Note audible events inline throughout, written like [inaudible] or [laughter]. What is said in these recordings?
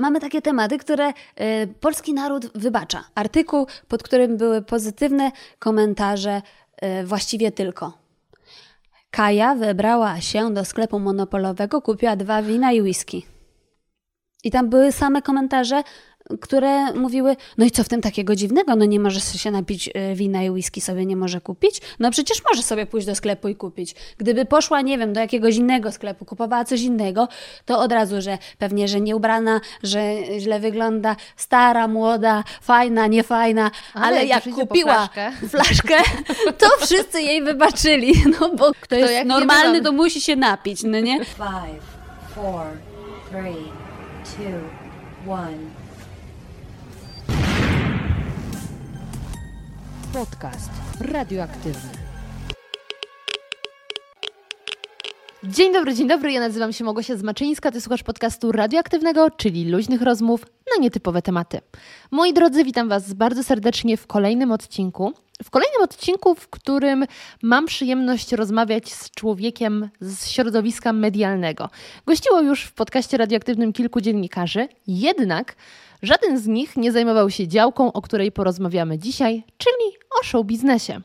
Mamy takie tematy, które y, polski naród wybacza. Artykuł, pod którym były pozytywne komentarze, y, właściwie tylko. Kaja wybrała się do sklepu monopolowego, kupiła dwa wina i whisky. I tam były same komentarze które mówiły, no i co w tym takiego dziwnego, no nie możesz się napić e, wina i whisky sobie nie może kupić? No przecież może sobie pójść do sklepu i kupić. Gdyby poszła, nie wiem, do jakiegoś innego sklepu, kupowała coś innego, to od razu, że pewnie, że nie ubrana, że źle wygląda, stara, młoda, fajna, niefajna, ale, ale jak kupiła flaszkę. flaszkę, [laughs] to wszyscy jej wybaczyli, no bo kto jest normalny, to musi się napić, no nie? Five, four, three, two, one. Podcast radioaktywny. Dzień dobry, dzień dobry. Ja nazywam się Małgosia Zmaczyńska. Ty słuchasz podcastu radioaktywnego, czyli luźnych rozmów na nietypowe tematy. Moi drodzy, witam Was bardzo serdecznie w kolejnym odcinku. W kolejnym odcinku, w którym mam przyjemność rozmawiać z człowiekiem z środowiska medialnego. Gościło już w podcaście radioaktywnym kilku dziennikarzy, jednak Żaden z nich nie zajmował się działką, o której porozmawiamy dzisiaj, czyli o show biznesie.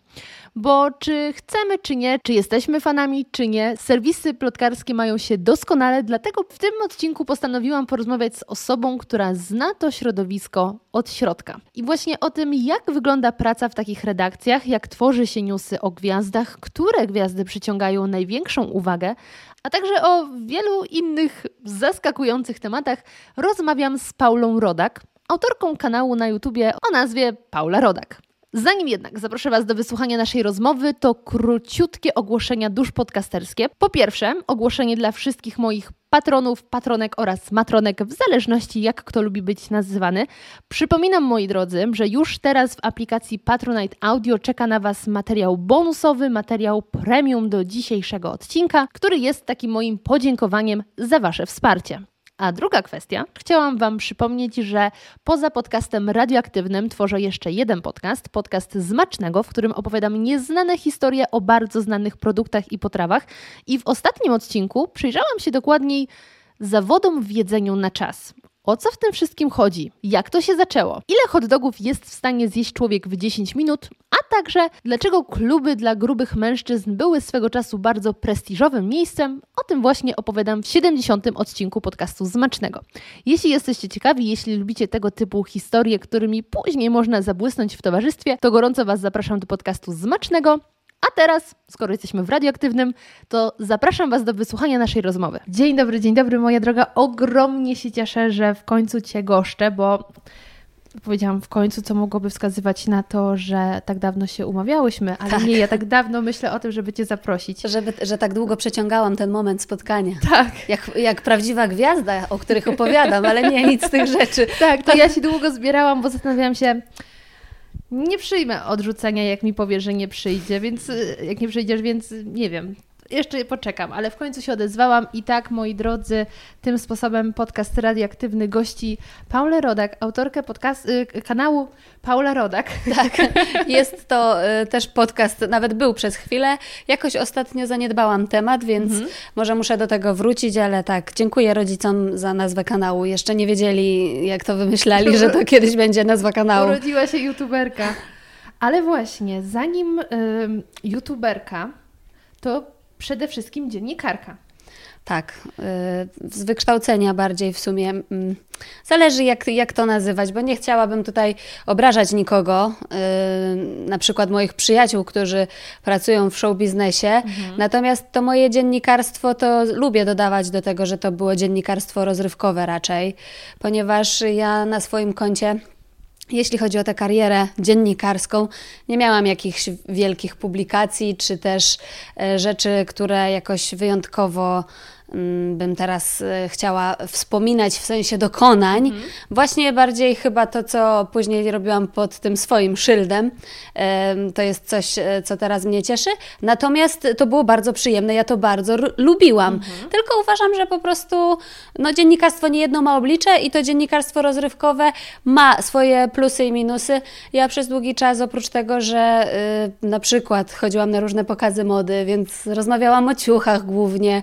Bo czy chcemy, czy nie, czy jesteśmy fanami, czy nie, serwisy plotkarskie mają się doskonale, dlatego w tym odcinku postanowiłam porozmawiać z osobą, która zna to środowisko od środka. I właśnie o tym, jak wygląda praca w takich redakcjach, jak tworzy się newsy o gwiazdach, które gwiazdy przyciągają największą uwagę, a także o wielu innych zaskakujących tematach rozmawiam z Paulą Rodak, autorką kanału na YouTubie o nazwie Paula Rodak. Zanim jednak zaproszę Was do wysłuchania naszej rozmowy, to króciutkie ogłoszenia dusz podcasterskie. Po pierwsze, ogłoszenie dla wszystkich moich patronów, patronek oraz matronek, w zależności jak kto lubi być nazywany. Przypominam, moi drodzy, że już teraz w aplikacji Patronite Audio czeka na Was materiał bonusowy, materiał premium do dzisiejszego odcinka, który jest takim moim podziękowaniem za Wasze wsparcie. A druga kwestia, chciałam Wam przypomnieć, że poza podcastem radioaktywnym tworzę jeszcze jeden podcast, podcast Zmacznego, w którym opowiadam nieznane historie o bardzo znanych produktach i potrawach. I w ostatnim odcinku przyjrzałam się dokładniej zawodom w jedzeniu na czas. O co w tym wszystkim chodzi? Jak to się zaczęło? Ile hot dogów jest w stanie zjeść człowiek w 10 minut? A także dlaczego kluby dla grubych mężczyzn były swego czasu bardzo prestiżowym miejscem? O tym właśnie opowiadam w 70. odcinku podcastu Zmacznego. Jeśli jesteście ciekawi, jeśli lubicie tego typu historie, którymi później można zabłysnąć w towarzystwie, to gorąco Was zapraszam do podcastu Zmacznego. A teraz, skoro jesteśmy w radioaktywnym, to zapraszam Was do wysłuchania naszej rozmowy. Dzień dobry, dzień dobry, moja droga. Ogromnie się cieszę, że w końcu Cię goszczę, bo powiedziałam w końcu, co mogłoby wskazywać na to, że tak dawno się umawiałyśmy, ale tak. nie, ja tak dawno myślę o tym, żeby Cię zaprosić. Żeby, że tak długo przeciągałam ten moment spotkania. Tak. Jak, jak prawdziwa gwiazda, o których opowiadam, ale nie, nic z tych rzeczy. Tak, to [laughs] ja się długo zbierałam, bo zastanawiałam się, nie przyjmę odrzucenia, jak mi powie, że nie przyjdzie, więc y, jak nie przyjdziesz, więc nie wiem jeszcze poczekam, ale w końcu się odezwałam i tak, moi drodzy, tym sposobem podcast radioaktywny gości Paulę Rodak, autorkę podcast, y, kanału Paula Rodak. [laughs] Tak, jest to y, też podcast, nawet był przez chwilę. Jakoś ostatnio zaniedbałam temat, więc mhm. może muszę do tego wrócić, ale tak, dziękuję rodzicom za nazwę kanału. Jeszcze nie wiedzieli, jak to wymyślali, że to kiedyś będzie nazwa kanału. Urodziła się youtuberka. Ale właśnie, zanim y, youtuberka, to przede wszystkim dziennikarka. Tak, y, z wykształcenia bardziej w sumie. Mm, zależy jak, jak to nazywać, bo nie chciałabym tutaj obrażać nikogo, y, na przykład moich przyjaciół, którzy pracują w show biznesie. Mhm. Natomiast to moje dziennikarstwo to lubię dodawać do tego, że to było dziennikarstwo rozrywkowe raczej, ponieważ ja na swoim koncie jeśli chodzi o tę karierę dziennikarską, nie miałam jakichś wielkich publikacji, czy też e, rzeczy, które jakoś wyjątkowo bym teraz e, chciała wspominać w sensie dokonań. Mhm. Właśnie bardziej chyba to, co później robiłam pod tym swoim szyldem. To jest coś, e, co teraz mnie cieszy. Natomiast to było bardzo przyjemne, ja to bardzo lubiłam. Mhm. Tylko uważam, że po prostu no, dziennikarstwo nie jedno ma oblicze i to dziennikarstwo rozrywkowe ma swoje plusy i minusy. Ja przez długi czas, oprócz tego, że y, na przykład chodziłam na różne pokazy mody, więc rozmawiałam o ciuchach głównie,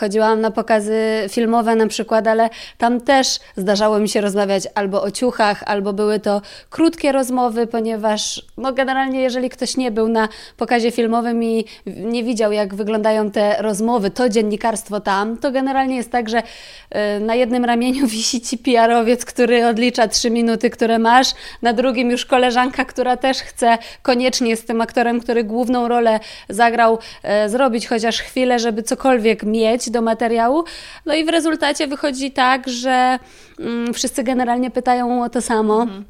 chodziłam chodziłam na pokazy filmowe na przykład, ale tam też zdarzało mi się rozmawiać albo o ciuchach, albo były to krótkie rozmowy, ponieważ no generalnie jeżeli ktoś nie był na pokazie filmowym i nie widział jak wyglądają te rozmowy, to dziennikarstwo tam, to generalnie jest tak, że y, na jednym ramieniu [laughs] wisi ci PR-owiec, który odlicza trzy minuty, które masz, na drugim już koleżanka, która też chce koniecznie z tym aktorem, który główną rolę zagrał, e, zrobić chociaż chwilę, żeby cokolwiek mieć do materiału. No i w rezultacie wychodzi tak, że mm, wszyscy generalnie pytają o to samo. Mhm.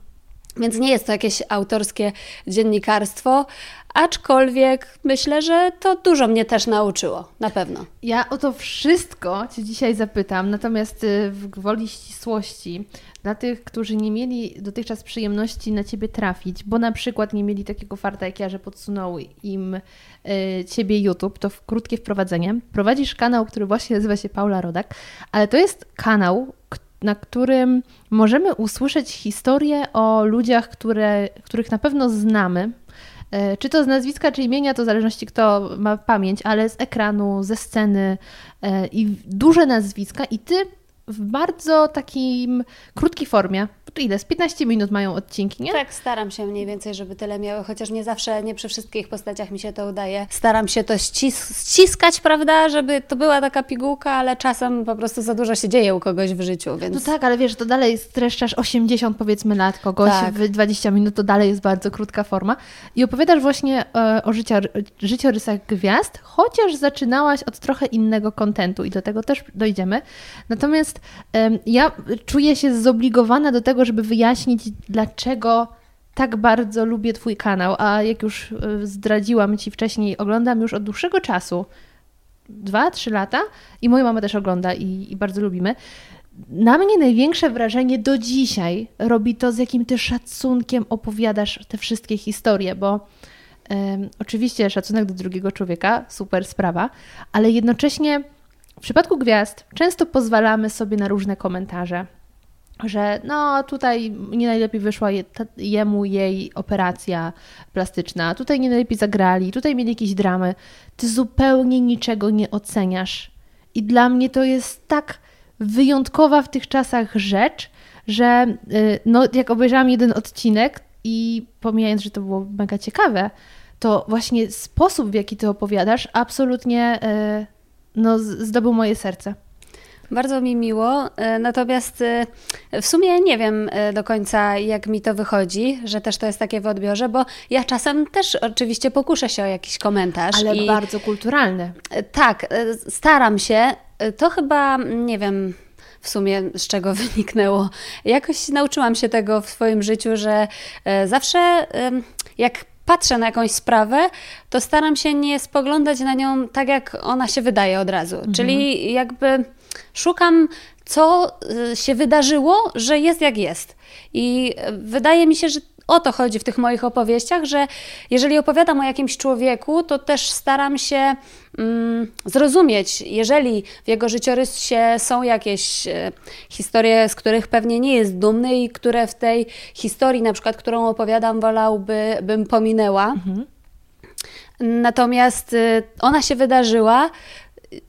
Więc nie jest to jakieś autorskie dziennikarstwo, aczkolwiek myślę, że to dużo mnie też nauczyło, na pewno. Ja o to wszystko Cię dzisiaj zapytam, natomiast y, w woli ścisłości, dla tych, którzy nie mieli dotychczas przyjemności na Ciebie trafić, bo na przykład nie mieli takiego farta jak ja, że podsunął im y, Ciebie YouTube, to w krótkie wprowadzenie. Prowadzisz kanał, który właśnie nazywa się Paula Rodak, ale to jest kanał, na którym możemy usłyszeć historię o ludziach, które, których na pewno znamy, czy to z nazwiska, czy imienia, to w zależności kto ma pamięć, ale z ekranu, ze sceny e, i duże nazwiska i ty w bardzo takim krótkiej formie. Ile? Z 15 minut mają odcinki, nie? Tak, staram się mniej więcej, żeby tyle miały, chociaż nie zawsze, nie przy wszystkich postaciach mi się to udaje. Staram się to ścisk ściskać, prawda, żeby to była taka pigułka, ale czasem po prostu za dużo się dzieje u kogoś w życiu, więc... No tak, ale wiesz, to dalej streszczasz 80 powiedzmy lat kogoś tak. w 20 minut, to dalej jest bardzo krótka forma. I opowiadasz właśnie e, o życia, życiorysach gwiazd, chociaż zaczynałaś od trochę innego kontentu i do tego też dojdziemy. Natomiast ja czuję się zobligowana do tego, żeby wyjaśnić, dlaczego tak bardzo lubię Twój kanał, a jak już e, zdradziłam Ci wcześniej, oglądam już od dłuższego czasu, dwa, trzy lata i moja mama też ogląda i, i bardzo lubimy. Na mnie największe wrażenie do dzisiaj robi to, z jakim Ty szacunkiem opowiadasz te wszystkie historie, bo um, oczywiście szacunek do drugiego człowieka, super sprawa, ale jednocześnie w przypadku gwiazd często pozwalamy sobie na różne komentarze, że no tutaj nie najlepiej wyszła je, jemu jej operacja plastyczna, tutaj nie najlepiej zagrali, tutaj mieli jakieś dramy. Ty zupełnie niczego nie oceniasz. I dla mnie to jest tak wyjątkowa w tych czasach rzecz, że y, no, jak obejrzałam jeden odcinek i pomijając, że to było mega ciekawe, to właśnie sposób, w jaki ty opowiadasz, absolutnie y, no, zdobył moje serce. Bardzo mi miło, e, natomiast e, w sumie nie wiem e, do końca, jak mi to wychodzi, że też to jest takie w odbiorze, bo ja czasem też oczywiście pokuszę się o jakiś komentarz. Ale i... bardzo kulturalny. Tak, staram się. To chyba, nie wiem, w sumie z czego [laughs] wyniknęło. Jakoś nauczyłam się tego w swoim życiu, że zawsze jak patrzę na jakąś sprawę, to staram się nie spoglądać na nią tak, jak ona się wydaje od razu. Mhm. Czyli jakby szukam, co y, się wydarzyło, że jest jak jest. I wydaje mi się, że o to chodzi w tych moich opowieściach, że jeżeli opowiadam o jakimś człowieku, to też staram się mm, zrozumieć, jeżeli w jego życiorysie są jakieś e, historie, z których pewnie nie jest dumny i które w tej historii, na przykład, którą opowiadam, wolałby, bym pominęła. Mhm. Natomiast y, ona się wydarzyła,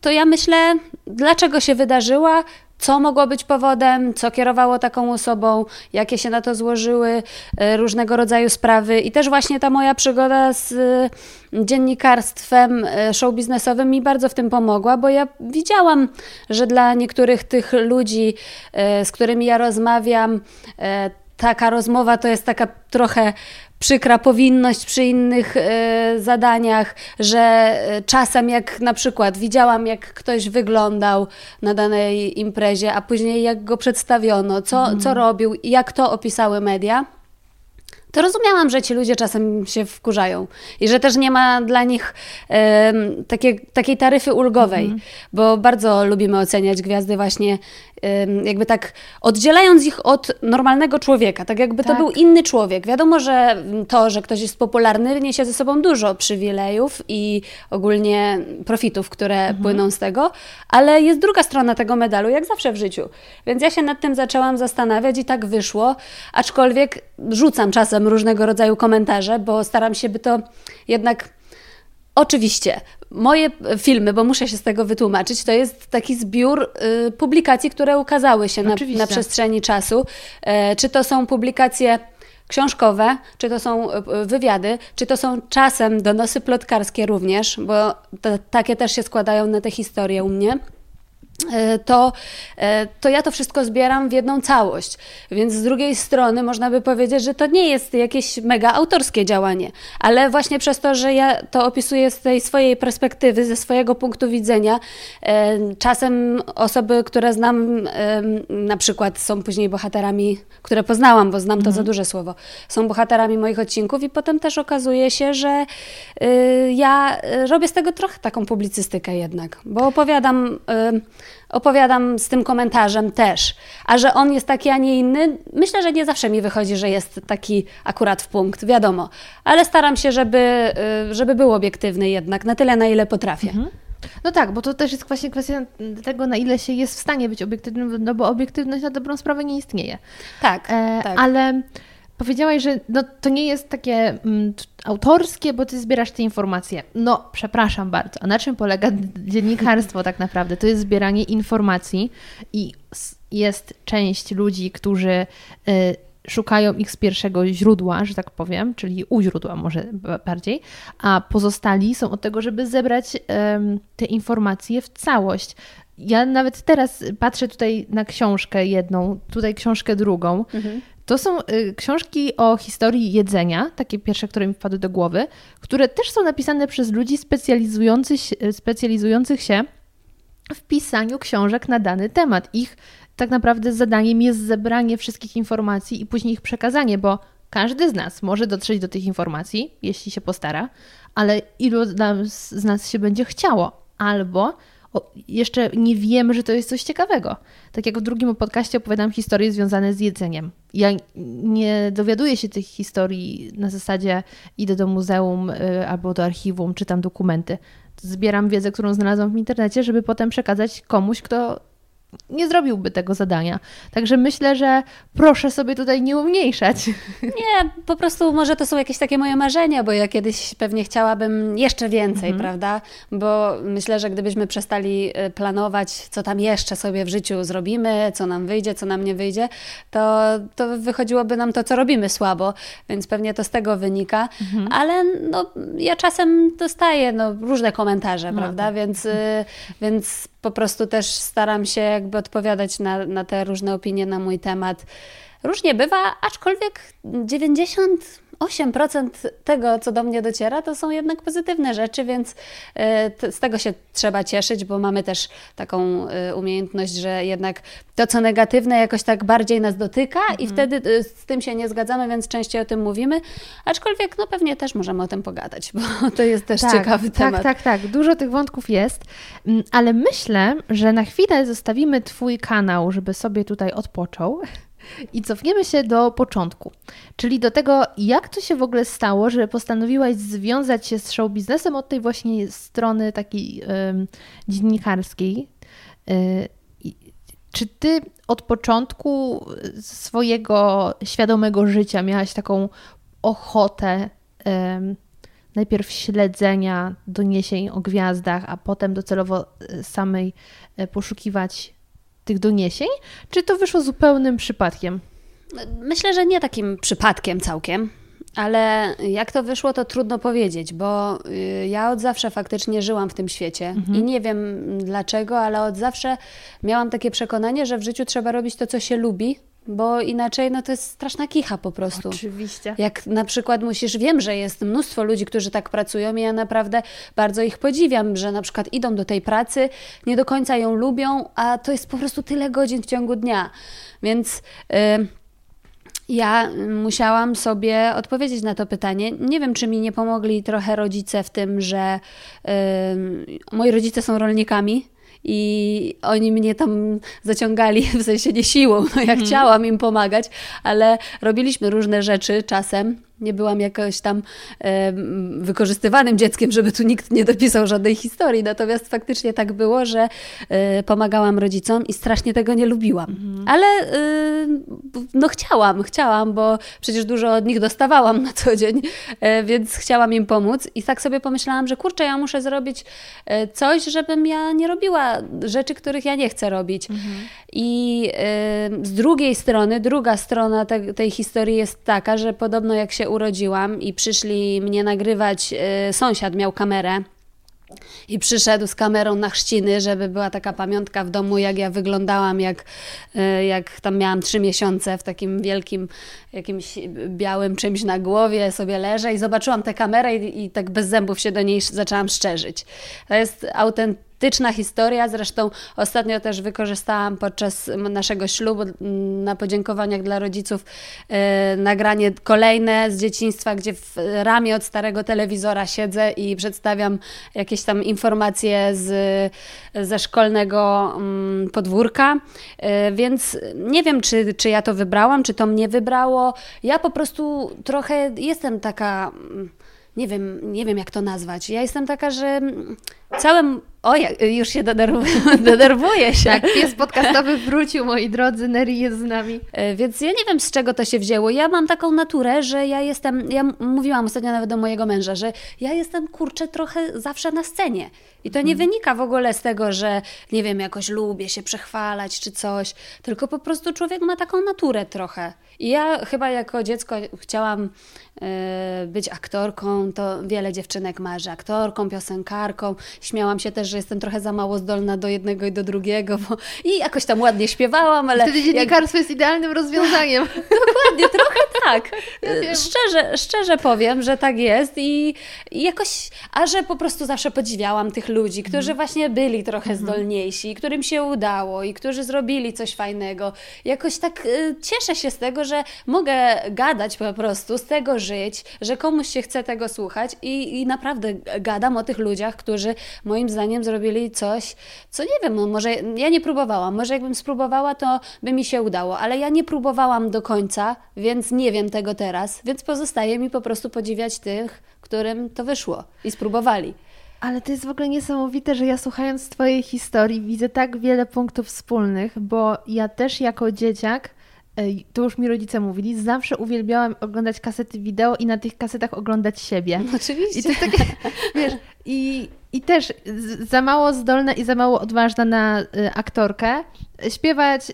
to ja myślę, dlaczego się wydarzyła, co mogło być powodem, co kierowało taką osobą, jakie się na to złożyły e, różnego rodzaju sprawy. I też właśnie ta moja przygoda z e, dziennikarstwem e, show biznesowym mi bardzo w tym pomogła, bo ja widziałam, że dla niektórych tych ludzi, z którymi ja rozmawiam, taka rozmowa to jest taka trochę przykra powinność przy innych y, zadaniach, że y, czasem jak na przykład widziałam, jak ktoś wyglądał na danej imprezie, a później jak go przedstawiono, co, mm. co robił, jak to opisały media, to rozumiałam, że ci ludzie czasem się wkurzają i że też nie ma dla nich takie, takiej taryfy ulgowej, mm. bo bardzo lubimy oceniać gwiazdy właśnie jakby tak oddzielając ich od normalnego człowieka, tak jakby tak. to był inny człowiek. Wiadomo, że to, że ktoś jest popularny, niesie ze sobą dużo przywilejów i ogólnie profitów, które mhm. płyną z tego, ale jest druga strona tego medalu, jak zawsze w życiu. Więc ja się nad tym zaczęłam zastanawiać i tak wyszło, aczkolwiek rzucam czasem różnego rodzaju komentarze, bo staram się, by to jednak Oczywiście. Moje filmy, bo muszę się z tego wytłumaczyć, to jest taki zbiór y, publikacji, które ukazały się na, na, przestrzeni czasu. E, czy to są publikacje książkowe, czy to są e, wywiady, czy to są czasem donosy plotkarskie również, bo to, takie też się składają na tę historię u mnie. E, to, e, to ja to wszystko zbieram w jedną całość. Więc z drugiej strony można by powiedzieć, że to nie jest jakieś mega autorskie działanie, ale właśnie przez to, że ja to opisuję z tej swojej perspektywy, ze swojego punktu widzenia, e, czasem osoby, które znam, na przykład są później bohaterami, które poznałam, bo znam to mhm. za duże słowo, są bohaterami moich odcinków i potem też okazuje się, że ja robię z tego trochę taką publicystykę jednak, bo opowiadam opowiadam z tym komentarzem też. A że on jest taki, a nie inny, myślę, że nie zawsze mi wychodzi, że jest taki akurat w punkt, wiadomo. Ale staram się, żeby, y, żeby był obiektywny jednak, na tyle, na ile potrafię. Mhm. No tak, bo to też jest właśnie kwestia tego, na ile się jest w stanie być obiektywnym, no bo obiektywność na dobrą sprawę nie istnieje. Tak, e, tak. Ale Powiedziałaś, że no, to nie jest takie mm, autorskie, bo ty zbierasz te informacje. No, przepraszam bardzo. A na czym polega dziennikarstwo tak naprawdę? To jest zbieranie informacji i jest część ludzi, którzy y, szukają ich z pierwszego źródła, że tak powiem, czyli u źródła może bardziej, a pozostali są od tego, żeby zebrać y, te informacje w całość. Ja nawet teraz patrzę tutaj na książkę jedną, tutaj książkę drugą. Mhm. To są y, książki o historii jedzenia, takie pierwsze, które mi wpadły do głowy, które też są napisane przez ludzi specjalizujących, specjalizujących się w pisaniu książek na dany temat. Ich tak naprawdę zadaniem jest zebranie wszystkich informacji i później ich przekazanie, bo każdy z nas może dotrzeć do tych informacji, jeśli się postara, ale ilu z nas się będzie chciało, albo jeszcze nie wiemy, że to jest coś ciekawego. Tak jak w drugim podcaście opowiadam historie związane z jedzeniem. Ja nie dowiaduję się tych historii na zasadzie idę do muzeum y, albo do archiwum, czytam dokumenty. Zbieram wiedzę, którą znalazłam w internecie, żeby potem przekazać komuś, kto nie zrobiłby tego zadania. Także myślę, że proszę sobie tutaj nie umniejszać. [laughs] Nie, po prostu może to są jakieś takie moje marzenia, bo ja kiedyś pewnie chciałabym jeszcze więcej, mhm. prawda? Bo myślę, że gdybyśmy przestali y, planować, co tam jeszcze sobie w życiu zrobimy, co nam wyjdzie, co nam nie wyjdzie, to, to wychodziłoby nam to, co robimy słabo, więc pewnie to z tego wynika. Mhm. Ale no, ja czasem dostaję no, różne komentarze, no prawda? Tak. Więc, y, więc po prostu też staram się jakby odpowiadać na, na te różne opinie na mój temat. Różnie bywa, aczkolwiek 90 8% tego, co do mnie dociera, to są jednak pozytywne rzeczy, więc e, z tego się trzeba cieszyć, bo mamy też taką e, umiejętność, że jednak to, co negatywne, jakoś tak bardziej nas dotyka mhm. i wtedy e, z tym się nie zgadzamy, więc częściej o tym mówimy. Aczkolwiek, no pewnie też możemy o tym pogadać, bo [laughs] to jest też tak, ciekawy tak, temat. Tak, tak, tak. Dużo tych wątków jest, mm, ale myślę, że na chwilę zostawimy Twój kanał, żeby sobie tutaj odpoczął. I cofniemy się do początku, czyli do tego, jak to się w ogóle stało, że postanowiłaś związać się z show biznesem od tej właśnie strony takiej dziennikarskiej. Y, czy ty od początku swojego świadomego życia miałaś taką ochotę najpierw śledzenia doniesień o gwiazdach, a potem docelowo y, samej y, poszukiwać tych doniesień, czy to wyszło zupełnym przypadkiem? Myślę, że nie takim przypadkiem całkiem. Ale jak to wyszło, to trudno powiedzieć, bo y, ja od zawsze faktycznie żyłam w tym świecie mhm. i nie wiem dlaczego, ale od zawsze miałam takie przekonanie, że w życiu trzeba robić to, co się lubi, bo inaczej no to jest straszna kicha po prostu. Oczywiście. Jak na przykład musisz, wiem, że jest mnóstwo ludzi, którzy tak pracują i ja naprawdę bardzo ich podziwiam, że na przykład idą do tej pracy, nie do końca ją lubią, a to jest po prostu tyle godzin w ciągu dnia. Więc... Yy, ja musiałam sobie odpowiedzieć na to pytanie. Nie wiem, czy mi nie pomogli trochę rodzice w tym, że yy, moi rodzice są rolnikami i oni mnie tam zaciągali, w sensie nie siłą, no ja mhm. chciałam im pomagać, ale robiliśmy różne rzeczy czasem nie byłam jakoś tam e, wykorzystywanym dzieckiem, żeby tu nikt nie dopisał żadnej historii. Natomiast faktycznie tak było, że e, pomagałam rodzicom i strasznie tego nie lubiłam. Mhm. Ale e, no chciałam, chciałam, bo przecież dużo od nich dostawałam na co dzień, e, więc chciałam im pomóc. I tak sobie pomyślałam, że kurczę, ja muszę zrobić e, coś, żebym ja nie robiła rzeczy, których ja nie chcę robić. Mhm. I e, z drugiej strony, druga strona te, tej historii jest taka, że podobno jak się urodziłam i przyszli mnie nagrywać, y, sąsiad miał kamerę. I przyszedł z kamerą na chrzciny, żeby była taka pamiątka w domu, jak ja wyglądałam, jak, y, jak tam miałam trzy miesiące w takim wielkim, jakimś białym czymś na głowie, sobie leżę i zobaczyłam tę kamerę i, i tak bez zębów się do niej zaczęłam szczerzyć. To jest autent, autentyczna historia. Zresztą ostatnio też wykorzystałam podczas naszego ślubu na podziękowaniach dla rodziców e, nagranie kolejne z dzieciństwa, gdzie w ramię od starego telewizora siedzę i przedstawiam jakieś tam informacje z, ze szkolnego mm, podwórka. E, więc nie wiem, czy, czy ja to wybrałam, czy to mnie wybrało. Ja po prostu trochę jestem taka mm, nie wiem, nie wiem jak to nazwać. Ja jestem taka, że całym. O, już się denerwuję, [laughs] denerwuję się. Tak, pies podcastowy wrócił, moi drodzy, Nery jest z nami. E, więc ja nie wiem, z czego to się wzięło. Ja mam taką naturę, że ja jestem, ja mówiłam ostatnio nawet do mojego męża, że ja jestem, kurczę, trochę zawsze na scenie. I to nie mhm. wynika w ogóle z tego, że nie wiem, jakoś lubię się przechwalać czy coś, tylko po prostu człowiek ma taką naturę trochę. I ja chyba jako dziecko chciałam e, być aktorką, to wiele dziewczynek marzy aktorką, piosenkarką. Śmiałam się też, że jestem trochę za mało zdolna do jednego i do drugiego, bo... i jakoś tam ładnie śpiewałam, ale... Wtedy dziennikarstwo jak... jest idealnym rozwiązaniem. [laughs] Dokładnie, trochę tak. [laughs] Ja szczerze, szczerze powiem, że tak jest i, i jakoś, a że po prostu zawsze podziwiałam tych ludzi, którzy mm. właśnie byli trochę mm. zdolniejsi, którym się udało i którzy zrobili coś fajnego. Jakoś tak y, cieszę się z tego, że mogę gadać po prostu, z tego żyć, że komuś się chce tego słuchać i, i naprawdę gadam o tych ludziach, którzy moim zdaniem zrobili coś, co nie wiem, no może ja nie próbowałam, może jakbym spróbowała, to by mi się udało, ale ja nie próbowałam do końca, więc nie wiem tego teraz, więc pozostaje mi po prostu podziwiać tych, którym to wyszło i spróbowali. Ale to jest w ogóle niesamowite, że ja słuchając Twojej historii widzę tak wiele punktów wspólnych, bo ja też jako dzieciak to już mi rodzice mówili, zawsze uwielbiałam oglądać kasety wideo i na tych kasetach oglądać siebie. Oczywiście. I to jest takie, wiesz, i, i też za mało zdolna i za mało odważna na y, aktorkę. Śpiewać y,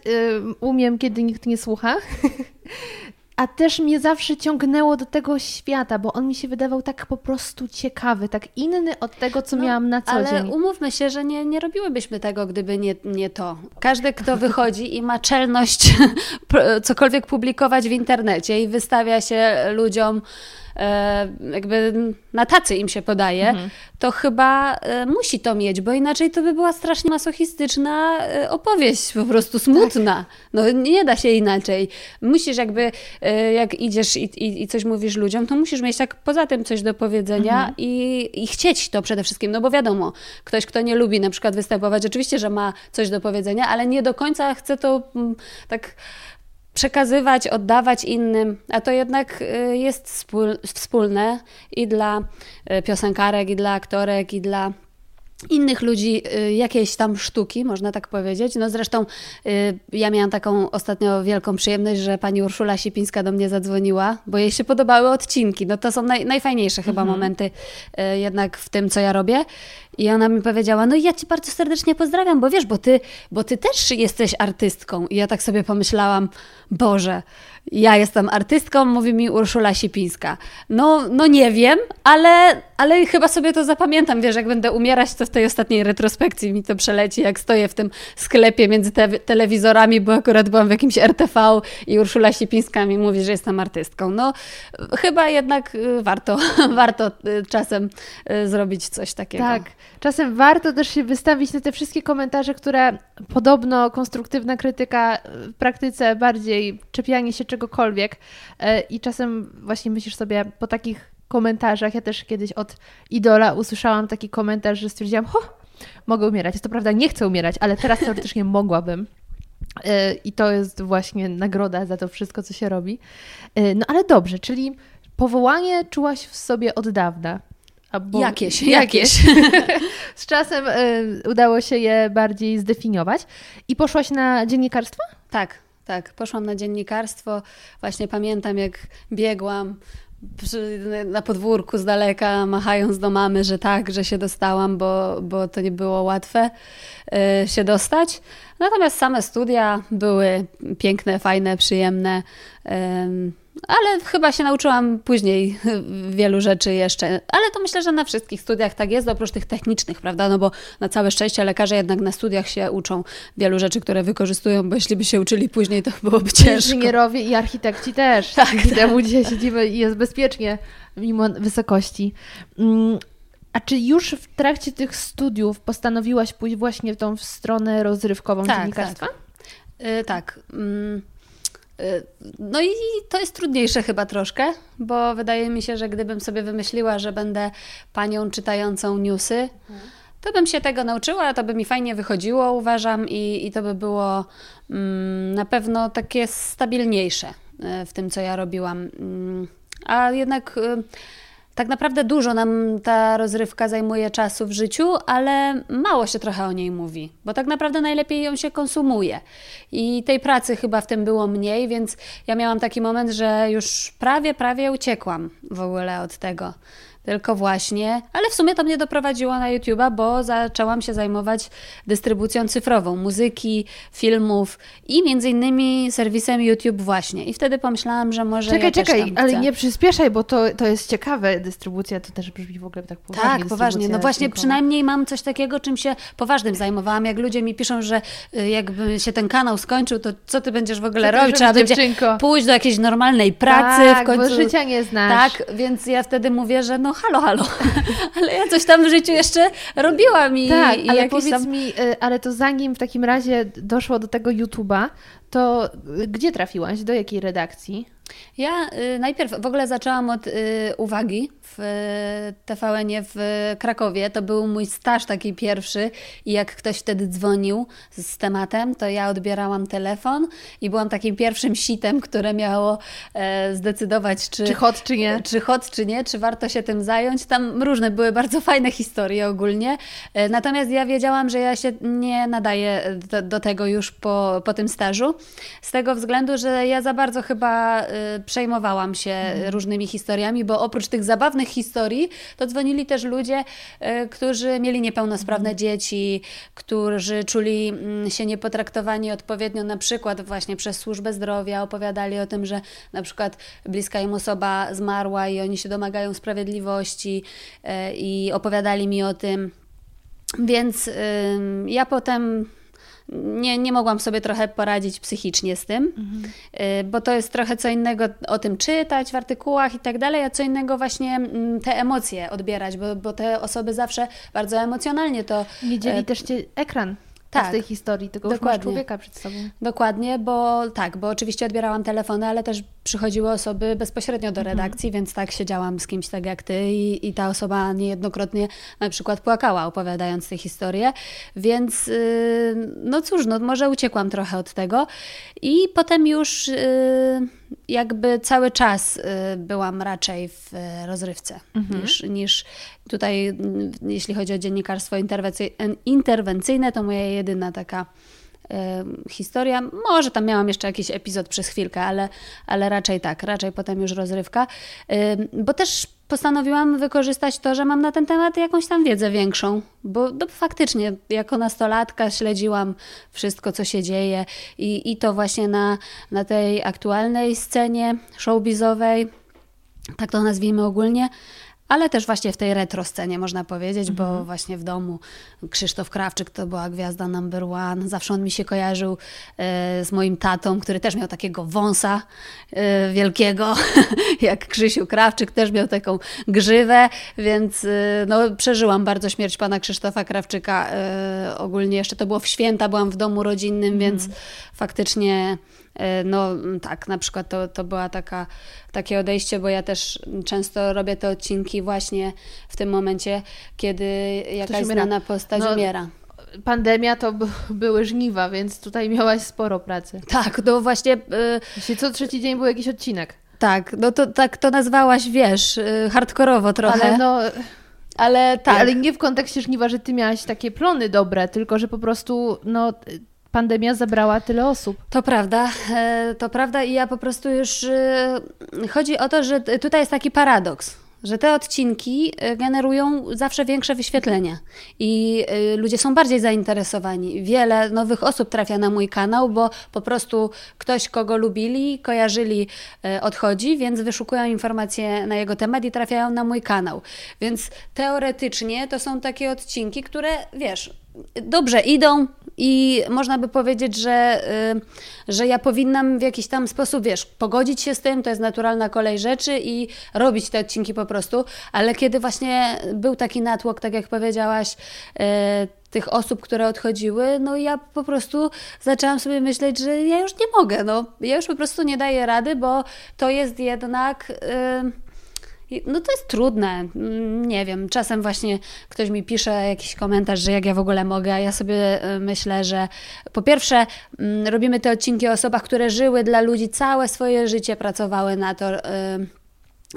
umiem, kiedy nikt nie słucha. A też mnie zawsze ciągnęło do tego świata, bo on mi się wydawał tak po prostu ciekawy, tak inny od tego, co no, miałam na co ale dzień. Ale umówmy się, że nie, nie robiłybyśmy tego, gdyby nie, nie to. Każdy, kto wychodzi i ma czelność [laughs] cokolwiek publikować w internecie i wystawia się ludziom jakby na tacy im się podaje, mhm. to chyba e, musi to mieć, bo inaczej to by była strasznie masochistyczna e, opowieść, po prostu smutna. Tak. No nie da się inaczej. Musisz jakby, jak idziesz i, i, i, coś mówisz ludziom, to musisz mieć tak poza tym coś do powiedzenia mhm. i, i chcieć to przede wszystkim, no bo wiadomo, ktoś, kto nie lubi na przykład występować, oczywiście, że ma coś do powiedzenia, ale nie do końca chce to mm, tak przekazywać, oddawać innym, a to jednak y, jest wspólne i dla y, piosenkarek, i dla aktorek, i dla innych ludzi y, jakieś tam sztuki, można tak powiedzieć. No zresztą ja miałam taką ostatnio wielką przyjemność, że pani Urszula Sipińska do mnie zadzwoniła, bo jej się podobały odcinki. No to są naj, najfajniejsze chyba mhm. momenty jednak w tym, co ja robię. I ona mi powiedziała, no ja cię bardzo serdecznie pozdrawiam, bo wiesz, bo ty, bo ty też jesteś artystką. I ja tak sobie pomyślałam, Boże, ja jestem artystką, mówi mi Urszula Sipińska. No, no nie wiem, ale, ale chyba sobie to zapamiętam, wiesz, jak będę umierać, to w tej ostatniej retrospekcji mi to przeleci, jak stoję w tym sklepie między te telewizorami, bo akurat byłam w jakimś RTV i Urszula Sipińska mi mówi, że jestem artystką. No, chyba jednak y, warto, [laughs] warto y, czasem y, zrobić coś takiego. Tak, czasem warto też się wystawić na te wszystkie komentarze, które podobno konstruktywna krytyka w praktyce bardziej czepianie się czegokolwiek e, i czasem właśnie myślisz sobie po takich komentarzach, ja też kiedyś od idola usłyszałam taki komentarz, że stwierdziłam, ho, mogę umierać. Jest to prawda, nie chcę umierać, ale teraz teoretycznie [laughs] mogłabym. E, I to jest właśnie nagroda za to wszystko, co się robi. E, no ale dobrze, czyli powołanie czułaś w sobie od dawna. Albo jakieś, [laughs] jakieś. [laughs] Z czasem udało się je bardziej zdefiniować. I poszłaś na dziennikarstwo? Tak, tak. Poszłam na dziennikarstwo. Właśnie pamiętam, jak biegłam na podwórku z daleka, machając do mamy, że tak, że się dostałam, bo, bo to nie było łatwe y, się dostać. Natomiast same studia były piękne, fajne, przyjemne. Ale chyba się nauczyłam później [laughs] wielu rzeczy jeszcze. Ale to myślę, że na wszystkich studiach tak jest, oprócz tych technicznych, prawda? No bo na całe szczęście lekarze jednak na studiach się uczą wielu rzeczy, które wykorzystują, bo jeśli by się uczyli później, to byłoby ciężko. Inżynierowie i architekci też. [laughs] Tak. Dzięki tak. temu dzisiaj siedzimy i jest bezpiecznie, mimo wysokości. Mm, a czy już w trakcie tych studiów postanowiłaś pójść właśnie w tą stronę rozrywkową tak, dziennikarstwa? Tak. Yy, tak. Yy. Y, no i to jest trudniejsze chyba troszkę, bo wydaje mi się, że gdybym sobie wymyśliła, że będę panią czytającą newsy, to bym się tego nauczyła, to by mi fajnie wychodziło, uważam, i, i to by było mm, na pewno takie stabilniejsze y, w tym, co ja robiłam. Mm, a jednak. Tak naprawdę dużo nam ta rozrywka zajmuje czasu w życiu, ale mało się trochę o niej mówi, bo tak naprawdę najlepiej ją się konsumuje. I tej pracy chyba w tym było mniej, więc ja miałam taki moment, że już prawie, prawie uciekłam w ogóle od tego. Tylko właśnie, ale w sumie to mnie doprowadziło na YouTube'a, bo zaczęłam się zajmować dystrybucją cyfrową muzyki, filmów i między innymi serwisem YouTube właśnie. I wtedy pomyślałam, że może Czekaj, ja czekaj, ale nie przyspieszaj, bo to, to jest ciekawe. Dystrybucja to też brzmi w ogóle tak poważnie. Tak, poważnie. No właśnie przynajmniej mam coś takiego, czym się poważnym zajmowałam. Jak ludzie mi piszą, że y, jakby się ten kanał skończył, to co ty będziesz w ogóle robić? Trzeba będzie pójść do jakiejś normalnej pracy tak, w końcu. bo życia nie znasz. Tak, więc ja wtedy mówię, że no halo, halo, [laughs] ale ja coś tam w życiu jeszcze robiłam i Tak, i ale powiedz tam... mi, y, ale to zanim w takim razie doszło do tego YouTube'a, to y, gdzie trafiłaś? Do jakiej redakcji? Ja y, najpierw w ogóle zaczęłam od y, uwagi w y, TVN-ie w Krakowie. To był mój staż taki pierwszy i jak ktoś wtedy dzwonił z, z tematem, to ja odbierałam telefon i byłam takim pierwszym sitem, które miało e, zdecydować, czy, czy hot, czy nie. Czy hot, czy nie, czy warto się tym zająć. Tam różne były bardzo [laughs] fajne historie ogólnie. E, natomiast ja wiedziałam, że ja się nie nadaję do, do tego już po, po tym stażu. Z tego względu, że ja za bardzo chyba Y, przejmowałam się mhm. różnymi historiami, bo oprócz tych zabawnych historii, to dzwonili też ludzie, y, którzy mieli niepełnosprawne mhm. dzieci, którzy czuli mm, się niepotraktowani odpowiednio, na przykład właśnie przez służbę zdrowia, opowiadali o tym, że na przykład bliska im osoba zmarła i oni się domagają sprawiedliwości y, i opowiadali mi o tym. Więc ja potem nie, nie mogłam sobie trochę poradzić psychicznie z tym, mhm. Y, bo to jest trochę co innego o tym czytać w artykułach i tak dalej, a co innego właśnie mm, te emocje odbierać, bo, bo te osoby zawsze bardzo emocjonalnie to... Nie dzieli e... też cię ekran tak, z tej historii, tego Dokładnie. już człowieka przed sobą. Dokładnie, bo tak, bo oczywiście odbierałam telefony, ale też przychodziły osoby bezpośrednio do mhm. redakcji, mhm. więc tak siedziałam z kimś tak jak ty i, i ta osoba niejednokrotnie na przykład płakała opowiadając tę historię, więc yy, no cóż, no może uciekłam trochę od tego i potem już yy, jakby cały czas yy, byłam raczej w rozrywce mhm. niż, niż tutaj, jeśli chodzi o dziennikarstwo interwencyjne, to moja jedyna taka historia. Może tam miałam jeszcze jakiś epizod przez chwilkę, ale, ale raczej tak, raczej potem już rozrywka. Bo też postanowiłam wykorzystać to, że mam na ten temat jakąś tam wiedzę większą, bo no, faktycznie jako nastolatka śledziłam wszystko, co się dzieje i, i to właśnie na, na tej aktualnej scenie showbizowej, tak to nazwijmy ogólnie, ale też właśnie w tej retro scenie można powiedzieć, mhm. bo właśnie w domu Krzysztof Krawczyk to była gwiazda number one. Zawsze on mi się kojarzył e, z moim tatą, który też miał takiego wąsa e, wielkiego, [laughs] jak Krzysiu Krawczyk, też miał taką grzywę, więc e, no, przeżyłam bardzo śmierć pana Krzysztofa Krawczyka. E, ogólnie jeszcze to było w święta, byłam w domu rodzinnym, mhm. więc faktycznie no tak, na przykład to, to była taka, takie odejście, bo ja też często robię te odcinki właśnie w tym momencie, kiedy jakaś znana postać no, umiera pandemia to były żniwa, więc tutaj miałaś sporo pracy. Tak, no właśnie. Yy, co trzeci dzień był jakiś odcinek. tak. No to tak to nazwałaś, wiesz, y, hardkorowo trochę. Ale no... Ale tak. Ale nie w kontekście żniwa, że ty miałaś takie plony dobre, tylko że po prostu no, pandemia zabrała tyle osób. To prawda, e, to prawda i ja po prostu już... e, Chodzi o to, że tutaj jest taki paradoks, że te odcinki e, generują zawsze większe wyświetlenia i ludzie są bardziej zainteresowani. Wiele nowych osób trafia na mój kanał, bo po prostu ktoś, kogo lubili, kojarzyli, odchodzi, więc wyszukują informacje na jego temat i trafiają na mój kanał. Więc teoretycznie to są takie odcinki, które, wiesz, dobrze idą i można by powiedzieć, że, y, że ja powinnam w jakiś tam sposób, wiesz, pogodzić się z tym, to jest naturalna kolej rzeczy i robić te odcinki po prostu, ale kiedy właśnie był taki natłok, tak jak powiedziałaś, y, tych osób, które odchodziły, no ja po prostu zaczęłam sobie myśleć, że ja już nie mogę, no. Ja już po prostu nie daję rady, bo to jest jednak... y, no to jest trudne. Mm, Nie wiem, czasem właśnie ktoś mi pisze jakiś komentarz, że jak ja w ogóle mogę, a ja sobie y, myślę, że po pierwsze mm, robimy te odcinki o osobach, które żyły dla ludzi całe swoje życie, pracowały na to.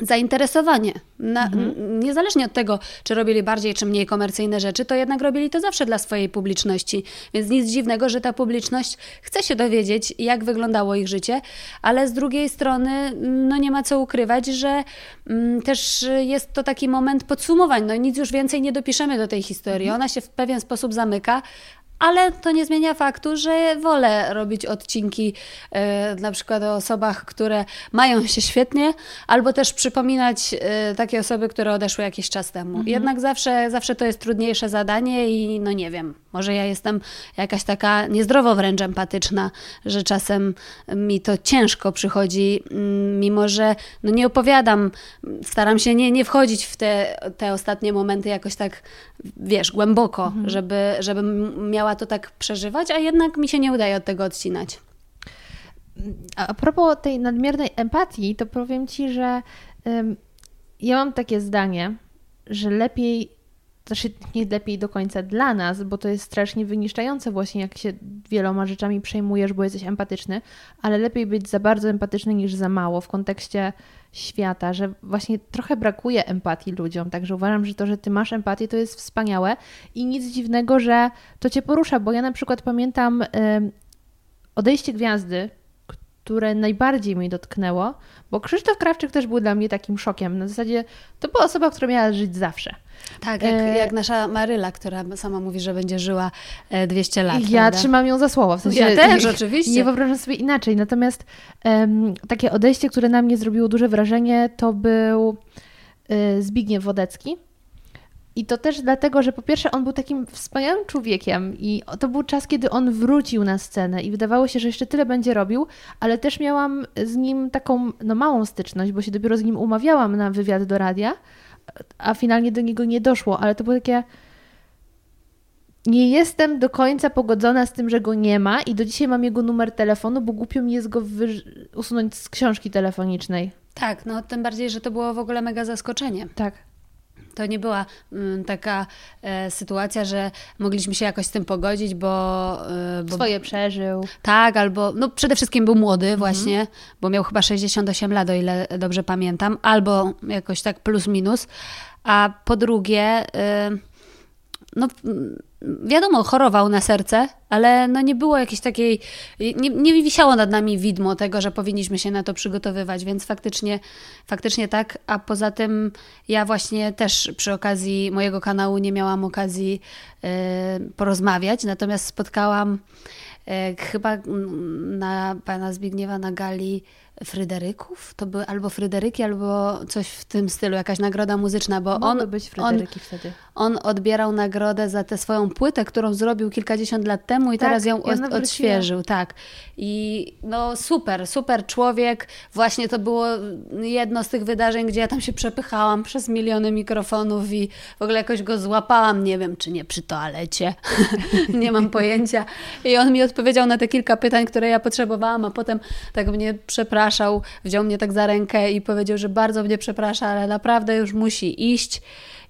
Zainteresowanie. Na, n- Niezależnie od tego, czy robili bardziej czy mniej komercyjne rzeczy, to jednak robili to zawsze dla swojej publiczności. Więc nic dziwnego, że ta publiczność chce się dowiedzieć, jak wyglądało ich życie, ale z drugiej strony, mm, no nie ma co ukrywać, że mm, też jest to taki moment podsumowań. No nic już więcej nie dopiszemy do tej historii. Ona się w pewien sposób zamyka, ale to nie zmienia faktu, że wolę robić odcinki e, na przykład o osobach, które mają się świetnie, albo też przypominać e, takie osoby, które odeszły jakiś czas temu. Jednak zawsze, zawsze to jest trudniejsze zadanie i no nie wiem, może ja jestem jakaś taka niezdrowo wręcz empatyczna, że czasem mi to ciężko przychodzi, mm, mimo że no nie opowiadam, staram się nie, nie wchodzić w te, te ostatnie momenty jakoś tak, wiesz, głęboko, żeby, żebym miała to tak przeżywać, a jednak mi się nie udaje od tego odcinać. A propos tej nadmiernej empatii, to powiem Ci, że ja mam takie zdanie, że lepiej, znaczy nie lepiej do końca dla nas, bo to jest strasznie wyniszczające właśnie, jak się wieloma rzeczami przejmujesz, bo jesteś empatyczny, ale lepiej być za bardzo empatyczny niż za mało w kontekście świata, że właśnie trochę brakuje empatii ludziom, także uważam, że to, że Ty masz empatię, to jest wspaniałe i nic dziwnego, że to Cię porusza, bo ja na przykład pamiętam odejście gwiazdy, które najbardziej mnie dotknęło, bo Krzysztof Krawczyk też był dla mnie takim szokiem. Na zasadzie to była osoba, która miała żyć zawsze. Tak, jak, E, jak nasza Maryla, która sama mówi, że będzie żyła e, 200 lat. I ja prawda? trzymam ją za słowo. W sensie, Ja też, [laughs] nie, oczywiście. Nie wyobrażam sobie inaczej. Natomiast em, takie odejście, które na mnie zrobiło duże wrażenie, to był y, Zbigniew Wodecki. I to też dlatego, że po pierwsze on był takim wspaniałym człowiekiem i to był czas, kiedy on wrócił na scenę i wydawało się, że jeszcze tyle będzie robił, ale też miałam z nim taką no, małą styczność, bo się dopiero z nim umawiałam na wywiad do radia, a finalnie do niego nie doszło, ale to było takie nie jestem do końca pogodzona z tym, że go nie ma i do dzisiaj mam jego numer telefonu, bo głupio mi jest go usunąć z książki telefonicznej. Tak, no tym bardziej, że to było w ogóle mega zaskoczenie. Tak. To nie była mm, taka e, sytuacja, że mogliśmy się jakoś z tym pogodzić, bo, e, bo Swoje przeżył. Tak, albo no przede wszystkim był młody właśnie, bo miał chyba 68 lat, o ile dobrze pamiętam, albo jakoś tak plus minus. A po drugie, y, no mm, wiadomo, chorował na serce, ale no nie było jakiejś takiej, nie, nie wisiało nad nami widmo tego, że powinniśmy się na to przygotowywać, więc faktycznie, faktycznie tak. A poza tym ja właśnie też przy okazji mojego kanału nie miałam okazji y, porozmawiać, natomiast spotkałam e, chyba na pana Zbigniewa na gali Fryderyków, to były albo Fryderyki, albo coś w tym stylu, jakaś nagroda muzyczna, bo Mogły on, być on, Fryderyki wtedy. on odbierał nagrodę za tę swoją płytę, którą zrobił kilkadziesiąt lat temu i Tak, teraz ją od, odświeżył, tak. I no super, super człowiek. Właśnie to było jedno z tych wydarzeń, gdzie ja tam się przepychałam przez miliony mikrofonów i w ogóle jakoś go złapałam, nie wiem, czy nie przy toalecie, [laughs] nie mam pojęcia. I on mi odpowiedział na te kilka pytań, które ja potrzebowałam, a potem tak mnie przepraszał, wziął mnie tak za rękę i powiedział, że bardzo mnie przeprasza, ale naprawdę już musi iść.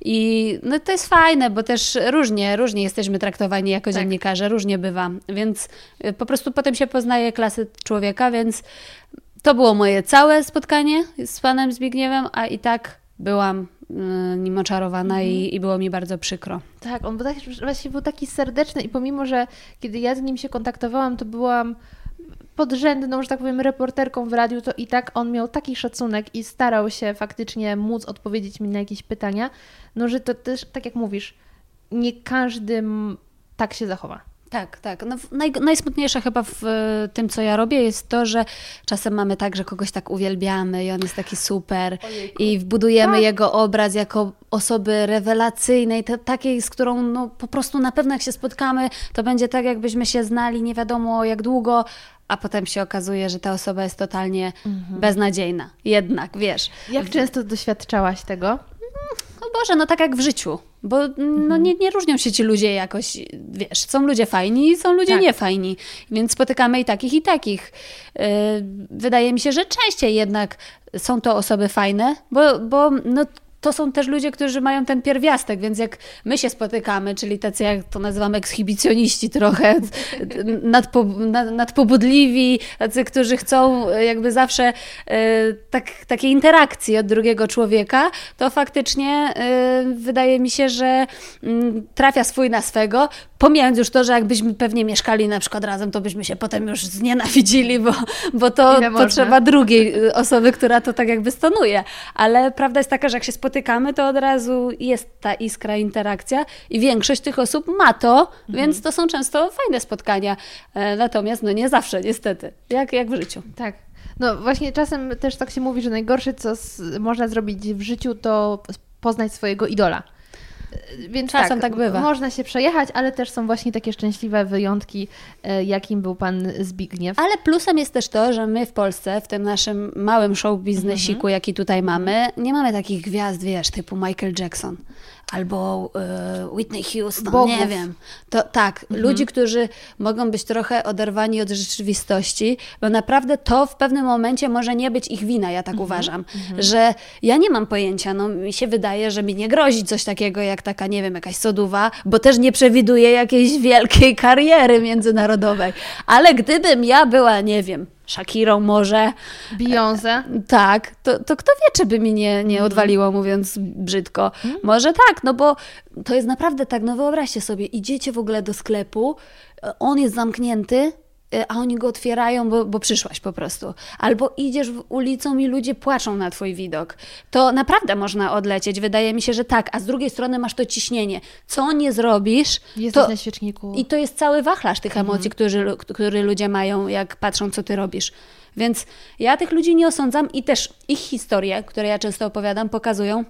I no to jest fajne, bo też różnie, różnie jesteśmy traktowani jako Tak. dziennikarze, różnie bywa. Więc y, po prostu potem się poznaje klasy człowieka, więc to było moje całe spotkanie z panem Zbigniewem, a i tak byłam y, nim oczarowana Mhm. i, i było mi bardzo przykro. Tak, on był właśnie był taki serdeczny i pomimo, że kiedy ja z nim się kontaktowałam, to byłam podrzędną, że tak powiem, reporterką w radiu, to i tak on miał taki szacunek i starał się faktycznie móc odpowiedzieć mi na jakieś pytania, no że to też, tak jak mówisz, nie każdy tak się zachowa. Tak, tak. No, naj, najsmutniejsze chyba w e, tym, co ja robię, jest to, że czasem mamy tak, że kogoś tak uwielbiamy i on jest taki super Ojejku. i wbudujemy Tak. jego obraz jako osoby rewelacyjnej, te, takiej, z którą no, po prostu na pewno jak się spotkamy, to będzie tak, jakbyśmy się znali nie wiadomo jak długo, a potem się okazuje, że ta osoba jest totalnie beznadziejna. Jednak, wiesz. Jak często doświadczałaś tego? O Boże, no tak jak w życiu, bo Mhm. no, nie, nie różnią się ci ludzie jakoś, wiesz, są ludzie fajni i są ludzie Tak. niefajni, więc spotykamy i takich, i takich. Yy, Wydaje mi się, że częściej jednak są to osoby fajne, bo, bo no, to są też ludzie, którzy mają ten pierwiastek, więc jak my się spotykamy, czyli tacy, jak to nazywamy, ekshibicjoniści trochę, [laughs] nadpo, nad, nadpobudliwi, tacy, którzy chcą e, jakby zawsze e, tak, takiej interakcji od drugiego człowieka, to faktycznie e, wydaje mi się, że mm, trafia swój na swego, pomijając już to, że jakbyśmy pewnie mieszkali na przykład razem, to byśmy się potem już znienawidzili, bo, bo to potrzeba drugiej y, osoby, która to tak jakby stonuje. Ale prawda jest taka, że jak się spotykamy, to od razu jest ta iskra, interakcja i większość tych osób ma to, więc to są często fajne spotkania. E, Natomiast no nie zawsze, niestety, jak, jak w życiu. Tak. No właśnie czasem też tak się mówi, że najgorsze, co z, można zrobić w życiu, to poznać swojego idola. Więc Czasem tak bywa. Można się przejechać, ale też są właśnie takie szczęśliwe wyjątki, e, jakim był pan Zbigniew. Ale plusem jest też to, że my w Polsce, w tym naszym małym show biznesiku, jaki tutaj mamy, nie mamy takich gwiazd, wiesz, typu Michael Jackson albo e, Whitney Houston, Bogów. nie wiem. To tak, ludzi, którzy mogą być trochę oderwani od rzeczywistości, bo naprawdę to w pewnym momencie może nie być ich wina, ja tak uważam, że ja nie mam pojęcia, no mi się wydaje, że mi nie grozi coś takiego jak taka, nie wiem, jakaś soduwa, bo też nie przewiduję jakiejś wielkiej kariery międzynarodowej, ale gdybym ja była, nie wiem, Shakirą może, Beyoncé. tak, to, to kto wie, czy by mi nie, nie odwaliło, mówiąc brzydko. Może tak, no bo to jest naprawdę tak, no wyobraźcie sobie, idziecie w ogóle do sklepu, e, on jest zamknięty, a oni go otwierają, bo, bo przyszłaś po prostu. Albo idziesz w ulicą i ludzie płaczą na twój widok. To naprawdę można odlecieć, wydaje mi się, że tak, a z drugiej strony masz to ciśnienie. Co nie zrobisz, Jesteś to, na świeczniku. i to jest cały wachlarz tych emocji, którzy, który ludzie mają, jak patrzą, co ty robisz. Więc ja tych ludzi nie osądzam i też ich historie, które ja często opowiadam, pokazują,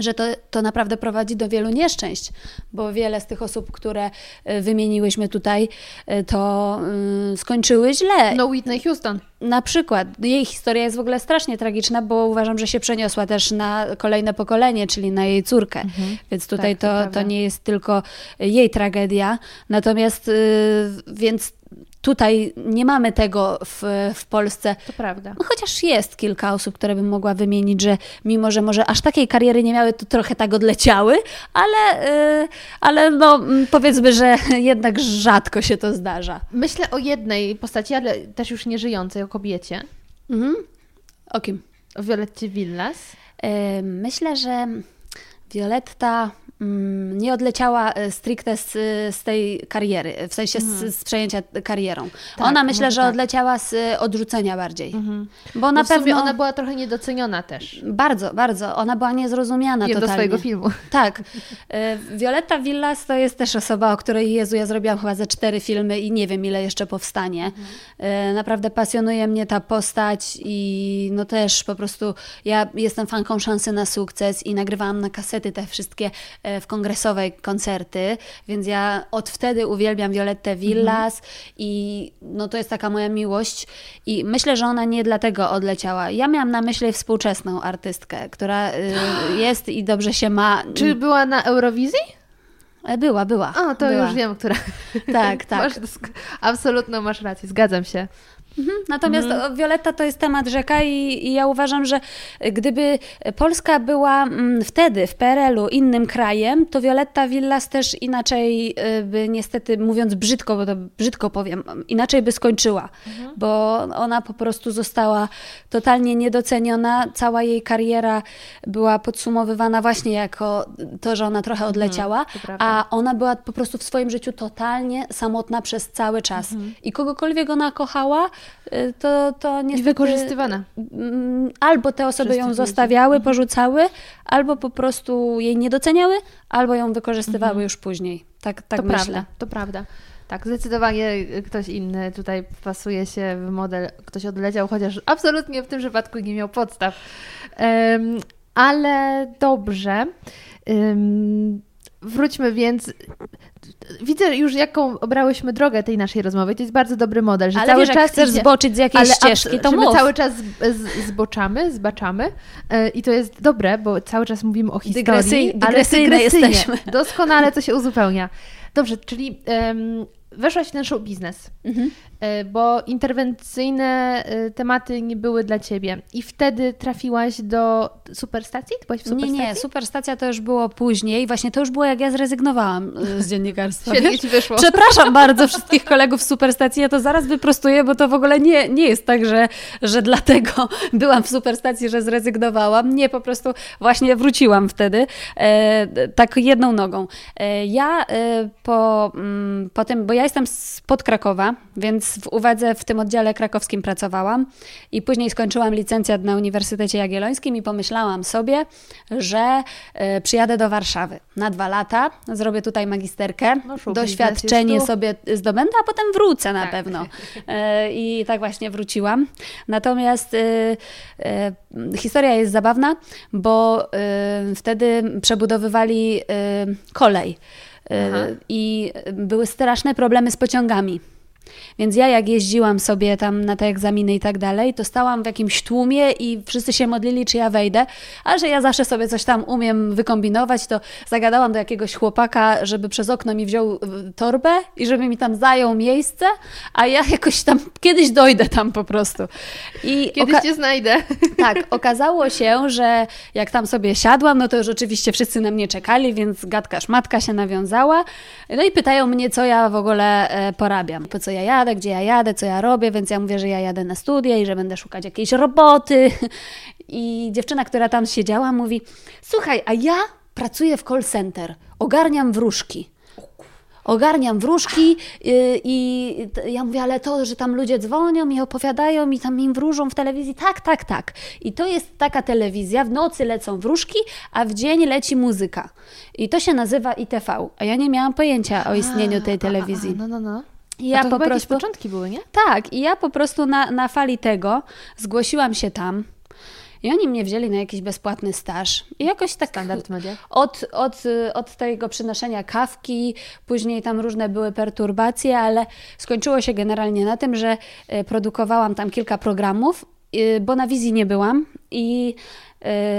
że to, to naprawdę prowadzi do wielu nieszczęść, bo wiele z tych osób, które y, wymieniłyśmy tutaj, y, to y, skończyły źle. No Whitney Houston. Na przykład jej historia jest w ogóle strasznie tragiczna, bo uważam, że się przeniosła też na kolejne pokolenie, czyli na jej córkę. Więc tutaj Tak, to to, to nie jest tylko jej tragedia. Natomiast, więc tutaj nie mamy tego w, w Polsce. To prawda. No, chociaż jest kilka osób, które bym mogła wymienić, że mimo, że może aż takiej kariery nie miały, to trochę tak odleciały, ale, y, ale no, mm, powiedzmy, że [laughs] jednak rzadko się to zdarza. Myślę o jednej postaci, ale też już nie żyjącej, o kobiecie. Mhm. O kim? O Violetcie Villas. E, Myślę, że Violetta nie odleciała e, stricte z, z tej kariery, w sensie z, z przejęcia karierą. Mhm. Tak, ona myślę, może że tak. odleciała z odrzucenia bardziej. Bo Na sumie pewno ona była trochę niedoceniona też. bardzo, bardzo. Ona była niezrozumiana Wiem do totalnie. swojego filmu. Tak. E, Violetta Villas to jest też osoba, o której Jezu, ja zrobiłam chyba ze cztery filmy i nie wiem, ile jeszcze powstanie. E, Naprawdę pasjonuje mnie ta postać i no też po prostu ja jestem fanką szansy na sukces i nagrywałam na kasety te wszystkie w kongresowej koncerty, więc ja od wtedy uwielbiam Violettę Villas i no to jest taka moja miłość i myślę, że ona nie dlatego odleciała. Ja miałam na myśli współczesną artystkę, która y, [gasps] jest i dobrze się ma. Czy była na Eurowizji? E, Była, była. O, to była. już wiem, która. Tak, [laughs] tak. Masz, absolutną masz rację, zgadzam się. Mhm. Natomiast mhm. Violetta to jest temat rzeka i, i, ja uważam, że gdyby Polska była mm, wtedy w PRL-u innym krajem, to Violetta Villas też inaczej y, by niestety, mówiąc brzydko, bo to brzydko powiem, inaczej by skończyła, mhm. bo ona po prostu została totalnie niedoceniona. Cała jej kariera była podsumowywana właśnie jako to, że ona trochę mhm. odleciała, mhm, a ona była po prostu w swoim życiu totalnie samotna przez cały czas. Mhm. I kogokolwiek ona kochała, to, to niestety... Wykorzystywana. Mm, albo te osoby ją zostawiały, mhm. porzucały, albo po prostu jej nie doceniały, albo ją wykorzystywały mhm. już później. Tak, tak to myślę. Prawda, to prawda. Tak, zdecydowanie ktoś inny tutaj pasuje się w model, ktoś odleciał, chociaż absolutnie w tym przypadku nie miał podstaw. Um, ale dobrze. Um, wróćmy więc. Widzę już, jaką obrałyśmy drogę tej naszej rozmowy. To jest bardzo dobry model, że ale cały wiesz, czas chcesz idzie, zboczyć z jakiejś ścieżki, to mów. my cały czas zboczamy, zbaczamy yy, i to jest dobre, bo cały czas mówimy o historii, Dygresy, ale jesteśmy. [laughs] Doskonale to się uzupełnia. Dobrze, czyli weszłaś w ten show biznes, mhm. E, bo interwencyjne e, tematy nie były dla ciebie. I wtedy trafiłaś do superstacji? Ty byłaś w superstacji? Nie, nie, superstacja to już było później. Właśnie to już było, jak ja zrezygnowałam e, z dziennikarstwa. Świetnie ci wyszło. Przepraszam bardzo wszystkich kolegów z superstacji, ja to zaraz wyprostuję, bo to w ogóle nie, nie jest tak, że, że dlatego byłam w superstacji, że zrezygnowałam. Nie, po prostu właśnie wróciłam wtedy, e, tak jedną nogą. E, ja e, po, mm, po tym, bo ja jestem spod Krakowa, więc w uwadze w tym oddziale krakowskim pracowałam i później skończyłam licencjat na Uniwersytecie Jagiellońskim i pomyślałam sobie, że y, przyjadę do Warszawy na dwa lata, zrobię tutaj magisterkę, no, doświadczenie sobie zdobędę, a potem wrócę na tak. pewno. Y, I tak właśnie wróciłam. Natomiast y, historia jest zabawna, bo wtedy przebudowywali kolej. Aha. I były straszne problemy z pociągami. Więc ja jak jeździłam sobie tam na te egzaminy i tak dalej, to stałam w jakimś tłumie i wszyscy się modlili, czy ja wejdę, a że ja zawsze sobie coś tam umiem wykombinować, to zagadałam do jakiegoś chłopaka, żeby przez okno mi wziął y, torbę i żeby mi tam zajął miejsce, a ja [laughs] jakoś tam kiedyś dojdę tam po prostu. I kiedyś cię znajdę. [laughs] Tak, okazało się, że jak tam sobie siadłam, no to już oczywiście wszyscy na mnie czekali, więc gadka szmatka się nawiązała. No i pytają mnie, co ja w ogóle e, porabiam, po co ja jadę, gdzie ja jadę, co ja robię, więc ja mówię, że ja jadę na studia i że będę szukać jakiejś roboty. [laughs] I dziewczyna, która tam siedziała, mówi: Słuchaj, a ja pracuję w call center, ogarniam wróżki ogarniam wróżki y, i ja mówię, ale to, że tam ludzie dzwonią i opowiadają i tam im wróżą w telewizji, tak, tak, tak. I to jest taka telewizja, w nocy lecą wróżki, a w dzień leci muzyka. I to się nazywa ITV, a ja nie miałam pojęcia o istnieniu tej telewizji. no, no, no. Ja po prostu początki były, nie? Tak, i ja po prostu na, na fali tego zgłosiłam się tam. I oni mnie wzięli na jakiś bezpłatny staż. I jakoś tak Standard media. Od, od, od tego przynoszenia kawki, później tam różne były perturbacje, ale skończyło się generalnie na tym, że e, produkowałam tam kilka programów, e, bo na wizji nie byłam i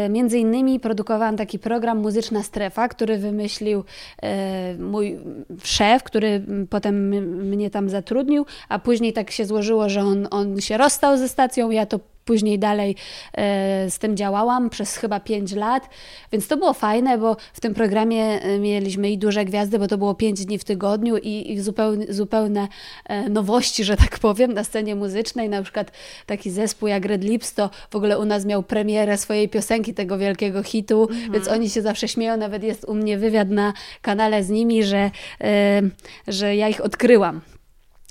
między innymi produkowałam taki program Muzyczna Strefa, który wymyślił e, mój szef, który potem mnie tam zatrudnił, a później tak się złożyło, że on, on się rozstał ze stacją, ja to Później dalej e, z tym działałam przez chyba 5 lat, więc to było fajne, bo w tym programie e, mieliśmy i duże gwiazdy, bo to było 5 dni w tygodniu i, i zupełne, zupełne e, nowości, że tak powiem, na scenie muzycznej. Na przykład taki zespół jak Red Lips to w ogóle u nas miał premierę swojej piosenki, tego wielkiego hitu, mhm. więc oni się zawsze śmieją. Nawet jest u mnie wywiad na kanale z nimi, że, że ja ich odkryłam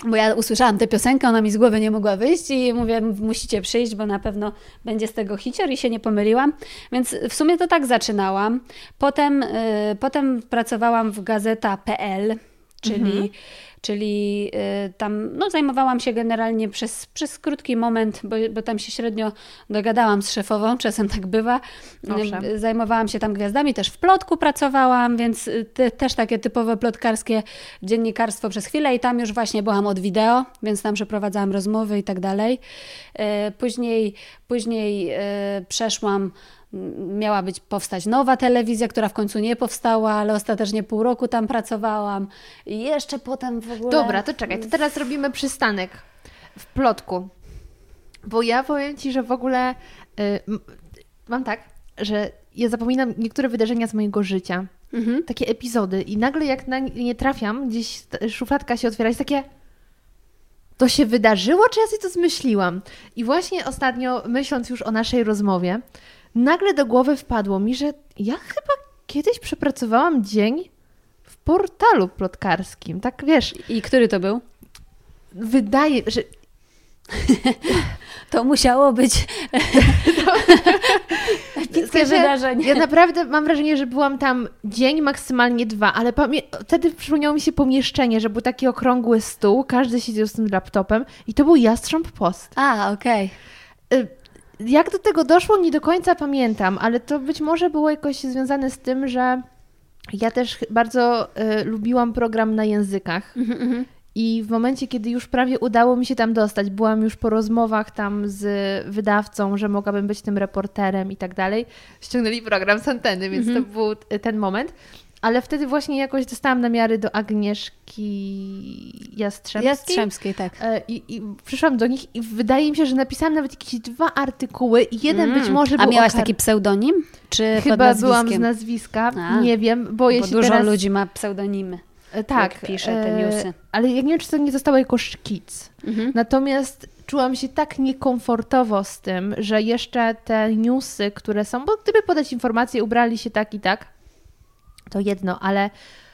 bo ja usłyszałam tę piosenkę, ona mi z głowy nie mogła wyjść i mówię, musicie przyjść, bo na pewno będzie z tego hicior i się nie pomyliłam. Więc w sumie to tak zaczynałam. Potem, y, potem pracowałam w gazeta.pl, czyli mhm czyli y, tam no, zajmowałam się generalnie przez, przez krótki moment, bo, bo tam się średnio dogadałam z szefową, [laughs] czasem tak bywa. Owszem. Y, zajmowałam się tam gwiazdami, też w plotku pracowałam, więc y, te, też takie typowe plotkarskie dziennikarstwo przez chwilę i tam już właśnie byłam od wideo, więc tam przeprowadzałam rozmowy i tak dalej. Później, później przeszłam miała być powstać nowa telewizja, która w końcu nie powstała, ale ostatecznie pół roku tam pracowałam i jeszcze potem w ogóle... Dobra, to czekaj, to teraz robimy przystanek w plotku. Bo ja powiem Ci, że w ogóle y, mam tak, że ja zapominam niektóre wydarzenia z mojego życia. Mhm. Takie epizody i nagle jak na nie trafiam, gdzieś szufladka się otwiera jest takie to się wydarzyło, czy ja sobie to zmyśliłam? I właśnie ostatnio, myśląc już o naszej rozmowie, nagle do głowy wpadło mi, że ja chyba kiedyś przepracowałam dzień w portalu plotkarskim, tak wiesz. I który to był? Wydaje, że [laughs] to musiało być [laughs] epickie wydarzenie. Ja naprawdę mam wrażenie, że byłam tam dzień, maksymalnie dwa, ale wtedy przypomniało mi się pomieszczenie, że był taki okrągły stół, każdy siedział z tym laptopem i to był Jastrząb Post. A, okej. Okay. Jak do tego doszło, nie do końca pamiętam, ale to być może było jakoś związane z tym, że ja też bardzo y, lubiłam program na językach. Mm -hmm. I w momencie, kiedy już prawie udało mi się tam dostać, byłam już po rozmowach tam z wydawcą, że mogłabym być tym reporterem i tak dalej, ściągnęli program z anteny, więc mm -hmm. to był ten moment. Ale wtedy właśnie jakoś dostałam namiary do Agnieszki Jastrzębskiej. Jastrzębskiej, tak. E, I, I, przyszłam do nich i wydaje mi się, że napisałam nawet jakieś dwa artykuły i jeden mm. być może był... A miałaś taki pseudonim? Czy Chyba byłam z nazwiska, A, nie wiem, boję bo się dużo teraz... ludzi ma pseudonimy. E, tak. Jak pisze te e, newsy. Ale ja nie wiem, czy to nie zostało jako szkic. Mhm. Natomiast czułam się tak niekomfortowo z tym, że jeszcze te newsy, które są, bo gdyby podać informacje, ubrali się tak i tak, to jedno, ale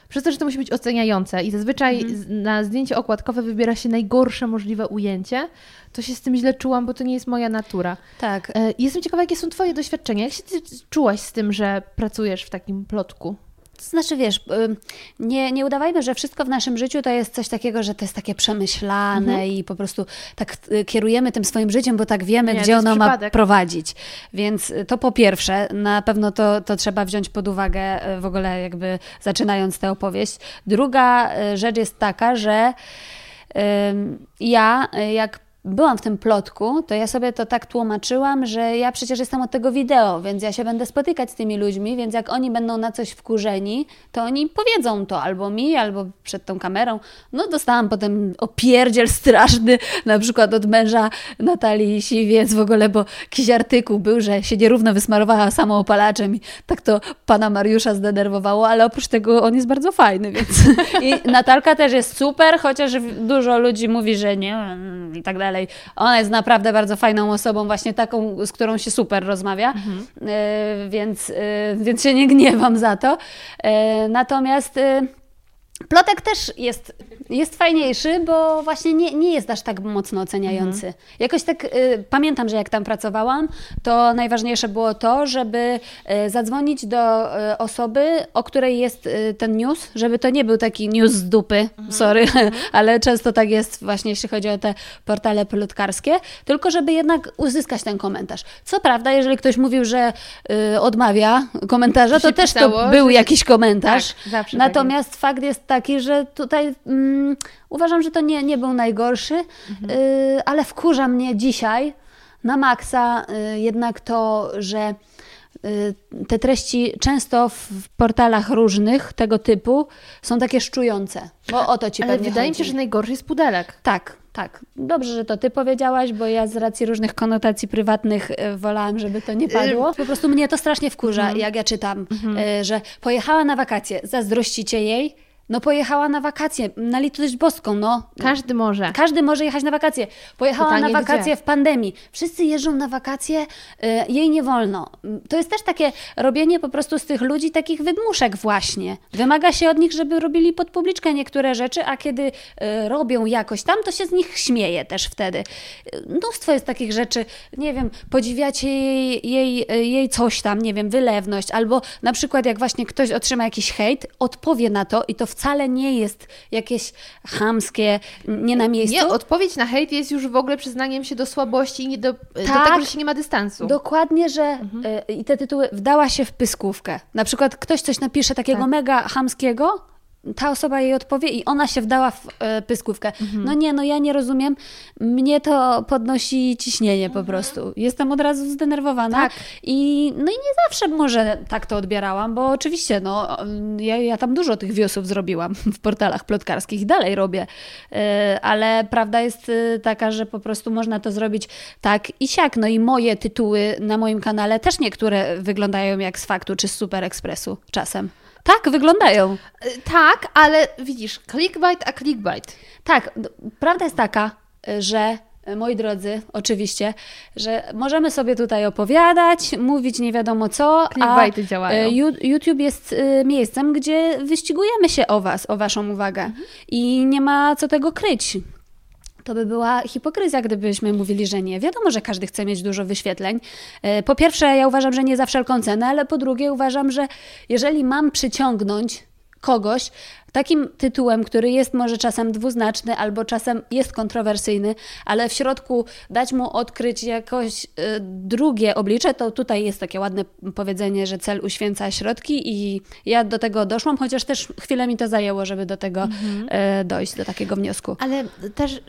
przez to, że to musi być oceniające i zazwyczaj mhm. na zdjęcie okładkowe wybiera się najgorsze możliwe ujęcie, to się z tym źle czułam, bo to nie jest moja natura. Tak. E, jestem ciekawa, jakie są Twoje doświadczenia. Jak się czułaś z tym, że pracujesz w takim plotku? To znaczy, wiesz, nie, nie udawajmy, że wszystko w naszym życiu to jest coś takiego, że to jest takie przemyślane mhm. i po prostu tak y, kierujemy tym swoim życiem, bo tak wiemy, nie, gdzie ono przypadek. ma prowadzić. Więc y, to po pierwsze, na pewno to, to trzeba wziąć pod uwagę y, w ogóle jakby zaczynając tę opowieść. Druga rzecz jest taka, że ja jak byłam w tym plotku, to ja sobie to tak tłumaczyłam, że ja przecież jestem od tego wideo, więc ja się będę spotykać z tymi ludźmi, więc jak oni będą na coś wkurzeni, to oni powiedzą to albo mi, albo przed tą kamerą. No dostałam potem opierdziel straszny, na przykład od męża Natalii Siwiec w ogóle, bo jakiś artykuł był, że się nierówno wysmarowała samoopalaczem i tak to pana Mariusza zdenerwowało, ale oprócz tego on jest bardzo fajny, więc [laughs] i Natalka też jest super, chociaż dużo ludzi mówi, że nie i tak dalej dalej. Ona jest naprawdę bardzo fajną osobą, właśnie taką, z którą się super rozmawia, mhm. E, więc, e, więc się nie gniewam za to. E, natomiast Plotek też jest, jest fajniejszy, bo właśnie nie, nie jest aż tak mocno oceniający. Mhm. Jakoś tak y, pamiętam, że jak tam pracowałam, to najważniejsze było to, żeby y, zadzwonić do y, osoby, o której jest y, ten news, żeby to nie był taki news z dupy, mhm. sorry, mhm. [laughs] ale często tak jest właśnie, jeśli chodzi o te portale plotkarskie, tylko żeby jednak uzyskać ten komentarz. Co prawda, jeżeli ktoś mówił, że y, odmawia komentarza, to, to też pisało, to był że... jakiś komentarz. Tak, Natomiast tak fakt jest taki, że tutaj mm, uważam, że to nie, nie był najgorszy, mhm. y, ale wkurza mnie dzisiaj na maksa y, jednak to, że y, te treści często w portalach różnych tego typu są takie szczujące. Bo o to ci Ale wydaje mi się, że najgorszy jest pudelek. Tak, tak. Dobrze, że to ty powiedziałaś, bo ja z racji różnych konotacji prywatnych y, wolałam, żeby to nie padło. Po prostu mnie to strasznie wkurza, mhm. jak ja czytam, mhm. że pojechała na wakacje, zazdrościcie jej, no pojechała na wakacje, na litość boską, no. Każdy może. Każdy może jechać na wakacje. Pojechała Pytanie na wakacje gdzie? w pandemii. Wszyscy jeżdżą na wakacje, y, jej nie wolno. To jest też takie robienie po prostu z tych ludzi takich wydmuszek właśnie. Wymaga się od nich, żeby robili pod publiczkę niektóre rzeczy, a kiedy y, robią jakoś tam, to się z nich śmieje też wtedy. Y, mnóstwo jest takich rzeczy, nie wiem, podziwiacie jej, jej, jej coś tam, nie wiem, wylewność, albo na przykład jak właśnie ktoś otrzyma jakiś hejt, odpowie na to i to wcale wcale nie jest jakieś chamskie, nie na miejscu. Nie, odpowiedź na hejt jest już w ogóle przyznaniem się do słabości i nie do, tak, do tego, że się nie ma dystansu. Dokładnie, że mhm. y, i te tytuły wdała się w pyskówkę. Na przykład ktoś coś napisze takiego tak. mega chamskiego, ta osoba jej odpowie i ona się wdała w e, pyskówkę. No nie, no ja nie rozumiem. Mnie to podnosi ciśnienie po prostu. Jestem od razu zdenerwowana. Tak. I, no i nie zawsze może tak to odbierałam, bo oczywiście no, ja, ja tam dużo tych wiosów zrobiłam w portalach plotkarskich i dalej robię. E, Ale prawda jest e, taka, że po prostu można to zrobić tak i siak. No i moje tytuły na moim kanale też niektóre wyglądają jak z faktu czy z Super Expressu czasem. Tak, wyglądają. Y, Tak, ale widzisz, clickbait a clickbait. Tak, prawda jest taka, y, że y, moi drodzy, oczywiście, że możemy sobie tutaj opowiadać, mówić nie wiadomo co, Clickbaity a działają. YouTube jest miejscem, gdzie wyścigujemy się o was, o waszą uwagę Mhm. i nie ma co tego kryć. To by była hipokryzja, gdybyśmy mówili, że nie. Wiadomo, że każdy chce mieć dużo wyświetleń. E, Po pierwsze, ja uważam, że nie za wszelką cenę, ale po drugie, uważam, że jeżeli mam przyciągnąć kogoś takim tytułem, który jest może czasem dwuznaczny albo czasem jest kontrowersyjny, ale w środku dać mu odkryć jakoś y, drugie oblicze, to tutaj jest takie ładne powiedzenie, że cel uświęca środki i ja do tego doszłam, chociaż też chwilę mi to zajęło, żeby do tego e, dojść, do takiego wniosku. Ale też y,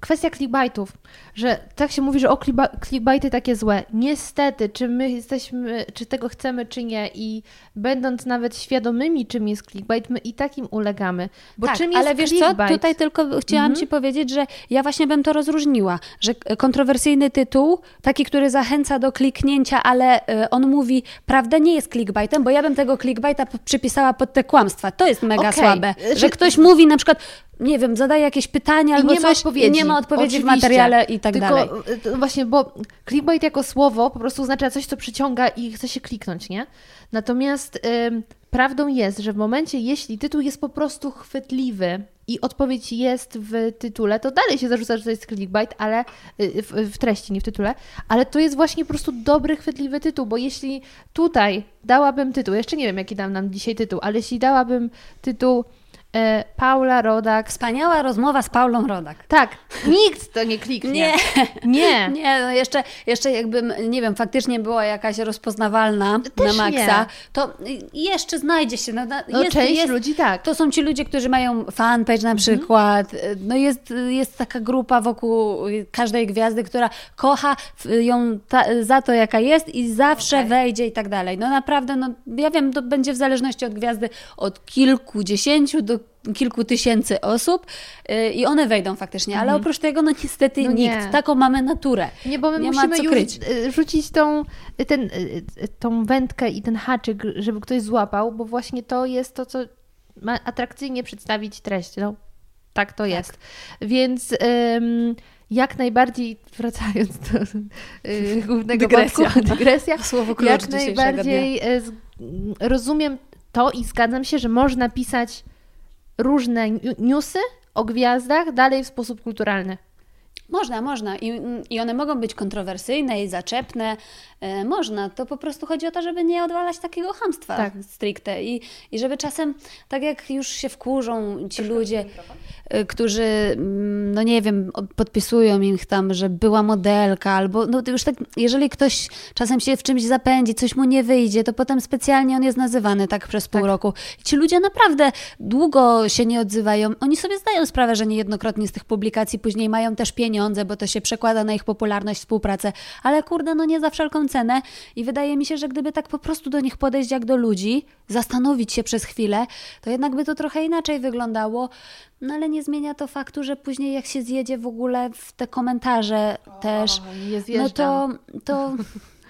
kwestia clickbaitów, że tak się mówi, że o clickba- clickbaity takie złe. Niestety, czy my jesteśmy, czy tego chcemy, czy nie i będąc nawet świadomymi, czym jest clickbait, my i takim ulegamy. Bo tak, czym jest ale wiesz clickbait? co, tutaj tylko chciałam Ci powiedzieć, że ja właśnie bym to rozróżniła, że kontrowersyjny tytuł, taki, który zachęca do kliknięcia, ale y, on mówi prawdę, nie jest clickbaitem, bo ja bym tego clickbaita przypisała pod te kłamstwa. To jest mega Okej, słabe, że- że ktoś mówi na przykład, nie wiem, zadaje jakieś pytanie albo nie ma coś odpowiedzi. nie ma odpowiedzi w materiale i tak Tylko, dalej. to właśnie, bo clickbait jako słowo po prostu oznacza coś, co przyciąga i chce się kliknąć, nie? Natomiast ym, prawdą jest, że w momencie, jeśli tytuł jest po prostu chwytliwy i odpowiedź jest w tytule, to dalej się zarzuca, że to jest clickbait, ale y, w, w treści, nie w tytule, ale to jest właśnie po prostu dobry, chwytliwy tytuł, bo jeśli tutaj dałabym tytuł, jeszcze nie wiem, jaki dam nam dzisiaj tytuł, ale jeśli dałabym tytuł Paula Rodak Wspaniała rozmowa z Paulą Rodak. tak, nikt to nie kliknie. Nie. [laughs] Nie. Nie, no jeszcze, jeszcze jakbym, nie wiem, faktycznie była jakaś rozpoznawalna Też na maksa, nie. to jeszcze znajdzie się. No, na- No jest, część jest, ludzi tak. To są ci ludzie, którzy mają fanpage na przykład. No jest, jest taka grupa wokół każdej gwiazdy, która kocha ją ta, za to, jaka jest i zawsze Okej. wejdzie i tak dalej. No naprawdę, no ja wiem, to będzie w zależności od gwiazdy od kilkudziesięciu do kilku tysięcy osób yy, i one wejdą faktycznie, ale oprócz tego, no niestety No nie. nikt. Taką mamy naturę. Nie, bo my Nie musimy już kryć. y, rzucić tą, y, ten, y, y, tą wędkę i ten haczyk, żeby ktoś złapał, bo właśnie to jest to, co ma atrakcyjnie przedstawić treść. No, tak to jest. Więc ym, jak najbardziej, wracając do y, głównego Dygresja. wątku, dygresja, [laughs] Słowo klucz jak najbardziej y, mm, rozumiem to i zgadzam się, że można pisać różne newsy o gwiazdach dalej w sposób kulturalny. Można, można. I, I one mogą być kontrowersyjne i zaczepne. E, można. To po prostu chodzi o to, żeby nie odwalać takiego hamstwa Tak. stricte. I, I żeby czasem, tak jak już się wkurzą ci ludzie, e, którzy, mm, no nie wiem, podpisują ich tam, że była modelka, albo no to już tak, jeżeli ktoś czasem się w czymś zapędzi, coś mu nie wyjdzie, to potem specjalnie on jest nazywany tak przez pół roku. I ci ludzie naprawdę długo się nie odzywają. Oni sobie zdają sprawę, że niejednokrotnie z tych publikacji później mają też pieniądze, bo to się przekłada na ich popularność, współpracę, ale kurde, no nie za wszelką cenę i wydaje mi się, że gdyby tak po prostu do nich podejść jak do ludzi, zastanowić się przez chwilę, to jednak by to trochę inaczej wyglądało, no ale nie zmienia to faktu, że później jak się zjedzie w ogóle w te komentarze też, nie no to, to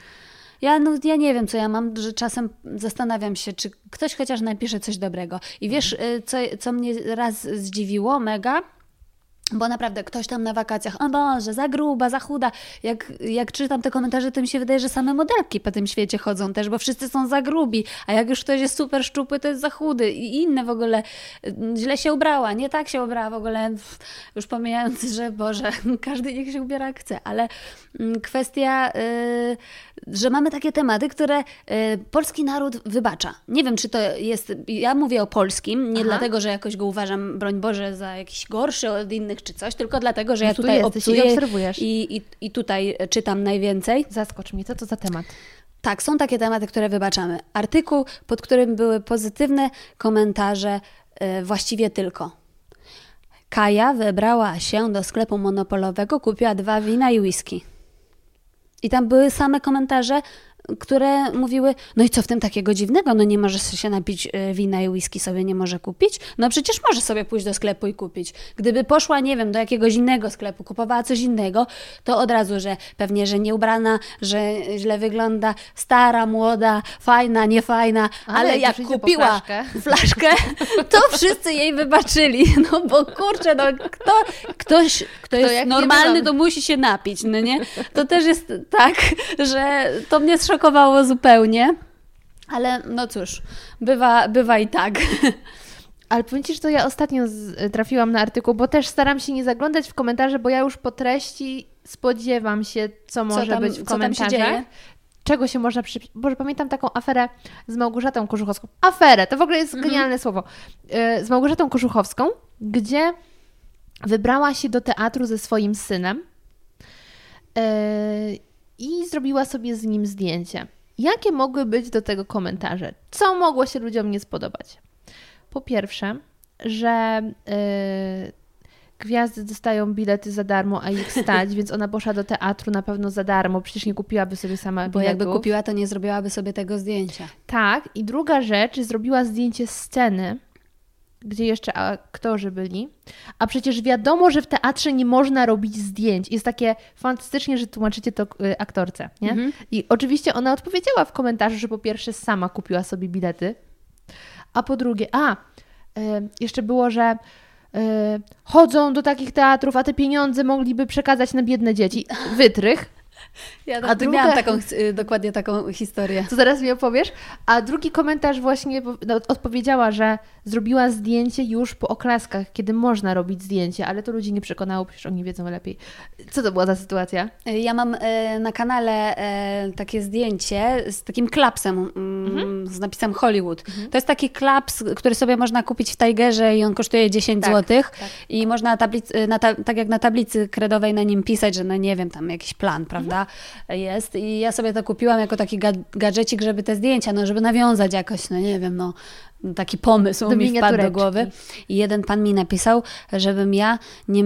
[laughs] ja, no, ja nie wiem, co ja mam, że czasem zastanawiam się, czy ktoś chociaż napisze coś dobrego. I wiesz, y, co, co mnie raz zdziwiło mega? Bo naprawdę ktoś tam na wakacjach, o Boże, za gruba, za chuda. Jak, jak czytam te komentarze, to mi się wydaje, że same modelki po tym świecie chodzą też, bo wszyscy są za grubi. A jak już ktoś jest super szczupły, to jest za chudy. I inne w ogóle. y, Źle się ubrała, nie tak się ubrała w ogóle. Już pomijając, że Boże, [laughs] każdy niech się ubiera jak chce. Ale mm, kwestia, y, że mamy takie tematy, które y, polski naród wybacza. Nie wiem, czy to jest. Ja mówię o polskim, nie Aha. dlatego, że jakoś go uważam, broń Boże, za jakiś gorszy od innych czy coś, tylko dlatego, że ja tu tutaj jesteś i obcuję obserwujesz. i, i, i tutaj czytam najwięcej. Zaskocz mnie, co to za temat? Tak, są takie tematy, które wybaczamy. Artykuł, pod którym były pozytywne komentarze e, właściwie tylko. Kaja wybrała się do sklepu monopolowego, kupiła dwa wina i whisky. I tam były same komentarze, które mówiły, no i co w tym takiego dziwnego, no nie może się napić y, wina i whisky sobie nie może kupić? No przecież może sobie pójść do sklepu i kupić. Gdyby poszła, nie wiem, do jakiegoś innego sklepu, kupowała coś innego, to od razu, że pewnie, że nie ubrana, że źle wygląda, stara, młoda, fajna, niefajna, ale, ale jak kupiła flaszkę. flaszkę, to [laughs] wszyscy jej wybaczyli, no bo kurczę, no kto, ktoś, kto jest normalny, to musi się napić, no nie? To też jest tak, że to mnie zszokowało zaszokowało zupełnie. Ale no cóż, bywa, bywa i tak. [laughs] Ale powiem Ci, że to ja ostatnio trafiłam na artykuł, bo też staram się nie zaglądać w komentarze, bo ja już po treści spodziewam się, co może co tam, być w komentarzach. Się czego się można przy... Boże, pamiętam taką aferę z Małgorzatą Kożuchowską. Aferę, to w ogóle jest mhm. genialne słowo. Y, z Małgorzatą Kożuchowską, gdzie wybrała się do teatru ze swoim synem. I zrobiła sobie z nim zdjęcie. Jakie mogły być do tego komentarze? Co mogło się ludziom nie spodobać? Po pierwsze, że yy, gwiazdy dostają bilety za darmo, a ich stać, [laughs] więc ona poszła do teatru na pewno za darmo, przecież nie kupiłaby sobie sama Bo jakby kupiła, to nie zrobiłaby sobie tego zdjęcia. Tak. I druga rzecz, zrobiła zdjęcie sceny, gdzie jeszcze aktorzy byli. A przecież wiadomo, że w teatrze nie można robić zdjęć. Jest takie fantastycznie, że tłumaczycie to y, aktorce, nie? Mhm. I oczywiście ona odpowiedziała w komentarzu, że po pierwsze sama kupiła sobie bilety, a po drugie, a, y, jeszcze było, że y, chodzą do takich teatrów, a te pieniądze mogliby przekazać na biedne dzieci. Wytrych. [laughs] Ja A druga... miałam taką, y, dokładnie taką historię. Co zaraz mi opowiesz? A drugi komentarz właśnie no, odpowiedziała, że zrobiła zdjęcie już po oklaskach, kiedy można robić zdjęcie, ale to ludzi nie przekonało, przecież oni wiedzą lepiej. Co to była za sytuacja? Y, ja mam y, na kanale takie zdjęcie z takim klapsem, mm, mhm. z napisem Hollywood. Mhm. To jest taki klaps, który sobie można kupić w Tigerze i on kosztuje 10 tak, zł tak. i można tablicy, na ta, tak jak na tablicy kredowej na nim pisać, że no nie wiem, tam jakiś plan, prawda? mhm. Jest i ja sobie to kupiłam jako taki gadżecik, żeby te zdjęcia, no żeby nawiązać jakoś, no nie wiem, no taki pomysł do mi wpadł do głowy. I jeden pan mi napisał, żebym ja nie,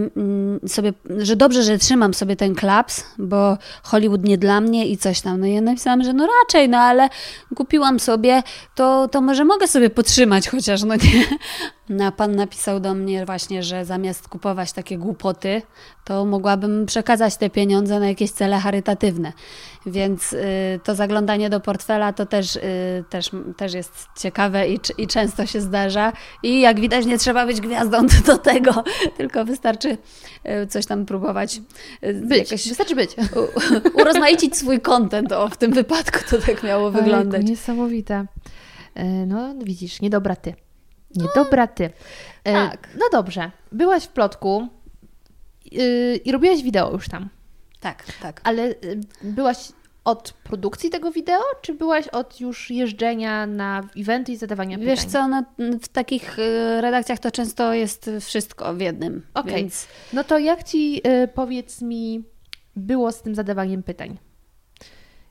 sobie, że dobrze, że trzymam sobie ten klaps, bo Hollywood nie dla mnie i coś tam. No i ja napisałam, że no raczej, no ale kupiłam sobie, to, to może mogę sobie potrzymać chociaż, no nie. No, pan napisał do mnie właśnie, że zamiast kupować takie głupoty, to mogłabym przekazać te pieniądze na jakieś cele charytatywne. Więc y, to zaglądanie do portfela to też, y, też, też jest ciekawe i, i często się zdarza. I jak widać, nie trzeba być gwiazdą do tego, [laughs] tylko wystarczy y, coś tam próbować. Y, być, jakoś, wystarczy być. U, urozmaicić swój kontent, o w tym wypadku to tak miało wyglądać. Ojku, niesamowite. E, no widzisz, niedobra ty. Niedobra ty. E, tak. No dobrze, byłaś w plotku y, i robiłaś wideo już tam. Tak, tak. Ale y, byłaś od produkcji tego wideo, czy byłaś od już jeżdżenia na eventy i zadawania pytań? Wiesz co, no, w takich y, redakcjach to często jest wszystko w jednym. Okej, okay. więc... no to jak Ci, powiedz mi, było z tym zadawaniem pytań?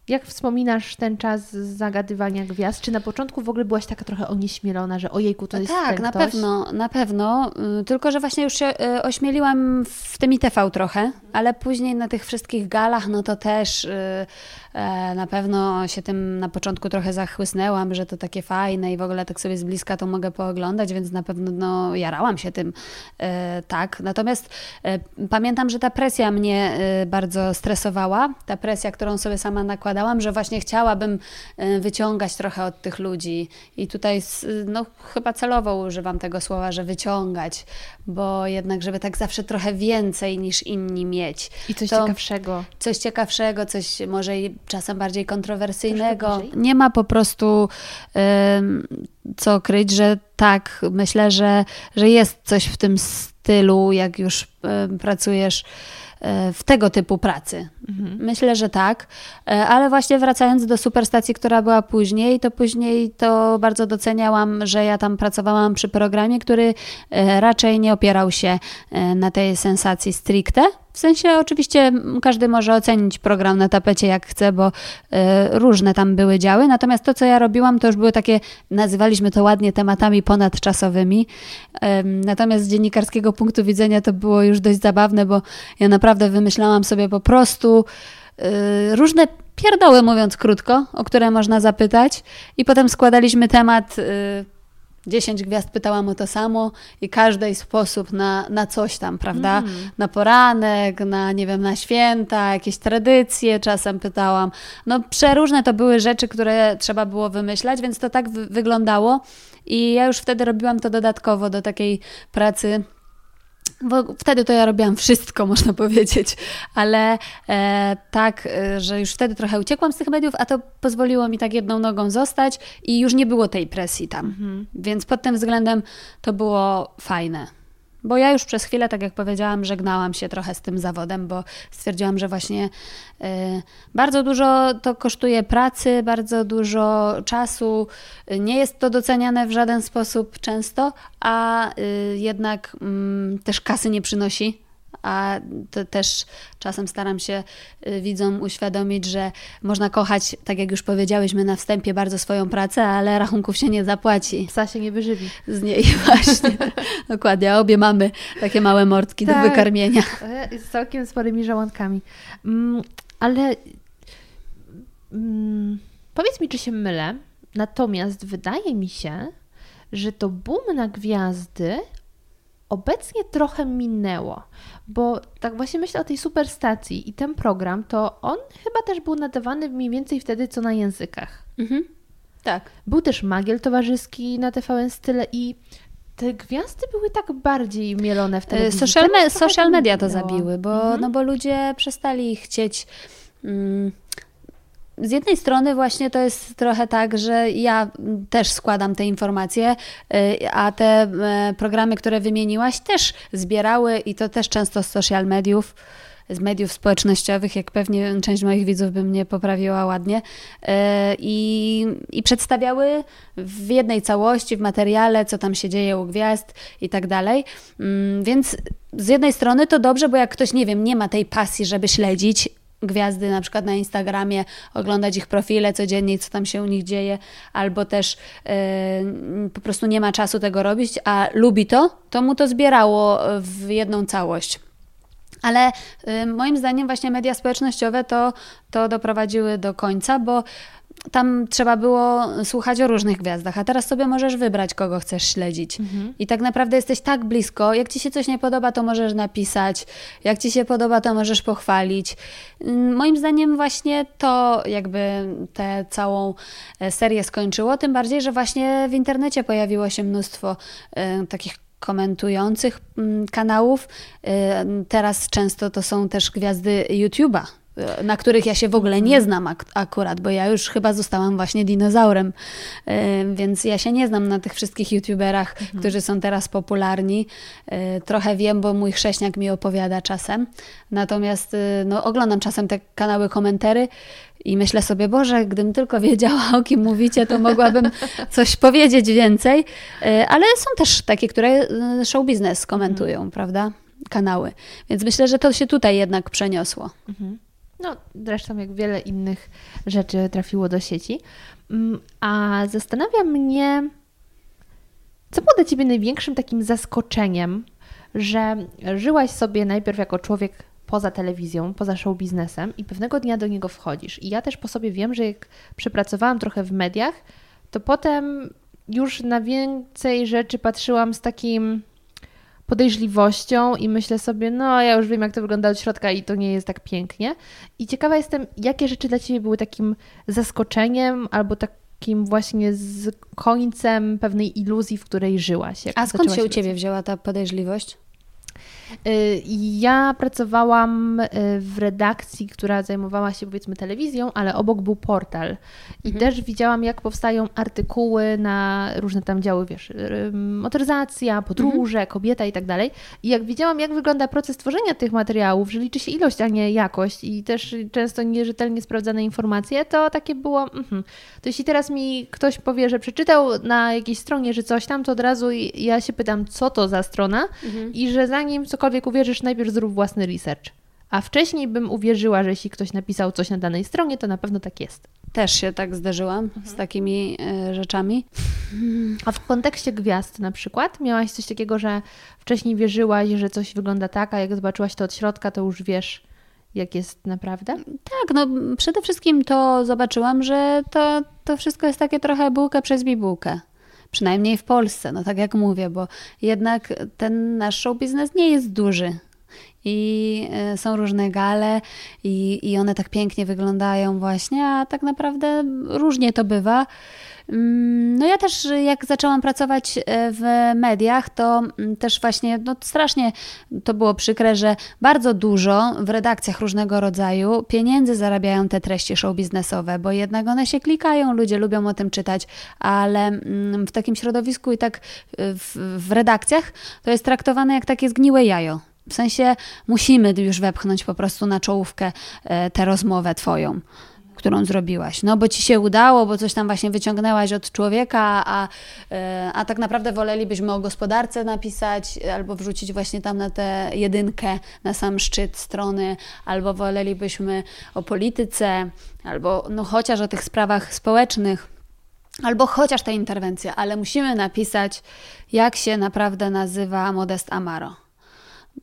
Jak wspominasz ten czas zagadywania gwiazd? Czy na początku w ogóle byłaś taka trochę onieśmielona, że ojejku, to jest Tak, na pewno, na pewno. Y, tylko, że właśnie już się y, ośmieliłam w tym ITV trochę, ale później na tych wszystkich galach, no to też y, na pewno się tym na początku trochę zachłysnęłam, że to takie fajne i w ogóle tak sobie z bliska to mogę pooglądać, więc na pewno no, jarałam się tym, e, tak. Natomiast e, pamiętam, że ta presja mnie bardzo stresowała, ta presja, którą sobie sama nakładałam, że właśnie chciałabym e, wyciągać trochę od tych ludzi. I tutaj no, chyba celowo używam tego słowa, że wyciągać, bo jednak, żeby tak zawsze trochę więcej niż inni mieć. I coś ciekawszego. Coś ciekawszego, coś może czasem bardziej kontrowersyjnego. Nie ma po prostu co kryć, że tak, myślę, że, że jest coś w tym stylu, jak już pracujesz E, w tego typu pracy. Mhm. Myślę, że tak, e, ale właśnie wracając do superstacji, która była później, to później to bardzo doceniałam, że ja tam pracowałam przy programie, który e, raczej nie opierał się na tej sensacji stricte, W sensie oczywiście każdy może ocenić program na tapecie jak chce, bo y, różne tam były działy. Natomiast to, co ja robiłam, to już były takie, nazywaliśmy to ładnie tematami ponadczasowymi. Y, natomiast z dziennikarskiego punktu widzenia to było już dość zabawne, bo ja naprawdę wymyślałam sobie po prostu y, różne pierdoły, mówiąc krótko, o które można zapytać. I potem składaliśmy temat 10 gwiazd pytałam o to samo i każdy sposób na, na coś tam, prawda? Mm. Na poranek, na nie wiem, na święta, jakieś tradycje czasem pytałam. No przeróżne to były rzeczy, które trzeba było wymyślać, więc to tak wyglądało i ja już wtedy robiłam to dodatkowo do takiej pracy bo wtedy to ja robiłam wszystko, [laughs] można powiedzieć, ale e, tak, e, że już wtedy trochę uciekłam z tych mediów, a to pozwoliło mi tak jedną nogą zostać i już nie było tej presji tam. Mhm. Więc pod tym względem to było fajne. Bo ja już przez chwilę, tak jak powiedziałam, żegnałam się trochę z tym zawodem, bo stwierdziłam, że właśnie y, bardzo dużo to kosztuje pracy, bardzo dużo czasu, nie jest to doceniane w żaden sposób często, a y, jednak y, też kasy nie przynosi a to też czasem staram się y, widzom uświadomić, że można kochać, tak jak już powiedziałyśmy na wstępie, bardzo swoją pracę, ale rachunków się nie zapłaci. Psa się nie wyżywi. Z niej [laughs] właśnie. Dokładnie. Obie mamy takie małe mordki tak, do wykarmienia. Z całkiem sporymi żołądkami. Mm, ale mm, powiedz mi, czy się mylę, natomiast wydaje mi się, że to boom na gwiazdy obecnie trochę minęło, bo tak właśnie myślę o tej superstacji i ten program, to on chyba też był nadawany mniej więcej wtedy co na językach. Mhm. Tak. Był też Magiel Towarzyski na TVN Style i te gwiazdy były tak bardziej mielone w telewizji. Social, me social media to zabiły, bo, mhm. no bo ludzie przestali chcieć... Mm, z jednej strony właśnie to jest trochę tak, że ja też składam te informacje, y, a te e, programy, które wymieniłaś, też zbierały i to też często z social mediów z mediów społecznościowych, jak pewnie część moich widzów by mnie poprawiła ładnie, e, i, i przedstawiały w jednej całości, w materiale, co tam się dzieje u gwiazd i tak dalej. Mm, więc z jednej strony to dobrze, bo jak ktoś, nie wiem, nie ma tej pasji, żeby śledzić, gwiazdy na przykład na Instagramie, oglądać ich profile codziennie, co tam się u nich dzieje, albo też yy, po prostu nie ma czasu tego robić, a lubi to, to mu to zbierało w jedną całość. Ale y, moim zdaniem właśnie media społecznościowe to, to doprowadziły do końca, bo tam trzeba było słuchać o różnych gwiazdach, a teraz sobie możesz wybrać, kogo chcesz śledzić. Mhm. I tak naprawdę jesteś tak blisko. Jak ci się coś nie podoba, to możesz napisać. Jak ci się podoba, to możesz pochwalić. Mm, moim zdaniem, właśnie to jakby tę całą e, serię skończyło. Tym bardziej, że właśnie w internecie pojawiło się mnóstwo y, takich komentujących mm, kanałów. Y, teraz często to są też gwiazdy YouTube'a na których ja się w ogóle nie znam ak akurat, bo ja już chyba zostałam właśnie dinozaurem, yy, więc ja się nie znam na tych wszystkich youtuberach, mhm. którzy są teraz popularni. Yy, trochę wiem, bo mój chrześniak mi opowiada czasem, natomiast yy, no, oglądam czasem te kanały komentary i myślę sobie, Boże, gdybym tylko wiedziała, o kim mówicie, to mogłabym [laughs] coś powiedzieć więcej, ale są też takie, które show biznes komentują, mhm. prawda? Kanały. Więc myślę, że to się tutaj jednak przeniosło. Mhm. No, zresztą jak wiele innych rzeczy trafiło do sieci. Mm, a zastanawia mnie, co było dla Ciebie największym takim zaskoczeniem, że żyłaś sobie najpierw jako człowiek poza telewizją, poza show biznesem i pewnego dnia do niego wchodzisz. I ja też po sobie wiem, że jak przepracowałam trochę w mediach, to potem już na więcej rzeczy patrzyłam z takim podejrzliwością i myślę sobie, no ja już wiem, jak to wygląda od środka i to nie jest tak pięknie. I ciekawa jestem, jakie rzeczy dla Ciebie były takim zaskoczeniem albo takim właśnie z końcem pewnej iluzji, w której żyłaś. A skąd się u Ciebie wzięła ta podejrzliwość? Y, ja pracowałam y, w redakcji, która zajmowała się powiedzmy telewizją, ale obok był portal. I mhm. też widziałam, jak powstają artykuły na różne tam działy, wiesz, motoryzacja, podróże, mhm. kobieta i tak dalej. I jak widziałam, jak wygląda proces tworzenia tych materiałów, że liczy się ilość, a nie jakość i też często nierzetelnie sprawdzane informacje, to takie było, mm to jeśli teraz mi ktoś powie, że przeczytał na jakiejś stronie, że coś tam, to od razu ja się pytam, co to za strona mhm. i że zanim co cokolwiek uwierzysz, najpierw zrób własny research. A wcześniej bym uwierzyła, że jeśli ktoś napisał coś na danej stronie, to na pewno tak jest. Też się tak zdarzyłam mhm. z takimi y, rzeczami. A w kontekście gwiazd na przykład, miałaś coś takiego, że wcześniej wierzyłaś, że coś wygląda tak, a jak zobaczyłaś to od środka, to już wiesz, jak jest naprawdę? Tak, no przede wszystkim to zobaczyłam, że to, to wszystko jest takie trochę bułka przez bibułkę. Przynajmniej w Polsce, no tak jak mówię, bo jednak ten nasz show biznes nie jest duży i e, są różne gale i, i one tak pięknie wyglądają właśnie, a tak naprawdę różnie to bywa. Mm, no ja też jak zaczęłam pracować e, w mediach, to mm, też właśnie no strasznie to było przykre, że bardzo dużo w redakcjach różnego rodzaju pieniędzy zarabiają te treści show biznesowe, bo jednak one się klikają, ludzie lubią o tym czytać, ale mm, w takim środowisku i tak e, w, w redakcjach to jest traktowane jak takie zgniłe jajo. W sensie musimy już wepchnąć po prostu na czołówkę e, tę rozmowę twoją którą zrobiłaś. No bo ci się udało, bo coś tam właśnie wyciągnęłaś od człowieka, a, e, a tak naprawdę wolelibyśmy o gospodarce napisać, albo wrzucić właśnie tam na tę jedynkę, na sam szczyt strony, albo wolelibyśmy o polityce, albo no chociaż o tych sprawach społecznych. Albo chociaż te interwencje, ale musimy napisać, jak się naprawdę nazywa Modest Amaro.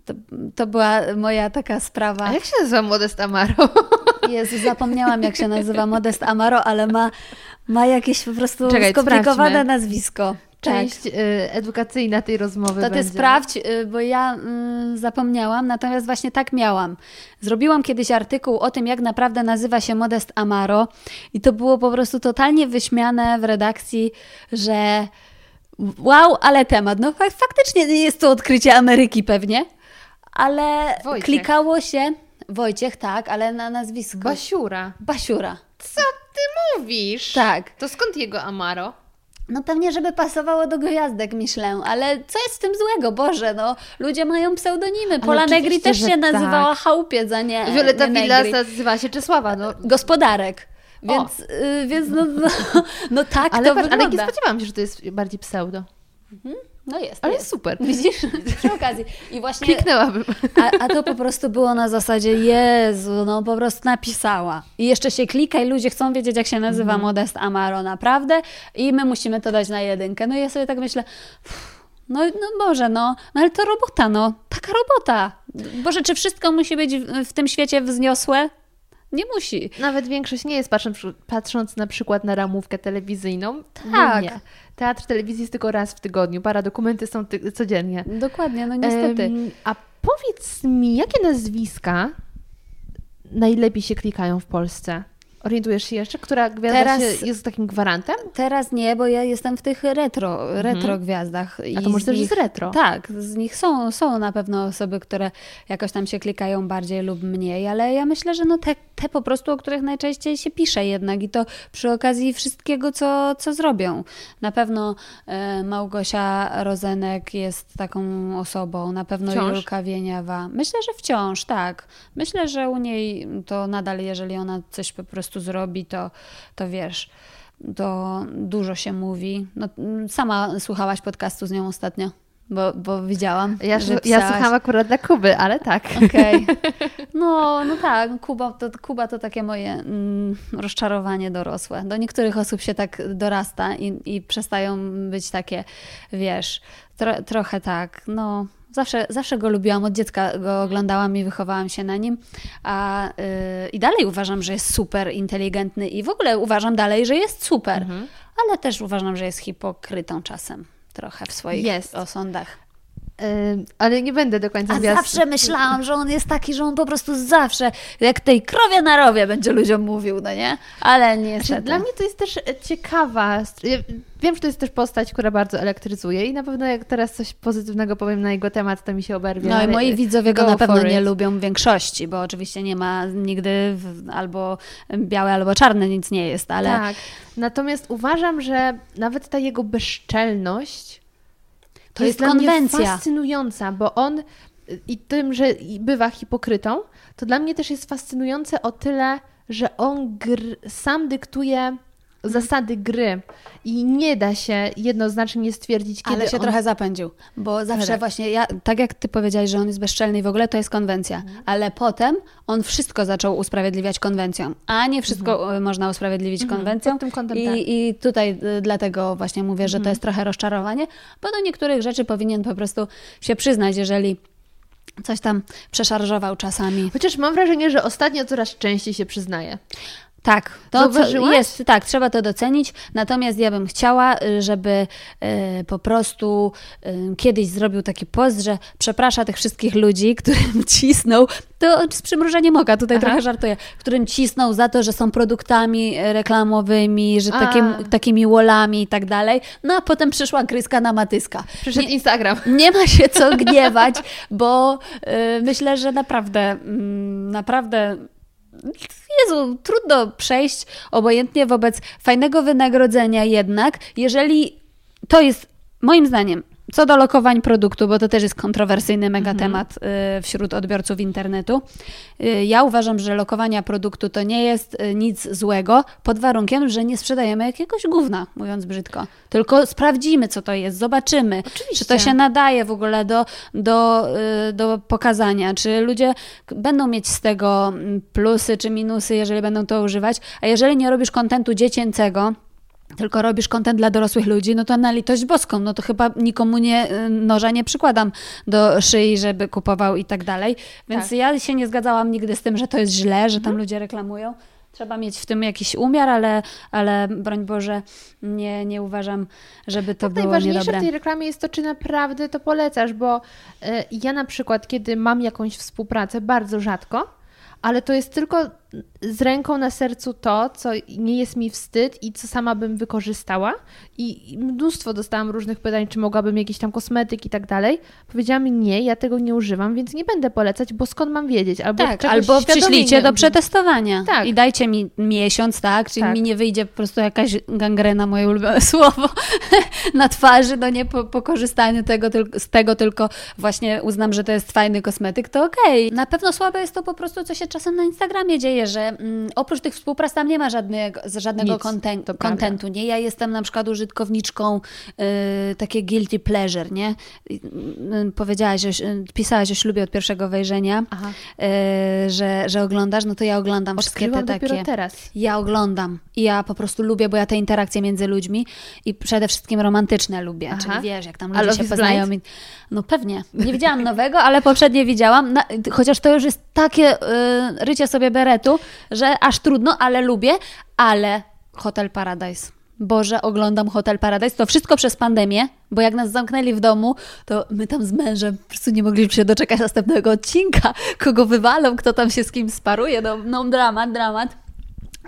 To, to, była moja taka sprawa. A jak się nazywa Modest Amaro? [laughs] Jezu, zapomniałam jak się nazywa Modest Amaro, ale ma, ma jakieś po prostu Czekaj, skomplikowane sprawdźmy. nazwisko. Część tak. Edukacyjna tej rozmowy. To ty sprawdź, y, bo ja y, zapomniałam, natomiast właśnie tak miałam. Zrobiłam kiedyś artykuł o tym, jak naprawdę nazywa się Modest Amaro, i to było po prostu totalnie wyśmiane w redakcji, że wow, ale temat. No faktycznie jest to odkrycie Ameryki pewnie ale Wojciech. klikało się. Wojciech, tak, ale na nazwisko. Basiura. Basiura. Co ty mówisz? Tak. To skąd jego Amaro? No pewnie, żeby pasowało do gwiazdek, myślę, ale co jest w tym złego? Boże, no, ludzie mają pseudonimy. Pola Negri też się nazywała tak. Chałupiec, a nie Violeta Villas nazywała się Czesława, no. Gospodarek. Więc, y, więc no, no, no, tak ale, to patrz, wygląda. Ale nie spodziewałam się, że to jest bardziej pseudo. Mhm. No jest. Ale jest. super. Widzisz? [laughs] Przy okazji. I właśnie. Kliknęłabym. A, a to po prostu było na zasadzie, Jezu, no po prostu napisała. I jeszcze się klika i ludzie chcą wiedzieć, jak się nazywa mm. Modest Amaro, naprawdę. I my musimy to dać na jedynkę. No i ja sobie tak myślę. No, no Boże, no, no ale to robota, no, taka robota. Boże, czy wszystko musi być w, w tym świecie wzniosłe? Nie musi. Nawet większość nie jest, patrząc, patrząc na przykład na ramówkę telewizyjną. Tak. Nie. Teatr telewizji jest tylko raz w tygodniu, para dokumenty są ty- codziennie. Dokładnie, no niestety. Um, a powiedz mi, jakie nazwiska najlepiej się klikają w Polsce? Orientujesz się jeszcze, która gwiazda teraz, jest takim gwarantem? Teraz nie, bo ja jestem w tych retro, mhm. retro gwiazdach. A to może też jest retro? Tak, z nich są, są na pewno osoby, które jakoś tam się klikają bardziej lub mniej, ale ja myślę, że no te, te po prostu, o których najczęściej się pisze jednak i to przy okazji wszystkiego, co, co zrobią. Na pewno e, Małgosia Rozenek jest taką osobą, na pewno wciąż? Julka Wieniawa. Myślę, że wciąż, tak. Myślę, że u niej to nadal, jeżeli ona coś po prostu prostu zrobi, to, to wiesz, to dużo się mówi. No, sama słuchałaś podcastu z nią ostatnio. Bo, bo widziałam. Ja, że ja słuchałam akurat dla Kuby, ale tak. Okej. Okay. [laughs] No, no tak, Kuba to, Kuba to takie moje mm, rozczarowanie dorosłe. Do niektórych osób się tak dorasta i, i przestają być takie, wiesz, tro, trochę tak, no Zawsze, zawsze go lubiłam, od dziecka go oglądałam i wychowałam się na nim. A, yy, I dalej uważam, że jest super inteligentny i w ogóle uważam dalej, że jest super. Mhm. Ale też uważam, że jest hipokrytą czasem trochę w swoich jest. osądach ale nie będę do końca A zawsze myślałam, że on jest taki, że on po prostu zawsze, jak tej krowie na rowie będzie ludziom mówił, no nie? Ale niestety. Znaczy, dla mnie to jest też ciekawa. Wiem, że to jest też postać, która bardzo elektryzuje i na pewno jak teraz coś pozytywnego powiem na jego temat, to mi się oberwie. No i moi widzowie go na pewno nie lubią w większości, bo oczywiście nie ma nigdy albo białe, albo czarne, nic nie jest, ale... Tak. Natomiast uważam, że nawet ta jego bezczelność to jest, jest konwencja. fascynująca, bo on i tym, że bywa hipokrytą, to dla mnie też jest fascynujące o tyle, że on sam dyktuje zasady gry i nie da się jednoznacznie stwierdzić, kiedy Ale się on... trochę zapędził, bo zawsze Tak. właśnie, ja, tak jak ty powiedziałeś, że on jest bezczelny i w ogóle to jest konwencja, Mhm. ale potem on wszystko zaczął usprawiedliwiać konwencją, a nie wszystko y, można usprawiedliwić konwencją. Mhm. Pod tym kątem I, tak. I tutaj y, dlatego właśnie mówię, że to jest trochę rozczarowanie, bo do niektórych rzeczy powinien po prostu się przyznać, jeżeli coś tam przeszarżował czasami. Chociaż mam wrażenie, że ostatnio coraz częściej się przyznaje. Tak, to jest, tak, trzeba to docenić. Natomiast ja bym chciała, y, żeby y, po prostu y, kiedyś zrobił taki post, że przeprasza tych wszystkich ludzi, [laughs] którym cisnął, to z przymrużeniem oka, tutaj Aha. trochę żartuję, którym cisnął za to, że są produktami reklamowymi, że takim, takimi wolami i tak dalej. No a potem przyszła gryzka na matyska. Przyszedł Instagram. [laughs] Nie ma się co [laughs] gniewać, bo y, myślę, że naprawdę, mm, naprawdę. Jezu, trudno przejść obojętnie wobec fajnego wynagrodzenia, jednak jeżeli to jest moim zdaniem. Co do lokowań produktu, bo to też jest kontrowersyjny mega temat y, wśród odbiorców internetu. Y, ja uważam, że lokowania produktu to nie jest y, nic złego, pod warunkiem, że nie sprzedajemy jakiegoś gówna, mówiąc brzydko. Tylko sprawdzimy, co to jest, zobaczymy, czy to się nadaje w ogóle do, do, do pokazania, czy ludzie będą mieć z tego mm, plusy czy minusy, jeżeli będą to używać, a jeżeli nie robisz kontentu dziecięcego, tylko robisz kontent dla dorosłych ludzi, no to na litość boską, no to chyba nikomu nie, y, noża nie przykładam do szyi, żeby kupował i tak dalej. Więc Tak. ja się nie zgadzałam nigdy z tym, że to jest źle, że tam ludzie reklamują. Trzeba mieć w tym jakiś umiar, ale, ale broń Boże, nie, nie uważam, żeby to było Najważniejsze niedobre. w tej reklamie jest to, czy naprawdę to polecasz, bo e, ja na przykład, kiedy mam jakąś współpracę, bardzo rzadko, ale to jest tylko z ręką na sercu to, co nie jest mi wstyd i co sama bym wykorzystała. I mnóstwo dostałam różnych pytań, czy mogłabym jakiś tam kosmetyk i tak dalej. Powiedziałam nie, ja tego nie używam, więc nie będę polecać, bo skąd mam wiedzieć? Albo Tak, albo przyślijcie do przetestowania Tak. i dajcie mi miesiąc, tak? Czyli Tak. mi nie wyjdzie po prostu jakaś gangrena, moje ulubione [laughs] słowo, na twarzy, no nie po, po korzystaniu tego, z tego, tylko właśnie uznam, że to jest fajny kosmetyk, to okej. Na pewno słabe jest to po prostu, co się czasem na Instagramie dzieje, że mm, oprócz tych współprac tam nie ma żadnego, żadnego konten- kontentu, nie? Ja jestem na przykład użytkowniczką y, takie guilty pleasure, nie? Y, y, powiedziałaś, że, y, pisałaś o ślubie od pierwszego wejrzenia, y, że, że oglądasz, no to ja oglądam wszystkie te takie. teraz. Ja oglądam i ja po prostu lubię, bo ja te interakcje między ludźmi i przede wszystkim romantyczne lubię, Aha. czyli wiesz, jak tam ludzie się poznają. I... No pewnie. Nie widziałam [laughs] nowego, ale poprzednie widziałam, na, chociaż to już jest takie y, rycie sobie beretu, że aż trudno, ale lubię, ale Hotel Paradise. Boże, oglądam Hotel Paradise. To wszystko przez pandemię, bo jak nas zamknęli w domu, to my tam z mężem po prostu nie mogliśmy się doczekać następnego odcinka. [laughs] Kogo wywalą, kto tam się z kim sparuje. No, no dramat, dramat.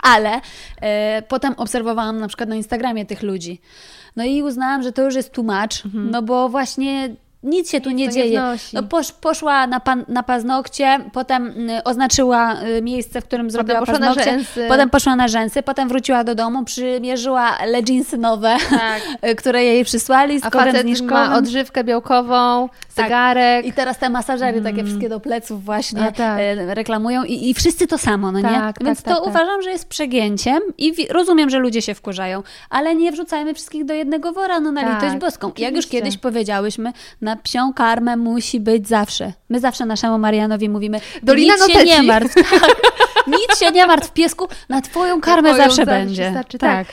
Ale e, potem obserwowałam na przykład na Instagramie tych ludzi. No i uznałam, że to już jest too much, no bo właśnie nic się tu nie dzieje. no posz, poszła na, pan, na paznokcie, potem y, oznaczyła y, miejsce, w którym zrobiła na paznokcie, potem poszła na rzęsy, potem wróciła do domu, przymierzyła leginsy nowe, Tak. [laughs] y, który jej przysłali z A kodem facet zniżkowym. ma odżywkę białkową, Tak. zegarek. I teraz te masażery, takie wszystkie do pleców właśnie A, tak. reklamują i, i wszyscy to samo, no Tak, nie? tak, Więc tak, to tak. uważam, że jest przegięciem i wi- rozumiem, że ludzie się wkurzają, ale nie wrzucajmy wszystkich do jednego wora, no na Tak, litość boską. Jak już kiedyś powiedziałyśmy, na psią karmę musi być zawsze. My zawsze naszemu Marianowi mówimy, Dolina nic się nie martw. Tak. [laughs] [laughs] Nic się nie martw, piesku, na twoją karmę Twoją zawsze będzie. starczy, tak.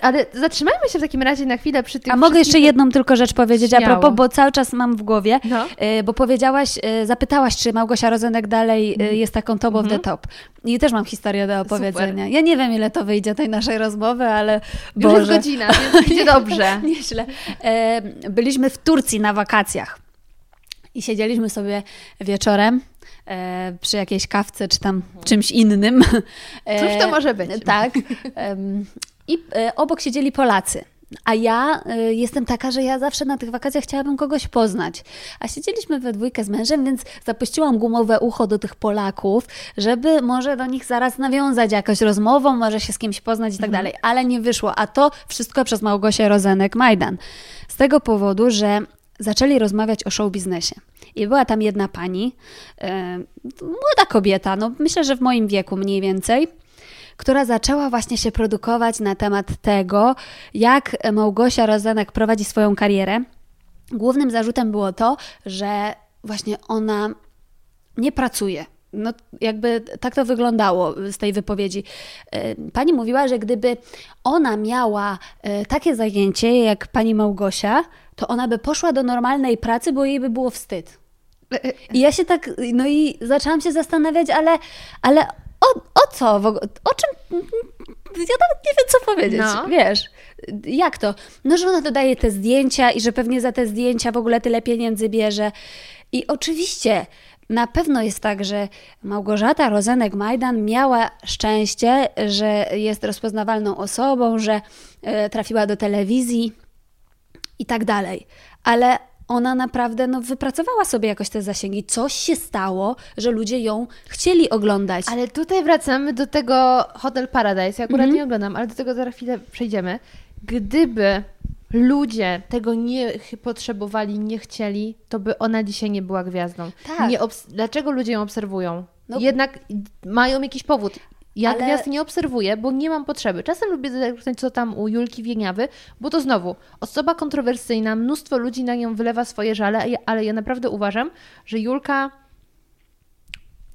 Ale zatrzymajmy się w takim razie na chwilę przy tych A mogę jeszcze jedną tylko rzecz powiedzieć a Śmiało. propos, bo cały czas mam w głowie, No. y, bo powiedziałaś, y, zapytałaś, czy Małgosia Rozenek dalej y, jest taką top of the top. I też mam historię do opowiedzenia. Mhm. Super. Ja nie wiem, ile to wyjdzie tej naszej rozmowy, ale Już jest Boże. godzina, więc [laughs] idzie dobrze. [laughs] Nieźle. E, byliśmy w Turcji na wakacjach i siedzieliśmy sobie wieczorem przy jakiejś kawce czy tam czymś innym. [laughs] E, Cóż to może być? Tak. I e, obok siedzieli Polacy. A ja y, jestem taka, że ja zawsze na tych wakacjach chciałabym kogoś poznać. A siedzieliśmy we dwójkę z mężem, więc zapuściłam gumowe ucho do tych Polaków, żeby może do nich zaraz nawiązać jakąś rozmową, może się z kimś poznać i tak dalej. Ale nie wyszło. A to wszystko przez Małgosię Rozenek-Majdan. Z tego powodu, że zaczęli rozmawiać o show biznesie. I była tam jedna pani, e, młoda kobieta, no myślę, że w moim wieku mniej więcej, która zaczęła właśnie się produkować na temat tego, jak Małgosia Rozenek prowadzi swoją karierę. Głównym zarzutem było to, że właśnie ona nie pracuje. No, jakby tak to wyglądało z tej wypowiedzi. E, pani mówiła, że gdyby ona miała e, takie zajęcie jak pani Małgosia, to ona by poszła do normalnej pracy, bo jej by było wstyd. I ja się tak, no i zaczęłam się zastanawiać, ale, ale o, o co w ogóle, o czym, ja nawet nie wiem, co powiedzieć, no. wiesz. Jak to? No, że ona dodaje te zdjęcia i że pewnie za te zdjęcia w ogóle tyle pieniędzy bierze. I oczywiście na pewno jest tak, że Małgorzata Rozenek-Majdan miała szczęście, że jest rozpoznawalną osobą, że e, trafiła do telewizji i tak dalej. Ale ona naprawdę no, wypracowała sobie jakoś te zasięgi. Coś się stało, że ludzie ją chcieli oglądać. Ale tutaj wracamy do tego Hotel Paradise. Ja akurat -hmm. nie oglądam, ale do tego za chwilę przejdziemy. Gdyby ludzie tego nie potrzebowali, nie chcieli, to by ona dzisiaj nie była gwiazdą. Tak. Nie Dlaczego ludzie ją obserwują? No. Jednak mają jakiś powód. Ja Ale... gwiazd nie obserwuję, bo nie mam potrzeby. Czasem lubię zerknąć, co tam u Julki Wieniawy, bo to znowu osoba kontrowersyjna, mnóstwo ludzi na nią wylewa swoje żale, ale ja naprawdę uważam, że Julka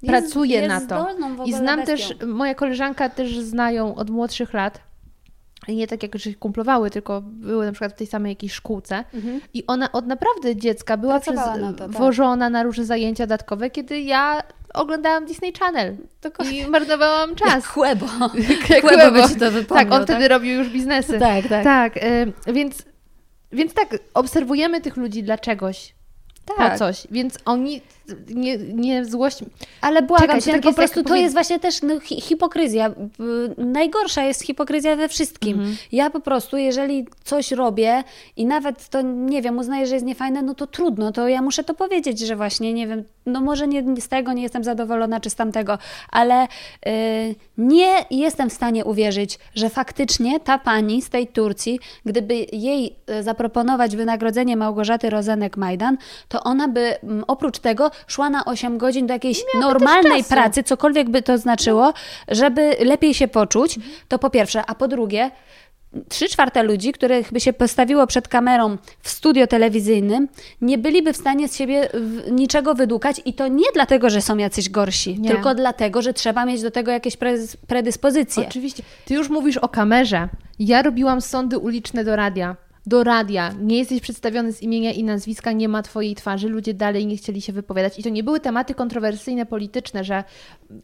jest, pracuje jest na to. I znam bestią. też, moja koleżanka też znają od młodszych lat nie tak jak się kumplowały, tylko były na przykład w tej samej jakiejś szkółce mhm. i ona od naprawdę dziecka była przez, na to, tak. wożona na różne zajęcia dodatkowe, kiedy ja oglądałam Disney Channel i marnowałam czas. [laughs] Jak Chłebo. jak Chłebo by ci to wypomniał, Tak, on tak? wtedy robił już biznesy. [laughs] Tak, tak. Tak, y, więc, więc tak, obserwujemy tych ludzi dla czegoś tak. po coś. Więc oni nie, nie złość. Ale błagam cię, tak po prostu to jest właśnie też no, hi hipokryzja. Najgorsza jest hipokryzja we wszystkim. Mhm. Ja po prostu, jeżeli coś robię i nawet to, nie wiem, uznaję, że jest niefajne, no to trudno, to ja muszę to powiedzieć, że właśnie, nie wiem, no może nie z tego nie jestem zadowolona, czy z tamtego, ale yy, nie jestem w stanie uwierzyć, że faktycznie ta pani z tej Turcji, gdyby jej y, zaproponować wynagrodzenie Małgorzaty Rozenek-Majdan, to ona by oprócz tego szła na 8 godzin do jakiejś normalnej pracy, cokolwiek by to znaczyło, żeby lepiej się poczuć, to po pierwsze, a po drugie, trzy czwarte ludzi, których by się postawiło przed kamerą w studio telewizyjnym, nie byliby w stanie z siebie niczego wydukać i to nie dlatego, że są jacyś gorsi, nie. tylko dlatego, że trzeba mieć do tego jakieś predyspozycje. Oczywiście. Ty już mówisz o kamerze. Ja robiłam sądy uliczne do radia do radia, nie jesteś przedstawiony z imienia i nazwiska, nie ma twojej twarzy, ludzie dalej nie chcieli się wypowiadać. I to nie były tematy kontrowersyjne, polityczne, że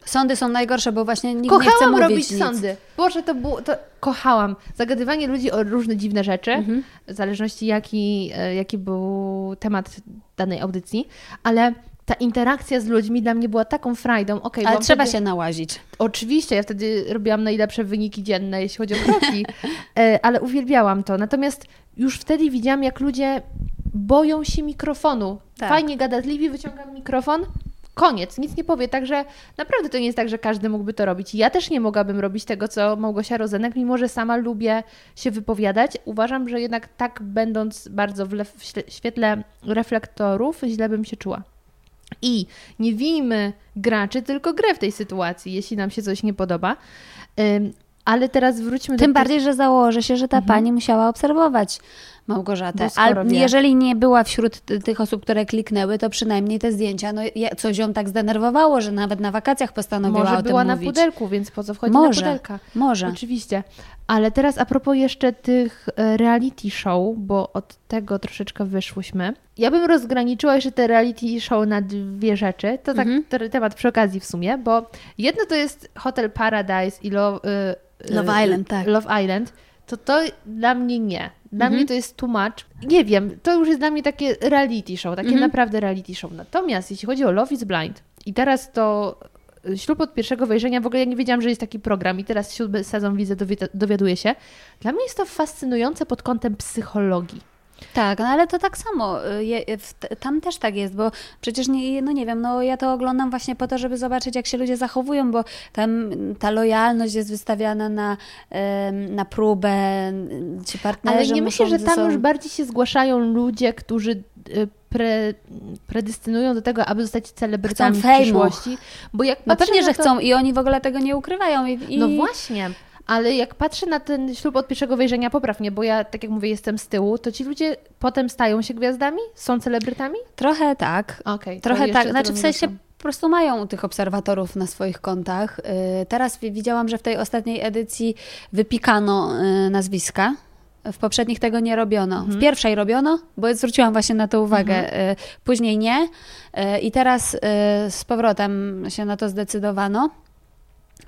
sądy są najgorsze, bo właśnie nikt kochałam nie chce mówić robić nic. sądy. Boże, to było, to kochałam. Zagadywanie ludzi o różne dziwne rzeczy, mhm. w zależności jaki, e, jaki był temat danej audycji, ale ta interakcja z ludźmi dla mnie była taką frajdą. Okay, Ale trzeba wtedy... się nałazić. Oczywiście, ja wtedy robiłam najlepsze wyniki dzienne, jeśli chodzi o kroki, [laughs] e, ale uwielbiałam to. Natomiast już wtedy widziałam, jak ludzie boją się mikrofonu. Tak. Fajnie gadatliwi, wyciągam mikrofon, koniec, nic nie powie. Także naprawdę to nie jest tak, że każdy mógłby to robić. Ja też nie mogłabym robić tego, co Małgosia Rozenek, mimo że sama lubię się wypowiadać. Uważam, że jednak tak, będąc bardzo w, w świetle reflektorów, źle bym się czuła. I nie wijmy graczy, tylko grę w tej sytuacji, jeśli nam się coś nie podoba. Ale teraz wróćmy do. Tym bardziej, że założę się, że ta mhm. pani musiała obserwować Małgorzatę. Ale jeżeli nie była wśród tych osób, które kliknęły, to przynajmniej te zdjęcia, no coś ją tak zdenerwowało, że nawet na wakacjach postanowiła Może o była tym na mówić. pudelku, więc po co wchodzi może, na pudelka? Może. Oczywiście. Ale teraz a propos jeszcze tych e, reality show, bo od tego troszeczkę wyszłyśmy. Ja bym rozgraniczyła jeszcze te reality show na dwie rzeczy. To tak mhm. temat przy okazji w sumie, bo jedno to jest Hotel Paradise i Love, y, Love Island, tak. Love Island. To to dla mnie nie. Dla mhm. mnie to jest much. Nie wiem, to już jest dla mnie takie reality show, takie mhm. naprawdę reality show. Natomiast jeśli chodzi o Love is Blind i teraz to ślub od pierwszego wejrzenia, w ogóle ja nie wiedziałam, że jest taki program i teraz siódmy sezon widzę, dowiaduję się. Dla mnie jest to fascynujące pod kątem psychologii. Tak, no ale to tak samo. Y, je, tam też tak jest, bo przecież nie, no nie wiem, no ja to oglądam właśnie po to, żeby zobaczyć, jak się ludzie zachowują, bo tam ta lojalność jest wystawiana na, na próbę, ci partnerzy Ale nie myślę, że tam już bardziej się zgłaszają ludzie, którzy y, pre, predystynują do tego, aby zostać celebrytami w przyszłości. Bo jak No pewnie, że to, chcą i oni w ogóle tego nie ukrywają. I, i... No właśnie. Ale jak patrzę na ten ślub od pierwszego wejrzenia, popraw mnie, bo ja, tak jak mówię, jestem z tyłu, to ci ludzie potem stają się gwiazdami? Są celebrytami? Trochę tak. To Trochę tak. Znaczy w sensie po prostu mają tych obserwatorów na swoich kontach. Y, Teraz wi- widziałam, że w tej ostatniej edycji wypikano y, nazwiska. W poprzednich tego nie robiono. Mhm. W pierwszej robiono, bo zwróciłam właśnie na to uwagę. Y, Później nie. I teraz z powrotem się na to zdecydowano.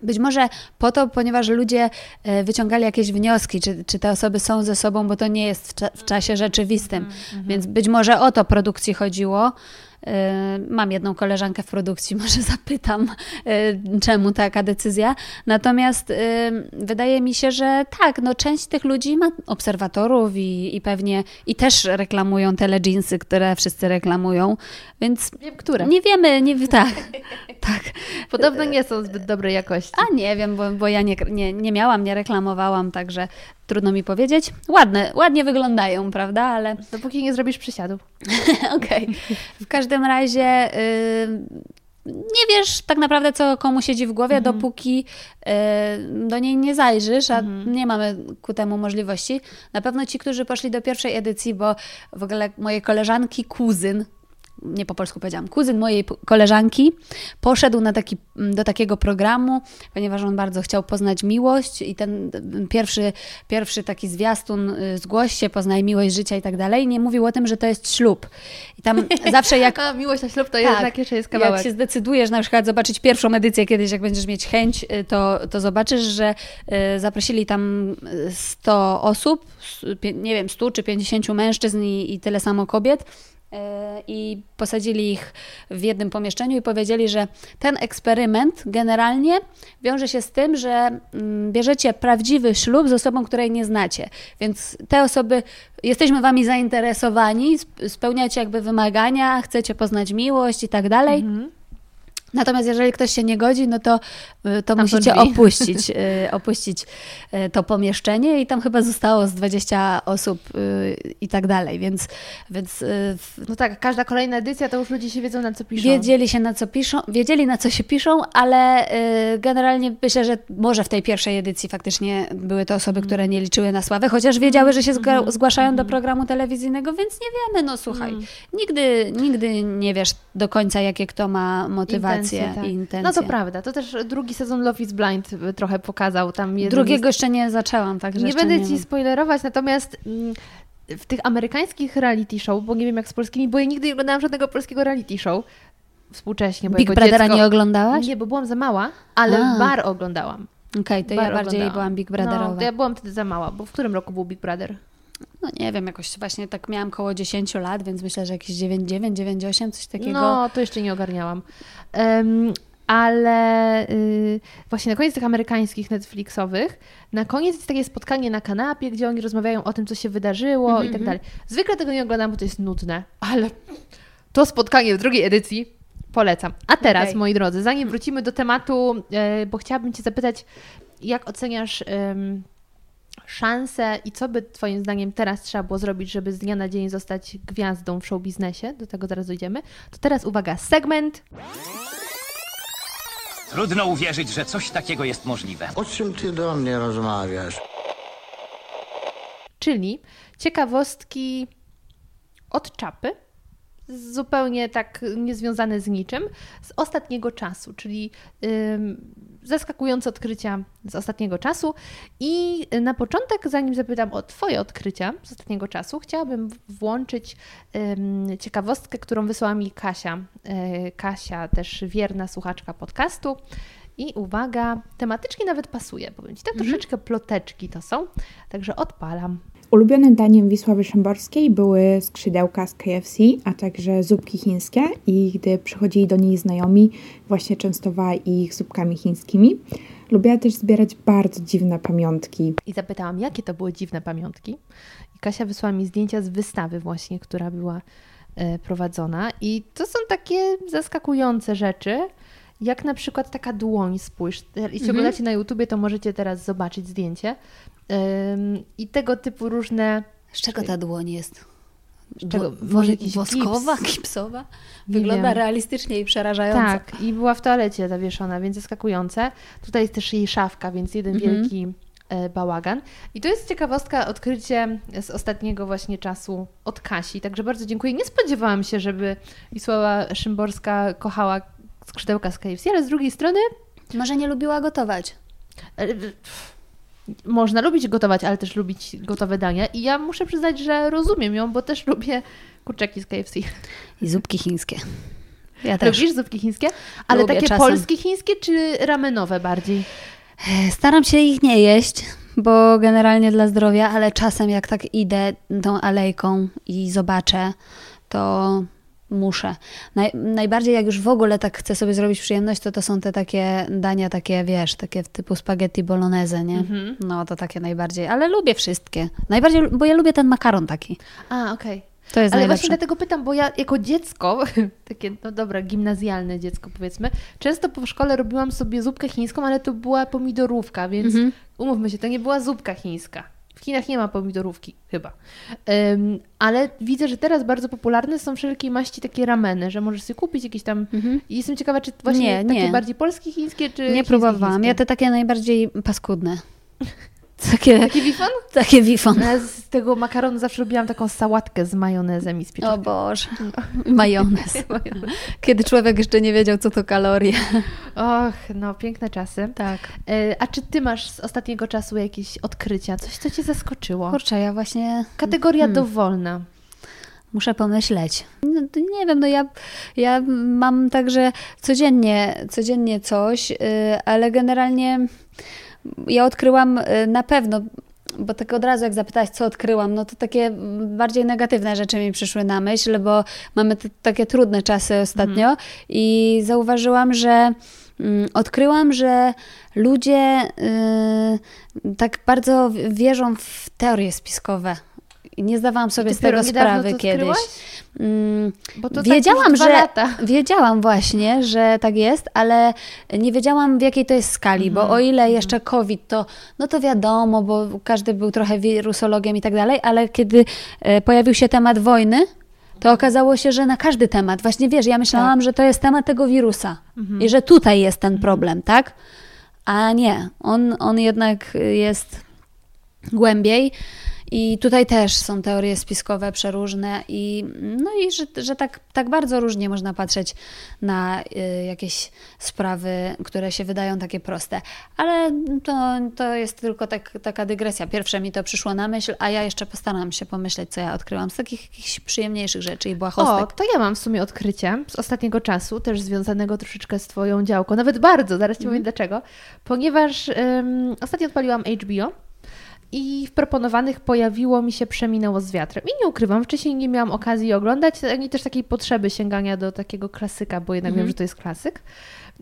Być może po to, ponieważ ludzie e, wyciągali jakieś wnioski, czy, czy te osoby są ze sobą, bo to nie jest w, cza- w czasie rzeczywistym. Więc być może o to produkcji chodziło. E, Mam jedną koleżankę w produkcji, [laughs] może zapytam, e, czemu taka decyzja. Natomiast e, wydaje mi się, że tak, no część tych ludzi ma obserwatorów i, i pewnie i też reklamują telejeansy, które wszyscy reklamują, więc Wiem, które. nie wiemy, nie tak, [laughs] tak. Podobno nie są zbyt dobrej jakości. A nie wiem, bo, bo ja nie, nie, nie miałam, nie reklamowałam, także trudno mi powiedzieć. Ładne, ładnie wyglądają, prawda? Ale Dopóki nie zrobisz przysiadu. [laughs] okej. W każdym razie y, nie wiesz tak naprawdę, co komu siedzi w głowie, dopóki y, do niej nie zajrzysz, a nie mamy ku temu możliwości. Na pewno ci, którzy poszli do pierwszej edycji, bo w ogóle moje koleżanki, kuzyn, nie po polsku powiedziałam, kuzyn mojej koleżanki poszedł na taki, do takiego programu, ponieważ on bardzo chciał poznać miłość i ten mm, pierwszy, pierwszy taki zwiastun, y, zgłoś się, poznaj miłość życia i tak dalej, nie mówił o tym, że to jest ślub. I tam [laughs] zawsze jak A miłość na ślub to tak, jednak jeszcze jest kawałek. Jak się zdecydujesz na przykład zobaczyć pierwszą edycję kiedyś, jak będziesz mieć chęć, y, to, to zobaczysz, że y, zaprosili tam y, 100 osób, nie wiem, 100 czy 50 mężczyzn i, i tyle samo kobiet. I posadzili ich w jednym pomieszczeniu i powiedzieli, że ten eksperyment generalnie wiąże się z tym, że mm, bierzecie prawdziwy ślub z osobą, której nie znacie. Więc te osoby, jesteśmy wami zainteresowani, sp- spełniacie jakby wymagania, chcecie poznać miłość i tak dalej. Mhm. Natomiast jeżeli ktoś się nie godzi, no to, y, to musicie drzwi. opuścić, [laughs] y, opuścić y, to pomieszczenie i tam chyba zostało z 20 osób i tak dalej, więc, więc No tak, każda kolejna edycja to już ludzie się wiedzą na co piszą. wiedzieli się na co piszą, wiedzieli na co się piszą, ale generalnie myślę, że może w tej pierwszej edycji faktycznie były to osoby, które nie liczyły na sławę, chociaż wiedziały, że się zga- zgłaszają do programu telewizyjnego, więc nie wiemy, no słuchaj, nigdy, nigdy nie wiesz do końca, jakie kto ma motywacje Intencje, tak. i intencje. No to prawda, to też drugi sezon Love is Blind y, trochę pokazał. Tam jeden Drugiego jeszcze nie zaczęłam, także Nie będę nie ci wiem. spoilerować, natomiast mm, w tych amerykańskich reality show, bo nie wiem jak z polskimi, bo ja nigdy nie oglądałam żadnego polskiego reality show współcześnie. Bo Big Brothera dziecko... nie oglądałaś? Nie, bo byłam za mała, ale A. Bar oglądałam. Okej, to Bar ja bardziej oglądałam. byłam Big No, Brotherowa. to ja byłam wtedy za mała, bo w którym roku był Big Brother? No nie wiem, jakoś właśnie tak miałam koło 10 lat, więc myślę, że jakieś 9-9, 9-8, coś takiego. No, to jeszcze nie ogarniałam. Em, ale y, właśnie na koniec tych amerykańskich Netflixowych, na koniec jest takie spotkanie na kanapie, gdzie oni rozmawiają o tym, co się wydarzyło Mhm, i tak dalej. Zwykle tego nie oglądam, bo to jest nudne, ale to spotkanie w drugiej edycji polecam. A teraz, Okej. moi drodzy, zanim wrócimy do tematu, e, bo chciałabym Cię zapytać, jak oceniasz szanse i co by Twoim zdaniem teraz trzeba było zrobić, żeby z dnia na dzień zostać gwiazdą w show biznesie? Do tego zaraz dojdziemy. To teraz uwaga, segment. Trudno uwierzyć, że coś takiego jest możliwe. O czym ty do mnie rozmawiasz? czyli ciekawostki od czapy, zupełnie tak niezwiązane z niczym, z ostatniego czasu, czyli ym, zaskakujące odkrycia z ostatniego czasu. I na początek, zanim zapytam o Twoje odkrycia z ostatniego czasu, chciałabym włączyć ciekawostkę, którą wysłała mi Kasia. Yy, Kasia, też wierna słuchaczka podcastu. I uwaga, tematycznie nawet pasuje, powiem Ci, tak troszeczkę ploteczki to są, także odpalam. Ulubionym daniem Wisławy Szymborskiej były skrzydełka z KFC, a także zupki chińskie i gdy przychodzili do niej znajomi, właśnie częstowała ich zupkami chińskimi. Lubiła też zbierać bardzo dziwne pamiątki. I zapytałam, jakie to były dziwne pamiątki. I Kasia wysłała mi zdjęcia z wystawy właśnie, która była e, prowadzona. I to są takie zaskakujące rzeczy, jak na przykład taka dłoń, spójrz. Jeśli oglądacie na YouTubie, to możecie teraz zobaczyć zdjęcie. Ym, I tego typu różne... Z czego ta dłoń jest? czego- może jakiś woskowa, gips? gipsowa. Wygląda realistycznie i przerażająco. Tak, i była w toalecie zawieszona, więc zaskakujące. Tutaj jest też jej szafka, więc jeden Mhm. wielki e, bałagan. I to jest ciekawostka, odkrycie z ostatniego właśnie czasu od Kasi. Także bardzo dziękuję. Nie spodziewałam się, żeby Wisława Szymborska kochała skrzydełka z KFC, ale z drugiej strony Może nie lubiła gotować. e, można lubić gotować, ale też lubić gotowe dania. I ja muszę przyznać, że rozumiem ją, bo też lubię kurczaki z KFC. I zupki chińskie. Ja też. Lubisz zupki chińskie? Ale Lubię takie czasem. polskie chińskie czy ramenowe bardziej? E, Staram się ich nie jeść, bo generalnie dla zdrowia, ale czasem jak tak idę tą alejką i zobaczę, to muszę. Naj, najbardziej jak już w ogóle tak chcę sobie zrobić przyjemność, to to są te takie dania, takie wiesz, takie typu spaghetti bolognese, nie? Mhm. No to takie najbardziej, ale lubię wszystkie. Najbardziej, bo ja lubię ten makaron taki. A, okej. To jest Ale najlepsze. właśnie dlatego pytam, bo ja jako dziecko, [laughs] takie, no dobra, gimnazjalne dziecko powiedzmy, często po szkole robiłam sobie zupkę chińską, ale to była pomidorówka, więc Mhm. umówmy się, to nie była zupka chińska. W Chinach nie ma pomidorówki, chyba. Ym, ale widzę, że teraz bardzo popularne są wszelkie maści takie rameny, że możesz sobie kupić jakieś tam... I jestem ciekawa, czy właśnie Mhm. Nie, takie nie. bardziej polskie chińskie, czy Nie próbowałam. chińskie? Ja te takie najbardziej paskudne. [laughs] Takie, Taki wifon? takie wifon. Ja z tego makaronu zawsze robiłam taką sałatkę z majonezem i z O pieczarką. Boże. Majonez. Kiedy człowiek jeszcze nie wiedział, co to kalorie. Och, no piękne czasy. Tak. E, A czy ty masz z ostatniego czasu jakieś odkrycia? Coś, co cię zaskoczyło? Kurczę, ja właśnie Kategoria Hmm. dowolna. muszę pomyśleć. No, nie wiem, no ja, ja mam także codziennie, codziennie coś, yy, ale generalnie ja odkryłam yy, na pewno, bo tak od razu jak zapytałaś, co odkryłam, no to takie bardziej negatywne rzeczy mi przyszły na myśl, bo mamy takie trudne czasy ostatnio i zauważyłam, że mm, odkryłam, że ludzie yy, tak bardzo wierzą w teorie spiskowe. I nie zdawałam sobie z tego sprawy kiedyś. Mm, Bo to tak wiedziałam, że lata. wiedziałam właśnie, że tak jest, ale nie wiedziałam w jakiej to jest skali, Mhm. bo o ile jeszcze COVID to, no to wiadomo, bo każdy był trochę wirusologiem i tak dalej, ale kiedy e, pojawił się temat wojny, to okazało się, że na każdy temat, właśnie wiesz, ja myślałam, że to jest temat tego wirusa i że tutaj jest ten problem, tak? A nie, on, on jednak jest głębiej. I tutaj też są teorie spiskowe przeróżne i no i że, że tak, tak bardzo różnie można patrzeć na y, jakieś sprawy, które się wydają takie proste. Ale to, to jest tylko tak, taka dygresja. Pierwsze mi to przyszło na myśl, a ja jeszcze postaram się pomyśleć, co ja odkryłam z takich jakichś przyjemniejszych rzeczy i O, błahostek. to ja mam w sumie odkrycie z ostatniego czasu, też związanego troszeczkę z Twoją działką, nawet bardzo, zaraz Ci powiem dlaczego, ponieważ ym, ostatnio odpaliłam HBO i w proponowanych pojawiło mi się Przeminęło z wiatrem. I nie ukrywam, wcześniej nie miałam okazji oglądać, ani też takiej potrzeby sięgania do takiego klasyka, bo jednak wiem, że to jest klasyk.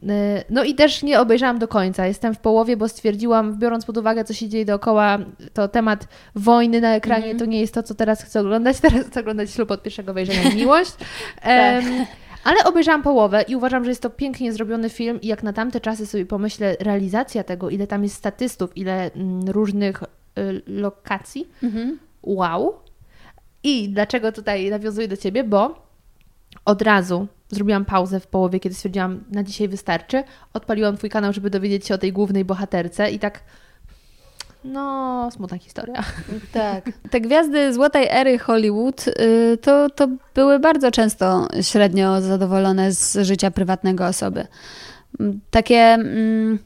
Y, No i też nie obejrzałam do końca. Jestem w połowie, bo stwierdziłam, biorąc pod uwagę, co się dzieje dookoła, to temat wojny na ekranie to nie jest to, co teraz chcę oglądać. [laughs] Teraz chcę oglądać ślub od pierwszego wejrzenia miłość. [laughs] Em, ale obejrzałam połowę i uważam, że jest to pięknie zrobiony film i jak na tamte czasy sobie pomyślę, realizacja tego, ile tam jest statystów, ile mm, różnych y, lokacji, wow. I dlaczego tutaj nawiązuję do Ciebie, bo od razu zrobiłam pauzę w połowie, kiedy stwierdziłam, na dzisiaj wystarczy. Odpaliłam Twój kanał, żeby dowiedzieć się o tej głównej bohaterce i tak, no, smutna historia. Tak. [laughs] Te gwiazdy złotej ery Hollywood y, to, to były bardzo często średnio zadowolone z życia prywatnego osoby. Mm, Takie mm,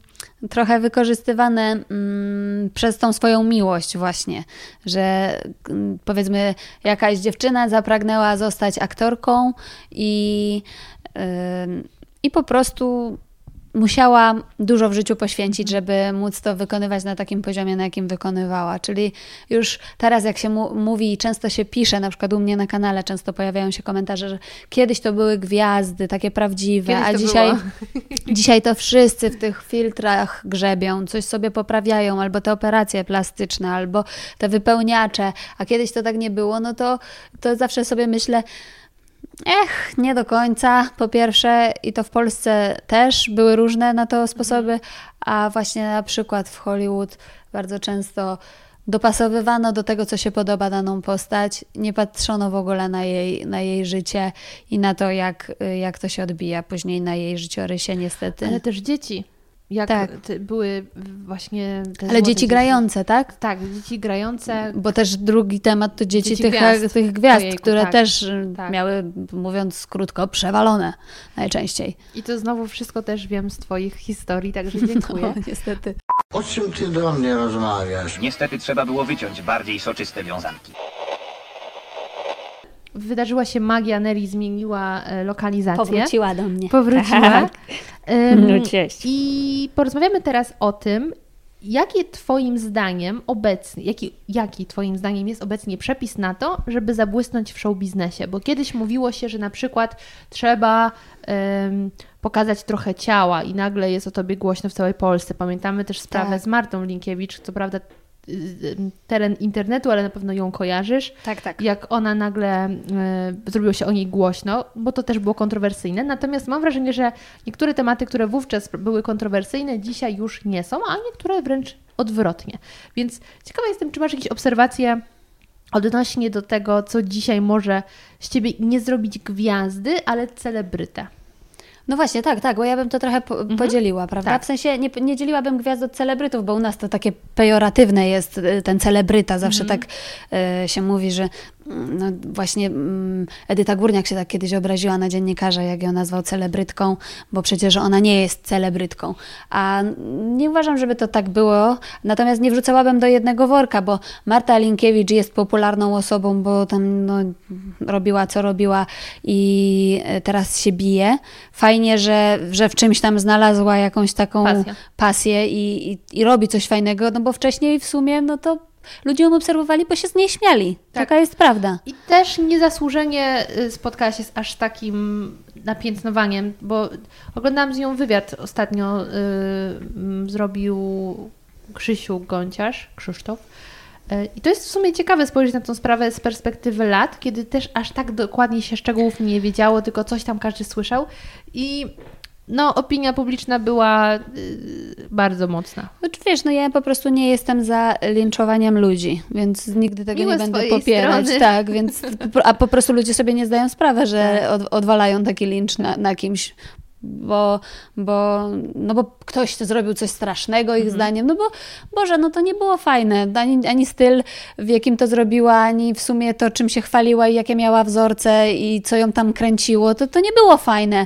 trochę wykorzystywane mm, przez tą swoją miłość właśnie, że mm, powiedzmy jakaś dziewczyna zapragnęła zostać aktorką i, ym, i po prostu musiała dużo w życiu poświęcić, żeby móc to wykonywać na takim poziomie, na jakim wykonywała. Czyli już teraz, jak się mu- mówi i często się pisze, na przykład u mnie na kanale często pojawiają się komentarze, że kiedyś to były gwiazdy, takie prawdziwe, a dzisiaj, było. [laughs] dzisiaj to wszyscy w tych filtrach grzebią, coś sobie poprawiają, albo te operacje plastyczne, albo te wypełniacze, a kiedyś to tak nie było, no to, to zawsze sobie myślę, Ech, nie do końca. Po pierwsze, i to w Polsce też były różne na to sposoby, a właśnie na przykład w Hollywood bardzo często dopasowywano do tego, co się podoba daną postać, nie patrzono w ogóle na jej, na jej życie i na to, jak, jak to się odbija później na jej życiorysie, niestety. Ale też dzieci. Jak Tak. te- były właśnie te Ale dzieci grające, tak? Tak, dzieci grające. Bo też drugi temat to dzieci, Dzieci tych, gwiazd. tych gwiazd, Ojejku, które tak. też y, Tak. miały, mówiąc krótko, przewalone najczęściej. I to znowu wszystko też wiem z Twoich historii, także [laughs] dziękuję. No, niestety. O czym ty do mnie rozmawiasz? Niestety trzeba było wyciąć bardziej soczyste wiązanki. Wydarzyła się magia, Nelly zmieniła e, lokalizację. Powróciła do mnie. Powróciła. [laughs] Tak. No, cześć. I porozmawiamy teraz o tym, jakie Twoim zdaniem obecnie, jaki, jaki Twoim zdaniem jest obecnie przepis na to, żeby zabłysnąć w show biznesie? Bo kiedyś mówiło się, że na przykład trzeba ym, pokazać trochę ciała i nagle jest o Tobie głośno w całej Polsce. Pamiętamy też sprawę Tak. z Martą Linkiewicz, co prawda teren internetu, ale na pewno ją kojarzysz Tak, tak. jak ona nagle e, zrobiło się o niej głośno, bo to też było kontrowersyjne. Natomiast mam wrażenie, że niektóre tematy, które wówczas były kontrowersyjne, dzisiaj już nie są, a niektóre wręcz odwrotnie. Więc ciekawa jestem, czy masz jakieś obserwacje odnośnie do tego, co dzisiaj może z ciebie nie zrobić gwiazdy, ale celebrytę. No właśnie, tak, tak, bo ja bym to trochę po, podzieliła, prawda? Tak. W sensie nie, nie dzieliłabym gwiazd od celebrytów, bo u nas to takie pejoratywne jest y, ten celebryta. Zawsze tak y, się mówi, że no właśnie mm, Edyta Górniak się tak kiedyś obraziła na dziennikarza, jak ją nazwał celebrytką, bo przecież ona nie jest celebrytką. A nie uważam, żeby to tak było, natomiast nie wrzucałabym do jednego worka, bo Marta Linkiewicz jest popularną osobą, bo tam no, robiła co robiła i e, teraz się bije. Fajnie, że, że w czymś tam znalazła jakąś taką Pasję. pasję i, i, i robi coś fajnego, no bo wcześniej w sumie no to ludzie ją obserwowali, bo się z niej śmiali. Tak. Taka jest prawda. I też niezasłużenie y, spotkała się z aż takim napiętnowaniem, bo oglądałam z nią wywiad ostatnio, y, mm, zrobił Krzysiu Gąciarz, Krzysztof. Y, I to jest w sumie ciekawe spojrzeć na tą sprawę z perspektywy lat, kiedy też aż tak dokładnie się szczegółów nie wiedziało, tylko coś tam każdy słyszał. I no, opinia publiczna była y, bardzo mocna. Znaczy, wiesz, no ja po prostu nie jestem za linczowaniem ludzi, więc nigdy tego Miłe nie będę popierać. strony. Tak, więc [laughs] a po prostu ludzie sobie nie zdają sprawy, że Tak. od, odwalają taki lincz na, na kimś. Bo, bo, no bo ktoś zrobił coś strasznego Mhm. ich zdaniem, no bo Boże, no to nie było fajne, ani, ani styl, w jakim to zrobiła, ani w sumie to, czym się chwaliła i jakie miała wzorce i co ją tam kręciło, to, to nie było fajne.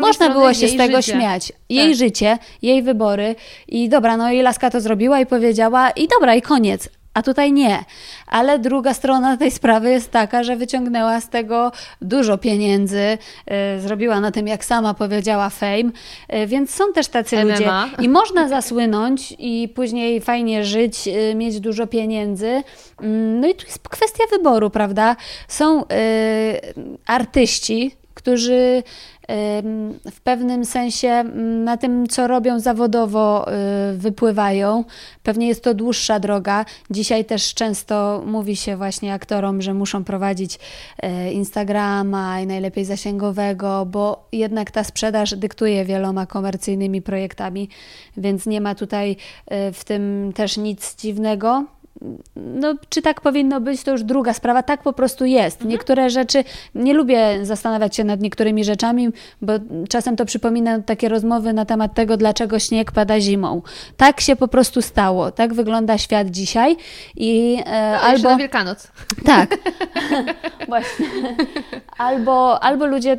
Można było się z tego życie. śmiać. Jej Tak. życie, jej wybory i dobra, no i laska to zrobiła i powiedziała i dobra, i koniec. A tutaj nie. Ale druga strona tej sprawy jest taka, że wyciągnęła z tego dużo pieniędzy, y, zrobiła na tym, jak sama powiedziała, fame, y, więc są też tacy MMA. ludzie. I można zasłynąć i później fajnie żyć, y, mieć dużo pieniędzy. Mm, No i tu jest kwestia wyboru, prawda? Są artyści, którzy w pewnym sensie mm, na tym, co robią zawodowo, y, wypływają. Pewnie jest to dłuższa droga. Dzisiaj też często mówi się właśnie aktorom, że muszą prowadzić e, Instagrama i najlepiej zasięgowego, bo jednak ta sprzedaż dyktuje wieloma komercyjnymi projektami, więc nie ma tutaj e, w tym też nic dziwnego. No, czy tak powinno być, to już druga sprawa. Tak po prostu jest. Niektóre rzeczy, nie lubię zastanawiać się nad niektórymi rzeczami, bo czasem to przypomina takie rozmowy na temat tego, dlaczego śnieg pada zimą. Tak się po prostu stało. Tak wygląda świat dzisiaj i e, Albo albo... na Wielkanoc. Tak. [laughs] Właśnie. Albo, albo ludzie y,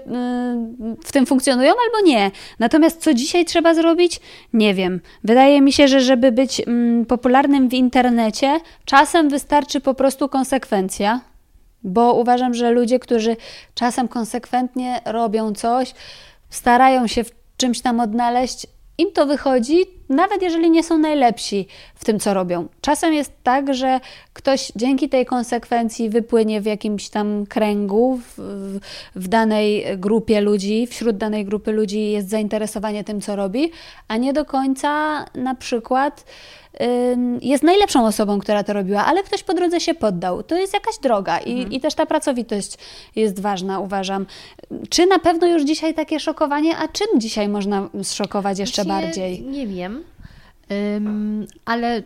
w tym funkcjonują, albo nie. Natomiast co dzisiaj trzeba zrobić? Nie wiem. Wydaje mi się, że żeby być mm, popularnym w internecie, czasem wystarczy po prostu konsekwencja. Bo uważam, że ludzie, którzy czasem konsekwentnie robią coś, starają się w czymś tam odnaleźć, im to wychodzi, nawet jeżeli nie są najlepsi w tym, co robią. Czasem jest tak, że ktoś dzięki tej konsekwencji wypłynie w jakimś tam kręgu, w, w- danej grupie ludzi, wśród danej grupy ludzi jest zainteresowanie tym, co robi, a nie do końca na przykład jest najlepszą osobą, która to robiła, ale ktoś po drodze się poddał. To jest jakaś droga i, i też ta pracowitość jest ważna, uważam. Czy na pewno już dzisiaj takie szokowanie, a czym dzisiaj można zszokować jeszcze Właśnie bardziej? Nie wiem, Ym, ale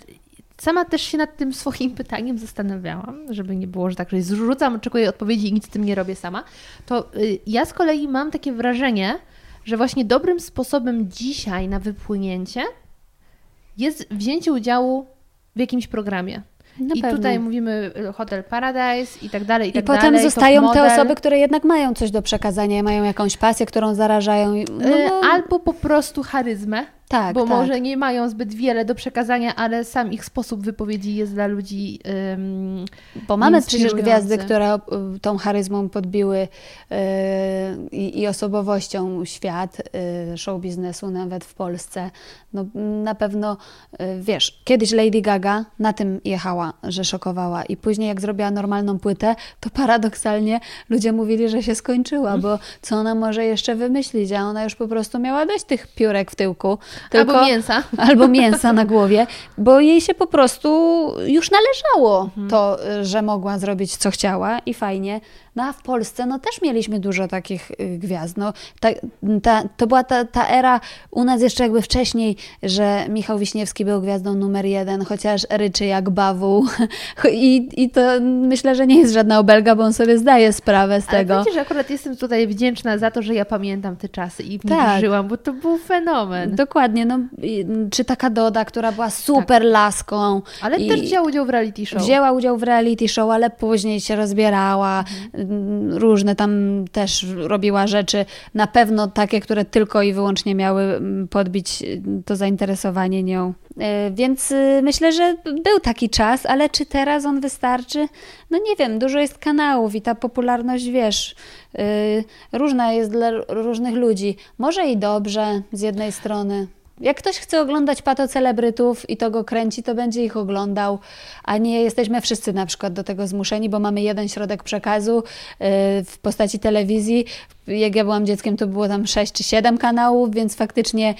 sama też się nad tym swoim [laughs] pytaniem zastanawiałam, żeby nie było, że tak, że zrzucam, oczekuję odpowiedzi i nic z tym nie robię sama, to y, ja z kolei mam takie wrażenie, że właśnie dobrym sposobem dzisiaj na wypłynięcie jest wzięcie udziału w jakimś programie. Na I pewno. tutaj mówimy y, Hotel Paradise i tak dalej, i I tak potem dalej. zostają te osoby, które jednak mają coś do przekazania, mają jakąś pasję, którą zarażają. i- No, Y, no, Albo po prostu charyzmę, tak, bo tak. może nie mają zbyt wiele do przekazania, ale sam ich sposób wypowiedzi jest dla ludzi ym, Bo mamy przecież gwiazdy, które tą charyzmą podbiły y, i, osobowością świat y, show biznesu, nawet w Polsce. No, na pewno, y, wiesz, kiedyś Lady Gaga na tym jechała, że szokowała i później jak zrobiła normalną płytę, to paradoksalnie ludzie mówili, że się skończyła, bo co ona może jeszcze wymyślić, a ona już po prostu miała dość tych piórek w tyłku. Tylko, albo mięsa. [laughs] albo mięsa na głowie, bo jej się po prostu już należało to, że mogła zrobić co chciała i fajnie. No a w Polsce no też mieliśmy dużo takich y, gwiazd. No, ta, ta, to była ta, ta era u nas jeszcze jakby wcześniej, że Michał Wiśniewski był gwiazdą numer jeden, chociaż ryczy jak bawu. [laughs] I, I to myślę, że nie jest żadna obelga, bo on sobie zdaje sprawę z Ale tego. wiecie, że akurat jestem tutaj wdzięczna za to, że ja pamiętam te czasy i Tak. żyłam, bo to był fenomen. Dokładnie, no, czy taka Doda, która była super laską. Ale też wziął udział w reality show. Wzięła udział w reality show, ale później się rozbierała, Mhm. Mm, różne tam też robiła rzeczy, na pewno takie, które tylko i wyłącznie miały mm, podbić y, to zainteresowanie nią. Y, Więc y, myślę, że był taki czas, ale czy teraz on wystarczy? No nie wiem, dużo jest kanałów i ta popularność, wiesz, y, różna jest dla różnych ludzi. Może i dobrze z jednej strony. Jak ktoś chce oglądać pato celebrytów i to go kręci, to będzie ich oglądał, a nie jesteśmy wszyscy na przykład do tego zmuszeni, bo mamy jeden środek przekazu yy, w postaci telewizji. Jak ja byłam dzieckiem, to było tam 6 czy 7 kanałów, więc faktycznie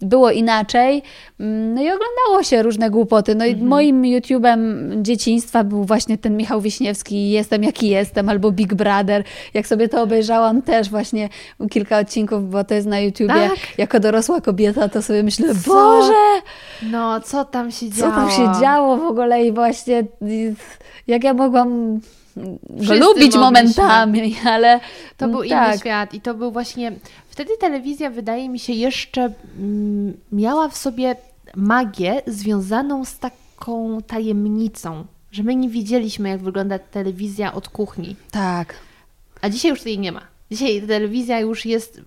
było inaczej. Mm, No i oglądało się różne głupoty. No i moim YouTube'em dzieciństwa był właśnie ten Michał Wiśniewski, Jestem jaki jestem, albo Big Brother. Jak sobie to obejrzałam też właśnie kilka odcinków, bo to jest na YouTubie. Tak. Jako dorosła kobieta to sobie myślę, Co? Boże, No, co tam się co działo? tam się działo w ogóle i właśnie jak ja mogłam go lubić momentami, [laughs] ale To był tak. inny świat i to był właśnie... Wtedy telewizja, wydaje mi się, jeszcze mm, miała w sobie magię związaną z taką tajemnicą, że my nie wiedzieliśmy, jak wygląda telewizja od kuchni. Tak. A dzisiaj już tej nie ma. Dzisiaj telewizja już jest.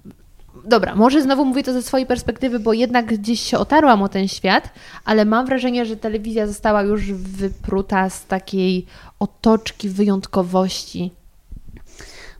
Dobra, może znowu mówię to ze swojej perspektywy, bo jednak gdzieś się otarłam o ten świat, ale mam wrażenie, że telewizja została już wypruta z takiej otoczki wyjątkowości.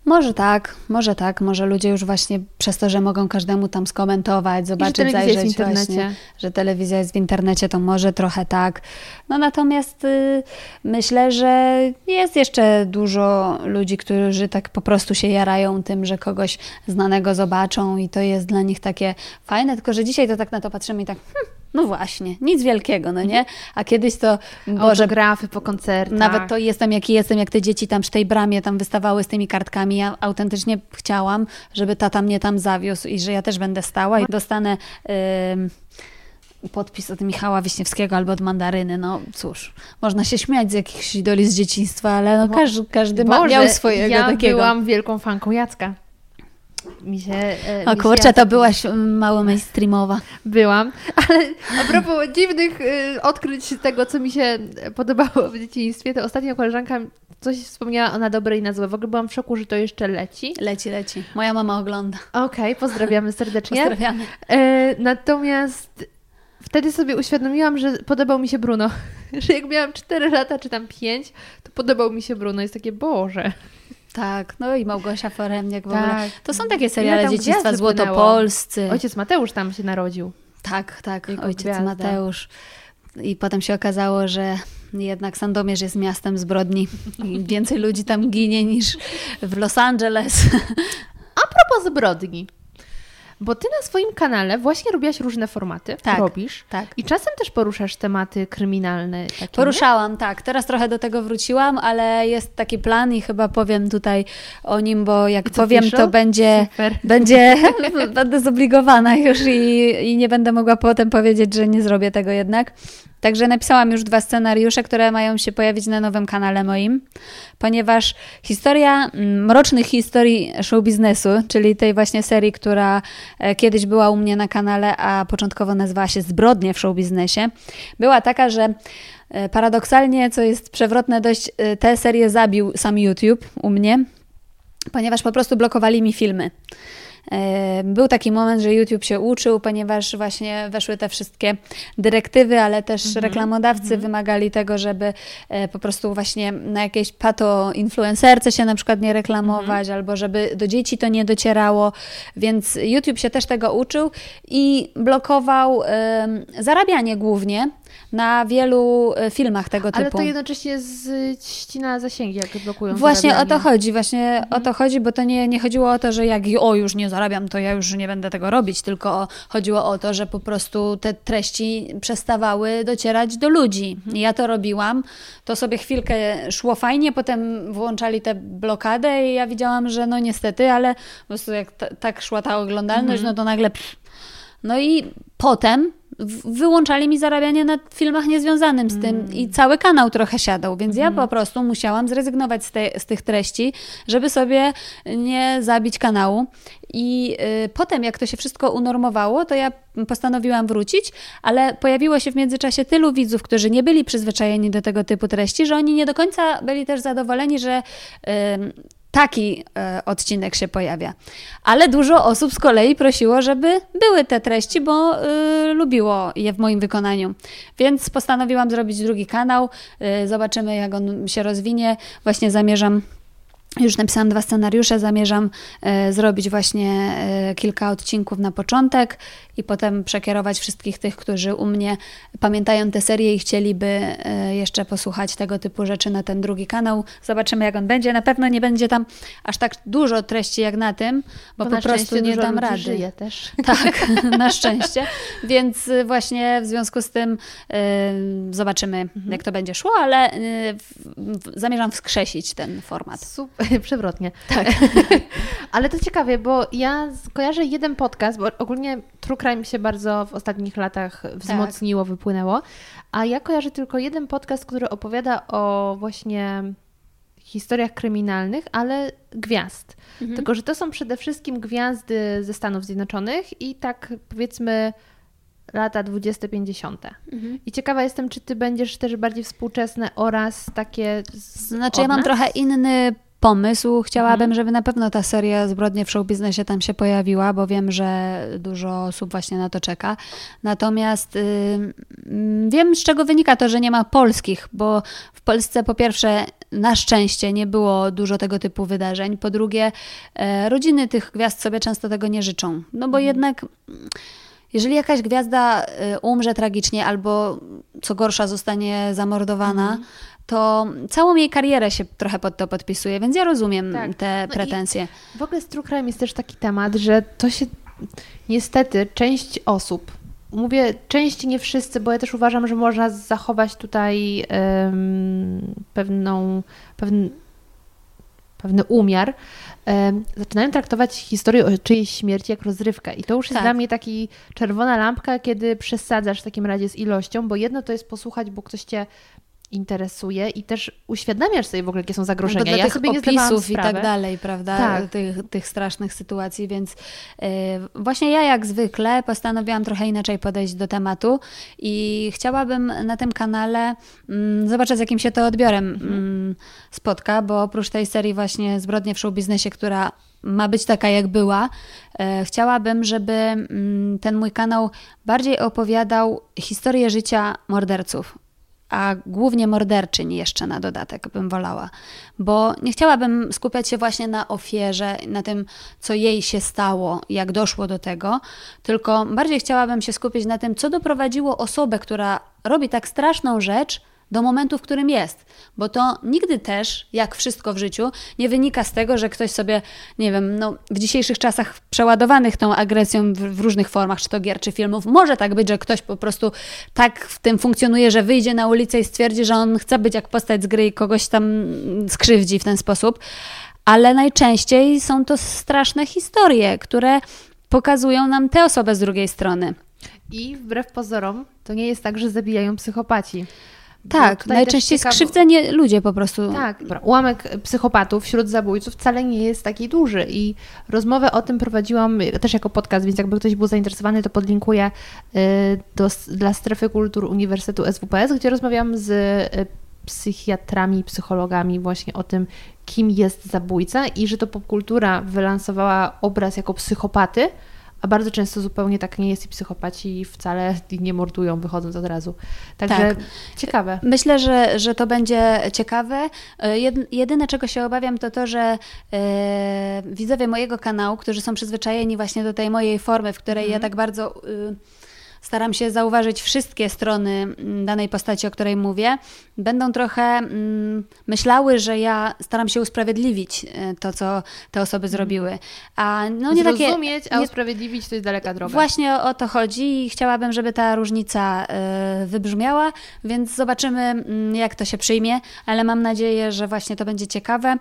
Może tak, może tak, może ludzie już właśnie przez to, że mogą każdemu tam skomentować, zobaczyć, jest w zajrzeć internecie. właśnie, że telewizja jest w internecie, to może trochę tak. No natomiast y, myślę, że jest jeszcze dużo ludzi, którzy tak po prostu się jarają tym, że kogoś znanego zobaczą i to jest dla nich takie fajne, tylko że dzisiaj to tak na to patrzymy i tak, hm, no właśnie, nic wielkiego, no nie? A kiedyś to, Boże, Autografy po koncertach. nawet to jestem jaki jestem, jak te dzieci tam przy tej bramie tam wystawały z tymi kartkami. Ja autentycznie chciałam, żeby tata mnie tam zawiózł i że ja też będę stała i dostanę ym, podpis od Michała Wiśniewskiego albo od Mandaryny. No cóż, można się śmiać z jakichś idoli z dzieciństwa, ale no każdy, każdy ma, Boże, miał swojego ja takiego. byłam wielką fanką Jacka. Mi się, e, O mi się kurczę, to Jacek- byłaś mm, mało mainstreamowa. Byłam, [laughs] ale a propos dziwnych y, odkryć tego, co mi się podobało w dzieciństwie, to ostatnio koleżanka coś wspomniała o na dobre i na złe. W ogóle byłam w szoku, że to jeszcze leci. Leci, leci. Moja mama ogląda. Okej, pozdrawiamy serdecznie. [laughs] Pozdrawiamy. E, natomiast wtedy sobie uświadomiłam, że podobał mi się Bruno. [laughs] Że jak miałam 4 lata, czy tam 5, to podobał mi się Bruno. Jest takie, Boże. Tak, no i Małgosia Foremniak w Tak. ogóle. To są takie seriale dzieciństwa złotopolscy. Ojciec Mateusz tam się narodził. Tak, tak, Jako ojciec gwiazda. Mateusz. I potem się okazało, że jednak Sandomierz jest miastem zbrodni i więcej ludzi tam ginie niż w Los Angeles. A propos zbrodni. Bo ty na swoim kanale właśnie robiłaś różne formaty. Tak, Robisz. tak. I czasem też poruszasz tematy kryminalne. Takie, Poruszałam, tak. Teraz trochę do tego wróciłam, ale jest taki plan i chyba powiem tutaj o nim, bo jak powiem, piszą? to będzie, Super. [laughs] będzie [laughs] będę zobligowana już i, i nie będę mogła potem powiedzieć, że nie zrobię tego jednak. Także napisałam już dwa scenariusze, które mają się pojawić na nowym kanale moim, ponieważ historia mm, mrocznych historii show biznesu, czyli tej właśnie serii, która e, kiedyś była u mnie na kanale, a początkowo nazywała się Zbrodnie w show biznesie, była taka, że e, paradoksalnie, co jest przewrotne dość, e, tę serię zabił sam YouTube u mnie, ponieważ po prostu blokowali mi filmy. Był taki moment, że YouTube się uczył, ponieważ właśnie weszły te wszystkie dyrektywy, ale też mhm. reklamodawcy mhm. wymagali tego, żeby e, po prostu właśnie na jakiejś pato influencerce się na przykład nie reklamować, mhm. albo żeby do dzieci to nie docierało, więc YouTube się też tego uczył i blokował zarabianie głównie na wielu e, filmach tego typu. Ale to jednocześnie ścina zasięgi, jak blokują Właśnie zarabianie. o to chodzi, właśnie mhm. o to chodzi, bo to nie, nie chodziło o to, że jak o już nie zarabiam, to ja już nie będę tego robić, tylko chodziło o to, że po prostu te treści przestawały docierać do ludzi. Mhm. Ja to robiłam, to sobie chwilkę szło fajnie, potem włączali tę blokadę i ja widziałam, że no niestety, ale po prostu jak tak szła ta oglądalność, mhm. no to nagle pff. no i potem wyłączali mi zarabianie na filmach niezwiązanym z tym mm. i cały kanał trochę siadał, więc mm. ja mhm. po prostu musiałam zrezygnować z, te, z tych treści, żeby sobie nie zabić kanału. I y, potem, jak to się wszystko unormowało, to ja postanowiłam wrócić, ale pojawiło się w międzyczasie tylu widzów, którzy nie byli przyzwyczajeni do tego typu treści, że oni nie do końca byli też zadowoleni, że y, taki e, odcinek się pojawia. Ale dużo osób z kolei prosiło, żeby były te treści, bo y, lubiło je w moim wykonaniu. Więc postanowiłam zrobić drugi kanał. Y, zobaczymy, jak on się rozwinie. Właśnie zamierzam już napisałam dwa scenariusze, zamierzam e, zrobić właśnie e, kilka odcinków na początek i potem przekierować wszystkich tych, którzy u mnie pamiętają tę serię i chcieliby e, jeszcze posłuchać tego typu rzeczy na ten drugi kanał. Zobaczymy, jak on będzie. Na pewno nie będzie tam aż tak dużo treści jak na tym, bo, bo po prostu nie dam rady. Żyje też. [laughs] Tak, na szczęście. Więc właśnie w związku z tym zobaczymy, mhm. jak to będzie szło, ale zamierzam wskrzesić ten format. Super. [laughs] Przewrotnie. Tak. [laughs] Ale to ciekawie, bo ja kojarzę jeden podcast, bo ogólnie True Crime się bardzo w ostatnich latach wzmocniło, tak. wypłynęło, a ja kojarzę tylko jeden podcast, który opowiada o właśnie historiach kryminalnych, ale gwiazd. Mhm. Tylko, że to są przede wszystkim gwiazdy ze Stanów Zjednoczonych i tak powiedzmy lata 20-50. Mhm. I ciekawa jestem, czy ty będziesz też bardziej współczesne oraz takie. Znaczy, ja mam trochę inny pomysł. Chciałabym, mhm. żeby na pewno ta seria Zbrodnie w show biznesie tam się pojawiła, bo wiem, że dużo osób właśnie na to czeka. Natomiast y, wiem, z czego wynika to, że nie ma polskich, bo w Polsce po pierwsze na szczęście nie było dużo tego typu wydarzeń. Po drugie, y, rodziny tych gwiazd sobie często tego nie życzą. No bo mhm. jednak jeżeli jakaś gwiazda y, umrze tragicznie albo co gorsza zostanie zamordowana, mhm to całą jej karierę się trochę pod to podpisuje, więc ja rozumiem tak. te no pretensje. W ogóle z True Crime jest też taki temat, że to się niestety część osób, mówię część, nie wszyscy, bo ja też uważam, że można zachować tutaj um, pewną, pewien, pewny umiar, um, zaczynają traktować historię o czyjejś śmierci jak rozrywkę. I to już tak. jest dla mnie taki czerwona lampka, kiedy przesadzasz w takim razie z ilością, bo jedno to jest posłuchać, bo ktoś cię interesuje i też uświadamiasz sobie w ogóle, jakie są zagrożenia. No, dla ja tych sobie opisów i tak dalej, prawda? Tak. Tych, tych strasznych sytuacji, więc yy, właśnie ja jak zwykle postanowiłam trochę inaczej podejść do tematu i chciałabym na tym kanale mm, zobaczyć, z jakim się to odbiorem mhm. mm, spotka, bo oprócz tej serii właśnie Zbrodnie w show biznesie, która ma być taka, jak była. E, chciałabym, żeby mm, ten mój kanał bardziej opowiadał historię życia morderców a głównie morderczyń jeszcze na dodatek bym wolała, bo nie chciałabym skupiać się właśnie na ofierze, na tym, co jej się stało, jak doszło do tego, tylko bardziej chciałabym się skupić na tym, co doprowadziło osobę, która robi tak straszną rzecz, do momentu, w którym jest. Bo to nigdy też, jak wszystko w życiu, nie wynika z tego, że ktoś sobie, nie wiem, no, w dzisiejszych czasach przeładowanych tą agresją w, w, różnych formach, czy to gier, czy filmów, może tak być, że ktoś po prostu tak w tym funkcjonuje, że wyjdzie na ulicę i stwierdzi, że on chce być jak postać z gry i kogoś tam skrzywdzi w ten sposób. Ale najczęściej są to straszne historie, które pokazują nam tę osobę z drugiej strony. I wbrew pozorom, to nie jest tak, że zabijają psychopaci. Tak, najczęściej ciekawo... skrzywdzeni ludzie po prostu. Tak, ułamek psychopatów wśród zabójców wcale nie jest taki duży i rozmowę o tym prowadziłam też jako podcast, więc jakby ktoś był zainteresowany, to podlinkuję y, do, dla strefy kultur Uniwersytetu SWPS, gdzie rozmawiałam z y, psychiatrami, psychologami właśnie o tym, kim jest zabójca i że to popkultura wylansowała obraz jako psychopaty, a bardzo często zupełnie tak nie jest i psychopaci wcale nie mordują wychodząc od razu. Także tak. ciekawe. Myślę, że, że to będzie ciekawe. E, jedyne, czego się obawiam, to to, że e, widzowie mojego kanału, którzy są przyzwyczajeni właśnie do tej mojej formy, w której ja mhm. tak bardzo... Y, staram się zauważyć wszystkie strony mm, danej postaci, o której mówię, będą trochę mm, myślały, że ja staram się usprawiedliwić e, to, co te osoby mhm. zrobiły. A no nie Zrozumieć, takie, a usprawiedliwić to jest daleka droga. Właśnie o, to chodzi i chciałabym, żeby ta różnica y, wybrzmiała, więc zobaczymy, y, jak to się przyjmie, ale mam nadzieję, że właśnie to będzie ciekawe.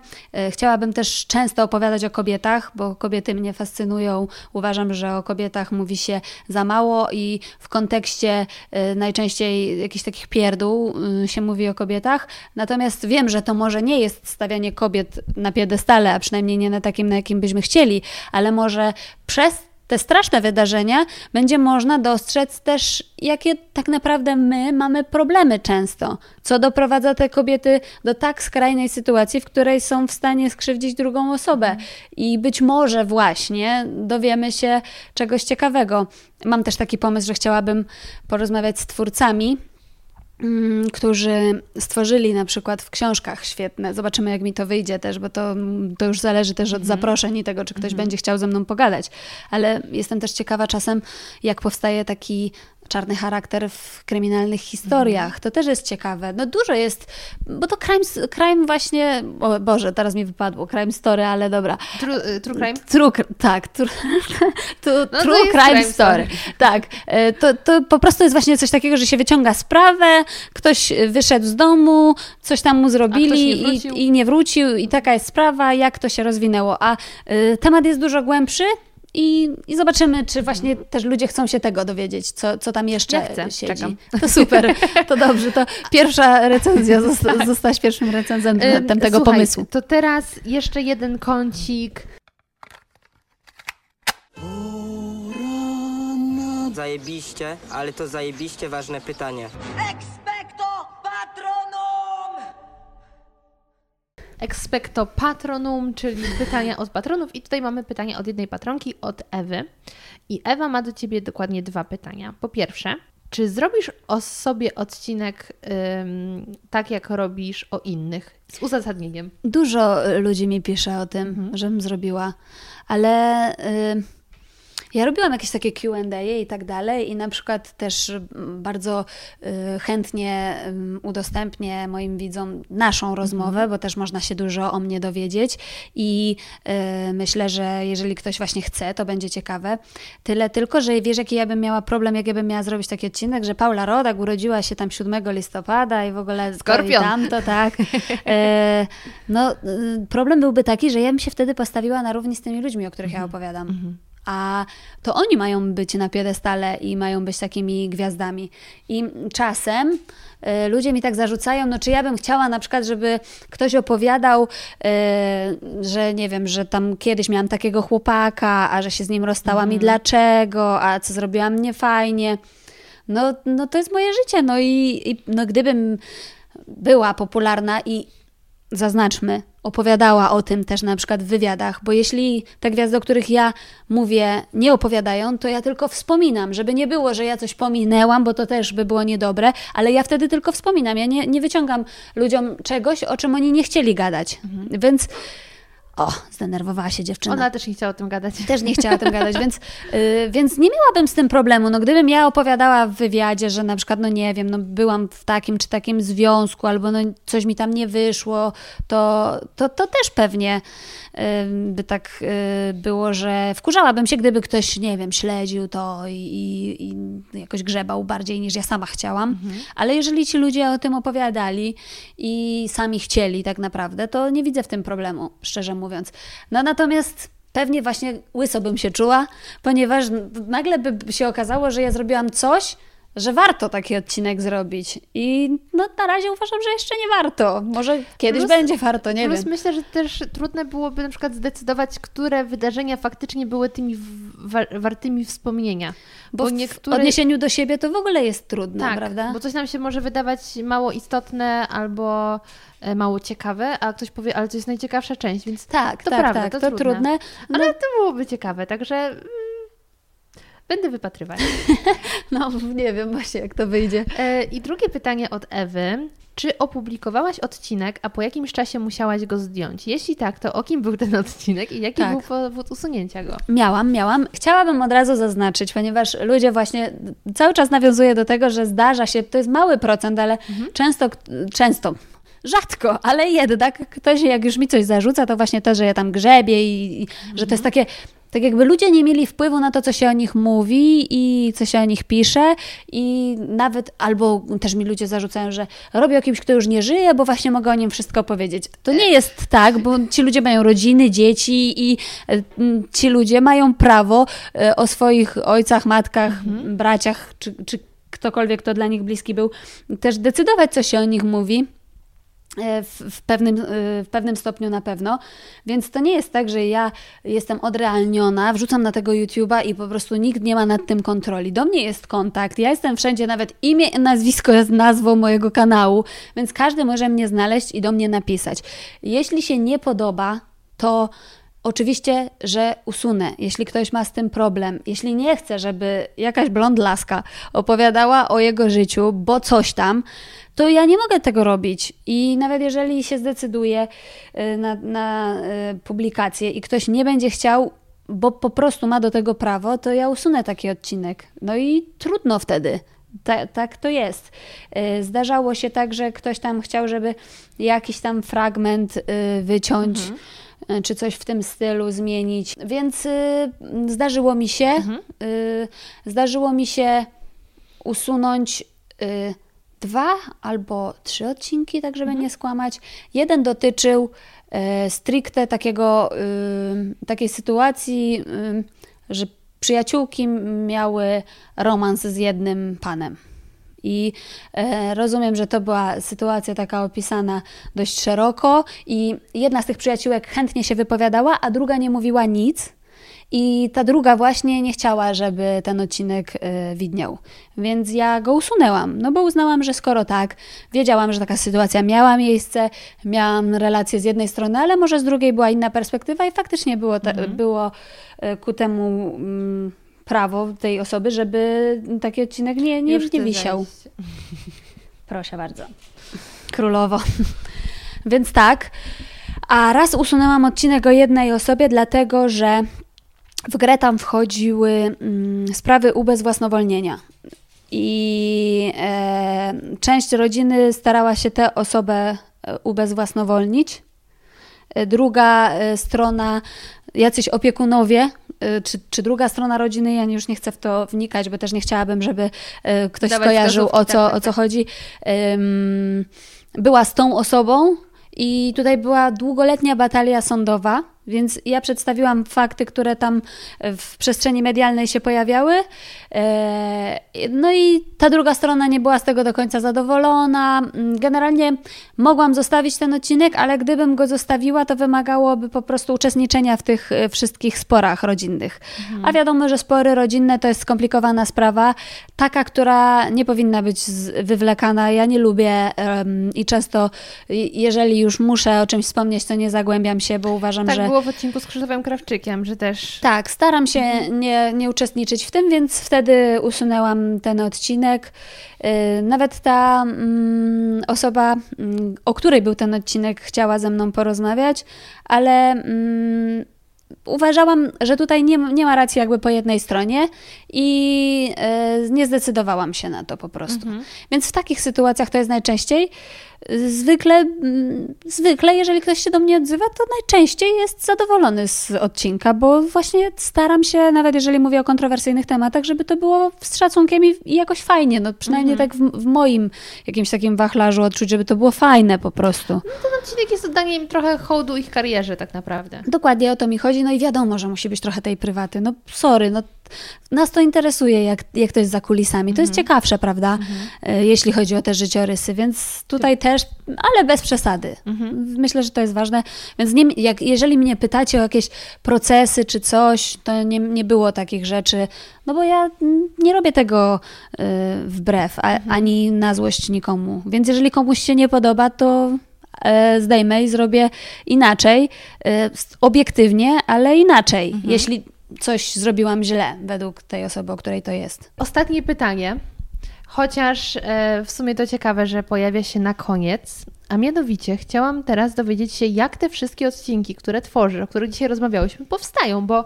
Y, chciałabym też często opowiadać o kobietach, bo kobiety mnie fascynują. Uważam, że o kobietach mówi się za mało i w kontekście y, najczęściej jakichś takich pierdół y, się mówi o kobietach. Natomiast wiem, że to może nie jest stawianie kobiet na piedestale, a przynajmniej nie na takim, na jakim byśmy chcieli, ale może przez te straszne wydarzenia, będzie można dostrzec też, jakie tak naprawdę my mamy problemy często, co doprowadza te kobiety do tak skrajnej sytuacji, w której są w stanie skrzywdzić drugą osobę. I być może właśnie dowiemy się czegoś ciekawego. Mam też taki pomysł, że chciałabym porozmawiać z twórcami którzy stworzyli na przykład w książkach świetne. Zobaczymy, jak mi to wyjdzie też, bo to, to już zależy też od mm zaproszeń i tego, czy ktoś mm będzie chciał ze mną pogadać. Ale jestem też ciekawa czasem, jak powstaje taki czarny charakter w kryminalnych historiach. Mhm. To też jest ciekawe. No dużo jest, bo to crime, crime właśnie, o Boże, teraz mi wypadło, crime story, ale dobra. True, y, true crime? True, tak, [laughs] true, to, no true crime, crime, story. story. Tak, y, to, to po prostu jest właśnie coś takiego, że się wyciąga sprawę, ktoś wyszedł z domu, coś tam mu zrobili nie i, i, nie wrócił i taka jest sprawa, jak to się rozwinęło. A y, temat jest dużo głębszy, i, I zobaczymy, czy właśnie też ludzie chcą się tego dowiedzieć, co, co tam jeszcze ja chcę, siedzi. Czekam. To super, to dobrze. To pierwsza recenzja, [laughs] zosta, zostałaś pierwszym recenzentem tego Słuchaj, pomysłu. To teraz jeszcze jeden kącik. Zajebiście, ale to zajebiście ważne pytanie. Expecto Patronum, czyli pytania od patronów. I tutaj mamy pytanie od jednej patronki, od Ewy. I Ewa ma do Ciebie dokładnie dwa pytania. Po pierwsze, czy zrobisz o sobie odcinek ym, tak, jak robisz o innych, z uzasadnieniem? Dużo ludzi mi pisze o tym, mhm. żebym zrobiła, ale. Yy ja robiłam jakieś takie QA i tak dalej, i na przykład też bardzo y, chętnie udostępnię moim widzom naszą rozmowę, mhm. bo też można się dużo o mnie dowiedzieć. I y, myślę, że jeżeli ktoś właśnie chce, to będzie ciekawe. Tyle tylko, że wiesz, jaki ja bym miała problem, jak ja bym miała zrobić taki odcinek, że Paula Rodak urodziła się tam 7 listopada i w ogóle Skorpion. tamto, [laughs] tak. E, no, y, problem byłby taki, że ja bym się wtedy postawiła na równi z tymi ludźmi, o których ja mhm. opowiadam. A to oni mają być na piedestale i mają być takimi gwiazdami. I czasem y, ludzie mi tak zarzucają, no czy ja bym chciała na przykład, żeby ktoś opowiadał, y, że nie wiem, że tam kiedyś miałam takiego chłopaka, a że się z nim rozstałam mm. i mhm. dlaczego, a co zrobiłam niefajnie. No, no to jest moje życie, no i, i no gdybym była popularna i zaznaczmy, opowiadała o tym też na przykład w wywiadach, bo jeśli te gwiazdy, o których ja mówię, nie opowiadają, to ja tylko wspominam, żeby nie było, że ja coś pominęłam, bo to też by było niedobre, ale ja wtedy tylko wspominam. Ja nie, nie wyciągam ludziom czegoś, o czym oni nie chcieli gadać. Mhm. Więc o, zdenerwowała się dziewczyna. Ona też nie chciała o tym gadać. Też nie chciała o tym gadać, więc, yy, [laughs] więc nie miałabym z tym problemu. No, gdybym ja opowiadała w wywiadzie, że na przykład, no nie wiem, no byłam w takim czy takim związku, albo no coś mi tam nie wyszło, to, to, to też pewnie by tak y, było, że wkurzałabym się, gdyby ktoś, nie wiem, śledził to i, i, i jakoś grzebał bardziej niż ja sama chciałam. Mhm. Ale jeżeli ci ludzie o tym opowiadali i sami chcieli tak naprawdę, to nie widzę w tym problemu, szczerze mówiąc. No natomiast pewnie właśnie łyso bym się czuła, ponieważ nagle by się okazało, że ja zrobiłam coś, że warto taki odcinek zrobić. I no, na razie uważam, że jeszcze nie warto. Może kiedyś Plus- będzie warto, nie Plus wiem. myślę, że też trudne byłoby na przykład zdecydować, które wydarzenia faktycznie były tymi w- wa- wartymi wspomnienia. Bo w niektóre... odniesieniu do siebie to w ogóle jest trudne, tak, prawda? bo coś nam się może wydawać mało istotne albo e, mało ciekawe, a ktoś powie, ale to jest najciekawsza część, więc Tak, to tak, prawda, tak, to to, trudne. trudne. No, ale to byłoby ciekawe, także mm, będę wypatrywać. [laughs] no, nie wiem właśnie, jak to wyjdzie. E, I drugie pytanie od Ewy. Czy opublikowałaś odcinek, a po jakimś czasie musiałaś go zdjąć? Jeśli tak, to o kim był ten odcinek i jaki Tak. był powód usunięcia go? Miałam, miałam. Chciałabym od razu zaznaczyć, ponieważ ludzie właśnie cały czas nawiązują do tego, że zdarza się, to jest mały procent, ale często, często, rzadko, ale jednak ktoś jak już mi coś zarzuca, to właśnie to, że ja tam grzebię i, i że to jest takie, tak jakby ludzie nie mieli wpływu na to, co się o nich mówi i co się o nich pisze i nawet, albo też mi ludzie zarzucają, że robię o kimś, kto już nie żyje, bo właśnie mogę o nim wszystko powiedzieć. To nie jest tak, bo ci ludzie mają rodziny, dzieci i e, m, ci ludzie mają prawo e, o swoich ojcach, matkach, braciach, czy, czy ktokolwiek, kto dla nich bliski był, też decydować, co się o nich mówi. E, W, pewnym, e, w pewnym stopniu na pewno. Więc to nie jest tak, że ja jestem odrealniona, wrzucam na tego YouTube'a i po prostu nikt nie ma nad tym kontroli. Do mnie jest kontakt, ja jestem wszędzie, nawet imię i nazwisko jest nazwą mojego kanału, więc każdy może mnie znaleźć i do mnie napisać. Jeśli się nie podoba, to Oczywiście, że usunę, jeśli ktoś ma z tym problem. Jeśli nie chce, żeby jakaś blond laska opowiadała o jego życiu, bo coś tam, to ja nie mogę tego robić. I nawet jeżeli się zdecyduje y, na, na y, publikację i ktoś nie będzie chciał, bo po prostu ma do tego prawo, to ja usunę taki odcinek. No i trudno wtedy. Ta, tak to jest. Y, Zdarzało się tak, że ktoś tam chciał, żeby jakiś tam fragment wyciąć, y, czy coś w tym stylu zmienić. Więc y, zdarzyło mi się, y, zdarzyło mi się usunąć y, dwa albo trzy odcinki, tak żeby nie skłamać. Jeden dotyczył y, stricte takiego, takiej sytuacji, że przyjaciółki miały romans z jednym panem. I e, rozumiem, że to była sytuacja taka opisana dość szeroko, i jedna z tych przyjaciółek chętnie się wypowiadała, a druga nie mówiła nic. I ta druga właśnie nie chciała, żeby ten odcinek e, widniał. Więc ja go usunęłam, no bo uznałam, że skoro tak, wiedziałam, że taka sytuacja miała miejsce, miałam relację z jednej strony, ale może z drugiej była inna perspektywa i faktycznie było, ta, było e, ku temu mm, prawo tej osoby, żeby taki odcinek nie, nie, nie wisiał. [laughs] Proszę bardzo. Królowo. [laughs] Więc tak. A raz usunęłam odcinek o jednej osobie, dlatego że w grę tam wchodziły mm, sprawy ubezwłasnowolnienia. I e, część rodziny starała się tę osobę e, ubezwłasnowolnić. E, Druga e, strona, jacyś opiekunowie, czy, czy druga strona rodziny, ja już nie chcę w to wnikać, bo też nie chciałabym, żeby e, ktoś Dawać skojarzył, o co, tak, tak, o co chodzi. Em, Była z tą osobą i tutaj była długoletnia batalia sądowa, więc ja przedstawiłam fakty, które tam w przestrzeni medialnej się pojawiały. E, No i ta druga strona nie była z tego do końca zadowolona. Generalnie mogłam zostawić ten odcinek, ale gdybym go zostawiła, to wymagałoby po prostu uczestniczenia w tych e, wszystkich sporach rodzinnych. A wiadomo, że spory rodzinne to jest skomplikowana sprawa, taka, która nie powinna być wywlekana. Ja nie lubię i często, jeżeli już muszę o czymś wspomnieć, to nie zagłębiam się, bo uważam, Tak że. Było w odcinku z Krzysztofem Krawczykiem, że też Tak, staram się nie, nie uczestniczyć w tym, więc wtedy usunęłam ten odcinek. Yy, Nawet ta mm, osoba, mm, o której był ten odcinek, chciała ze mną porozmawiać, ale mm, uważałam, że tutaj nie, nie ma racji jakby po jednej stronie i yy, nie zdecydowałam się na to po prostu. Więc w takich sytuacjach to jest najczęściej. zwykle, zwykle, jeżeli ktoś się do mnie odzywa, to najczęściej jest zadowolony z odcinka, bo właśnie staram się, nawet jeżeli mówię o kontrowersyjnych tematach, żeby to było z szacunkiem i, i jakoś fajnie, no przynajmniej tak w, w moim jakimś takim wachlarzu odczuć, żeby to było fajne po prostu. No ten odcinek jest oddaniem trochę hołdu ich karierze tak naprawdę. Dokładnie o to mi chodzi, no i wiadomo, że musi być trochę tej prywaty. No sorry, no nas to interesuje, jak, jak to jest za kulisami. To jest ciekawsze, prawda? E, Jeśli chodzi o te życiorysy, więc tutaj też, ale bez przesady. Myślę, że to jest ważne. Więc nie, jak, jeżeli mnie pytacie o jakieś procesy czy coś, to nie, nie było takich rzeczy, no bo ja nie robię tego y, wbrew, a, ani na złość nikomu. Więc jeżeli komuś się nie podoba, to e, zdejmę i zrobię inaczej, obiektywnie, ale inaczej, jeśli coś zrobiłam źle według tej osoby, o której to jest. Ostatnie pytanie, chociaż e, w sumie to ciekawe, że pojawia się na koniec, a mianowicie chciałam teraz dowiedzieć się, jak te wszystkie odcinki, które tworzysz, o których dzisiaj rozmawiałyśmy, powstają, bo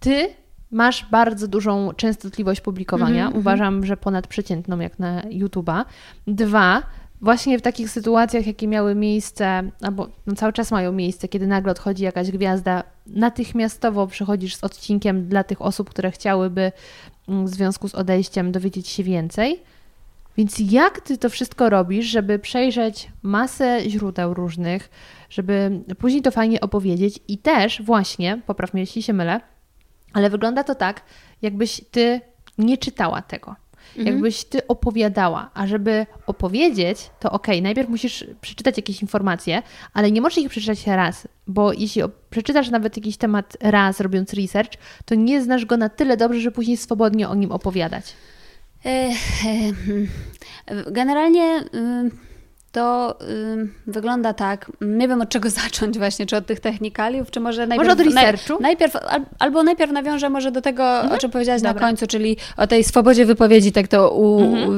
ty masz bardzo dużą częstotliwość publikowania, uważam, że ponadprzeciętną jak na YouTube'a. Dwa, właśnie w takich sytuacjach, jakie miały miejsce, albo no cały czas mają miejsce, kiedy nagle odchodzi jakaś gwiazda, natychmiastowo przychodzisz z odcinkiem dla tych osób, które chciałyby mm, w związku z odejściem dowiedzieć się więcej. Więc jak ty to wszystko robisz, żeby przejrzeć masę źródeł różnych, żeby później to fajnie opowiedzieć i też właśnie, popraw mnie jeśli się mylę, ale wygląda to tak, jakbyś ty nie czytała tego. Jakbyś ty opowiadała, a żeby opowiedzieć, to okej, najpierw musisz przeczytać jakieś informacje, ale nie możesz ich przeczytać raz, bo jeśli przeczytasz nawet jakiś temat raz, robiąc research, to nie znasz go na tyle dobrze, że później swobodnie o nim opowiadać. E, e, hmm. Generalnie y, to y, wygląda tak, nie wiem od czego [laughs] zacząć właśnie, czy od tych technikaliów, czy może najpierw... od researchu? Naj, najpierw, al, albo najpierw nawiążę może do tego, o czym powiedziałaś na Dobra. końcu, czyli o tej swobodzie wypowiedzi, tak to u, u,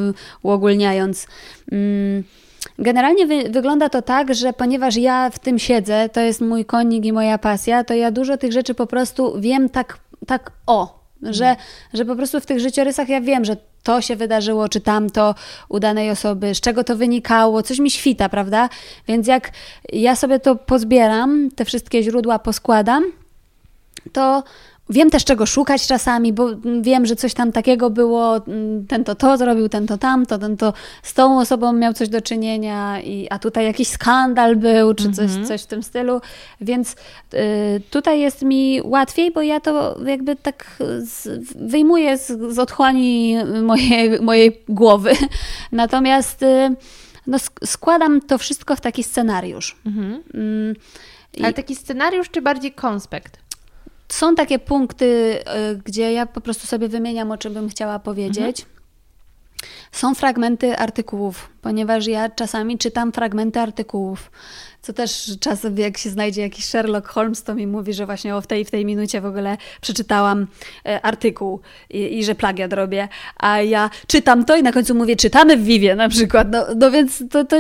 uogólniając. Mm, Generalnie wy, wygląda to tak, że ponieważ ja w tym siedzę, to jest mój konik i moja pasja, to ja dużo tych rzeczy po prostu wiem tak, tak o, że, że po prostu w tych życiorysach ja wiem, że to się wydarzyło, czy tamto u danej osoby, z czego to wynikało, coś mi świta, prawda? Więc jak ja sobie to pozbieram, te wszystkie źródła poskładam, to wiem też czego szukać czasami, bo mm, wiem, że coś tam takiego było, mm, ten to to zrobił, ten to tamto, ten to z tą osobą miał coś do czynienia, i, a tutaj jakiś skandal był, czy coś, coś w tym stylu, więc y, tutaj jest mi łatwiej, bo ja to jakby tak z, wyjmuję z, z otchłani mojej, mojej głowy. [laughs] Natomiast y, no, sk- składam to wszystko w taki scenariusz. Mm, i- Ale taki scenariusz, czy bardziej konspekt? Są takie punkty, y, gdzie ja po prostu sobie wymieniam, o czym bym chciała powiedzieć. Są fragmenty artykułów, ponieważ ja czasami czytam fragmenty artykułów, co też czasem jak się znajdzie jakiś Sherlock Holmes, to mi mówi, że właśnie o w tej w tej minucie w ogóle przeczytałam e, artykuł i, i że plagiat robię, a ja czytam to i na końcu mówię, czytamy w Vivie na przykład, no, no więc to, to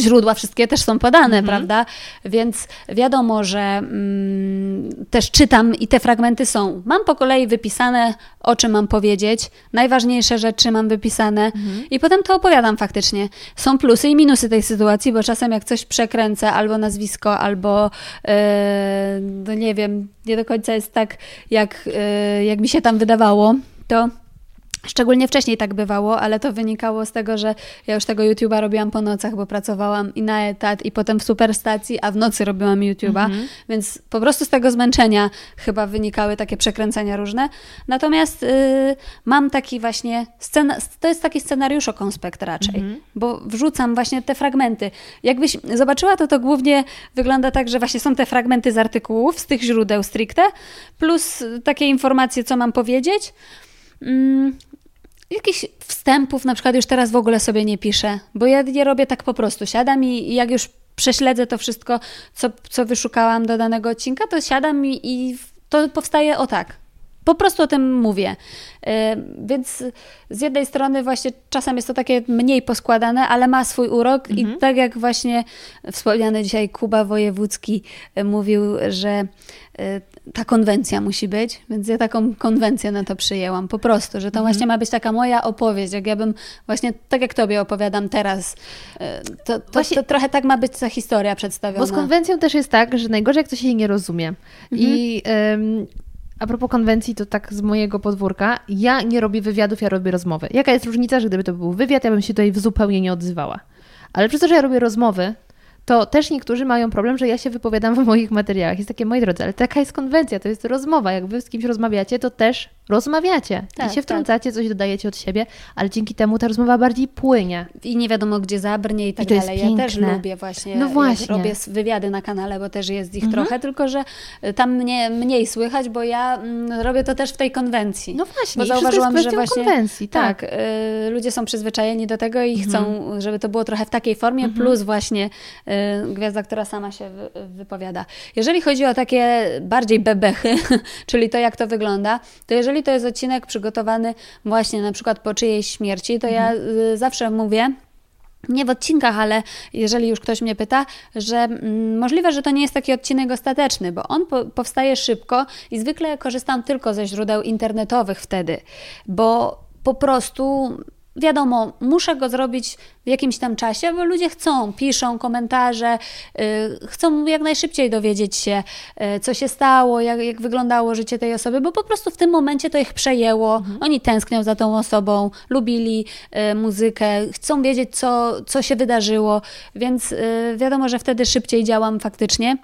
źródła wszystkie też są podane, prawda? Więc wiadomo, że mm, też czytam i te fragmenty są. Mam po kolei wypisane, o czym mam powiedzieć, najważniejsze rzeczy mam wypisane i potem to opowiadam faktycznie. Są plusy i minusy tej sytuacji, bo czasem jak coś przekręcę, albo nazwisko, albo e, no nie wiem, nie do końca jest tak, jak, e, jak mi się tam wydawało, to Szczególnie wcześniej tak bywało, ale to wynikało z tego, że ja już tego YouTube'a robiłam po nocach, bo pracowałam i na etat, i potem w superstacji, a w nocy robiłam YouTube'a, więc po prostu z tego zmęczenia chyba wynikały takie przekręcenia różne. Natomiast y, mam taki właśnie, scena, to jest taki scenariuszo-konspekt raczej, bo wrzucam właśnie te fragmenty. Jakbyś zobaczyła, to to głównie wygląda tak, że właśnie są te fragmenty z artykułów, z tych źródeł stricte, plus takie informacje, co mam powiedzieć. Mm, jakichś wstępów na przykład już teraz w ogóle sobie nie piszę, bo ja je robię tak po prostu. Siadam i, i jak już prześledzę to wszystko, co, co wyszukałam do danego odcinka, to siadam i, i to powstaje o tak. Po prostu o tym mówię. E, więc z jednej strony właśnie czasem jest to takie mniej poskładane, ale ma swój urok mhm. i tak jak właśnie wspomniany dzisiaj Kuba Wojewódzki e, mówił, że e, ta konwencja musi być, więc ja taką konwencję na to przyjęłam, po prostu, że to mhm. właśnie ma być taka moja opowieść, jak ja bym właśnie, tak jak Tobie opowiadam teraz, to, to, właśnie, to trochę tak ma być ta historia przedstawiona. Bo z konwencją też jest tak, że najgorzej jak ktoś się nie rozumie mhm. i a propos konwencji, to tak z mojego podwórka, ja nie robię wywiadów, ja robię rozmowy. Jaka jest różnica, że gdyby to był wywiad, ja bym się tutaj zupełnie nie odzywała. Ale przez to, że ja robię rozmowy, to też niektórzy mają problem, że ja się wypowiadam w moich materiałach. Jest takie, moi drodzy, ale taka jest konwencja, to jest rozmowa. Jak wy z kimś rozmawiacie, to też rozmawiacie tak, i się tak. wtrącacie, tak. coś dodajecie od siebie, ale dzięki temu ta rozmowa bardziej płynie. I nie wiadomo, gdzie zabrnie i tak I dalej. Ja też lubię właśnie, no właśnie. robię wywiady na kanale, bo też jest ich mhm. trochę, tylko że tam mnie mniej słychać, bo ja mm, robię to też w tej konwencji. No właśnie, bo zauważyłam, że właśnie konwencji, tak. tak y, ludzie są przyzwyczajeni do tego i mhm. chcą, żeby to było trochę w takiej formie, mhm. plus właśnie y, gwiazda, która sama się wy, wypowiada. Jeżeli chodzi o takie bardziej bebechy, [laughs] czyli to, jak to wygląda, to jeżeli to jest odcinek przygotowany właśnie na przykład po czyjejś śmierci, to ja y, zawsze mówię, nie w odcinkach, ale jeżeli już ktoś mnie pyta, że mm, możliwe, że to nie jest taki odcinek ostateczny, bo on po, powstaje szybko i zwykle korzystam tylko ze źródeł internetowych wtedy, bo po prostu wiadomo, muszę go zrobić w jakimś tam czasie, bo ludzie chcą, piszą komentarze, yy, chcą jak najszybciej dowiedzieć się, yy, co się stało, jak, jak wyglądało życie tej osoby, bo po prostu w tym momencie to ich przejęło. Mhm. Oni tęsknią za tą osobą, lubili yy, muzykę, chcą wiedzieć, co, co się wydarzyło, więc y, wiadomo, że wtedy szybciej działam faktycznie.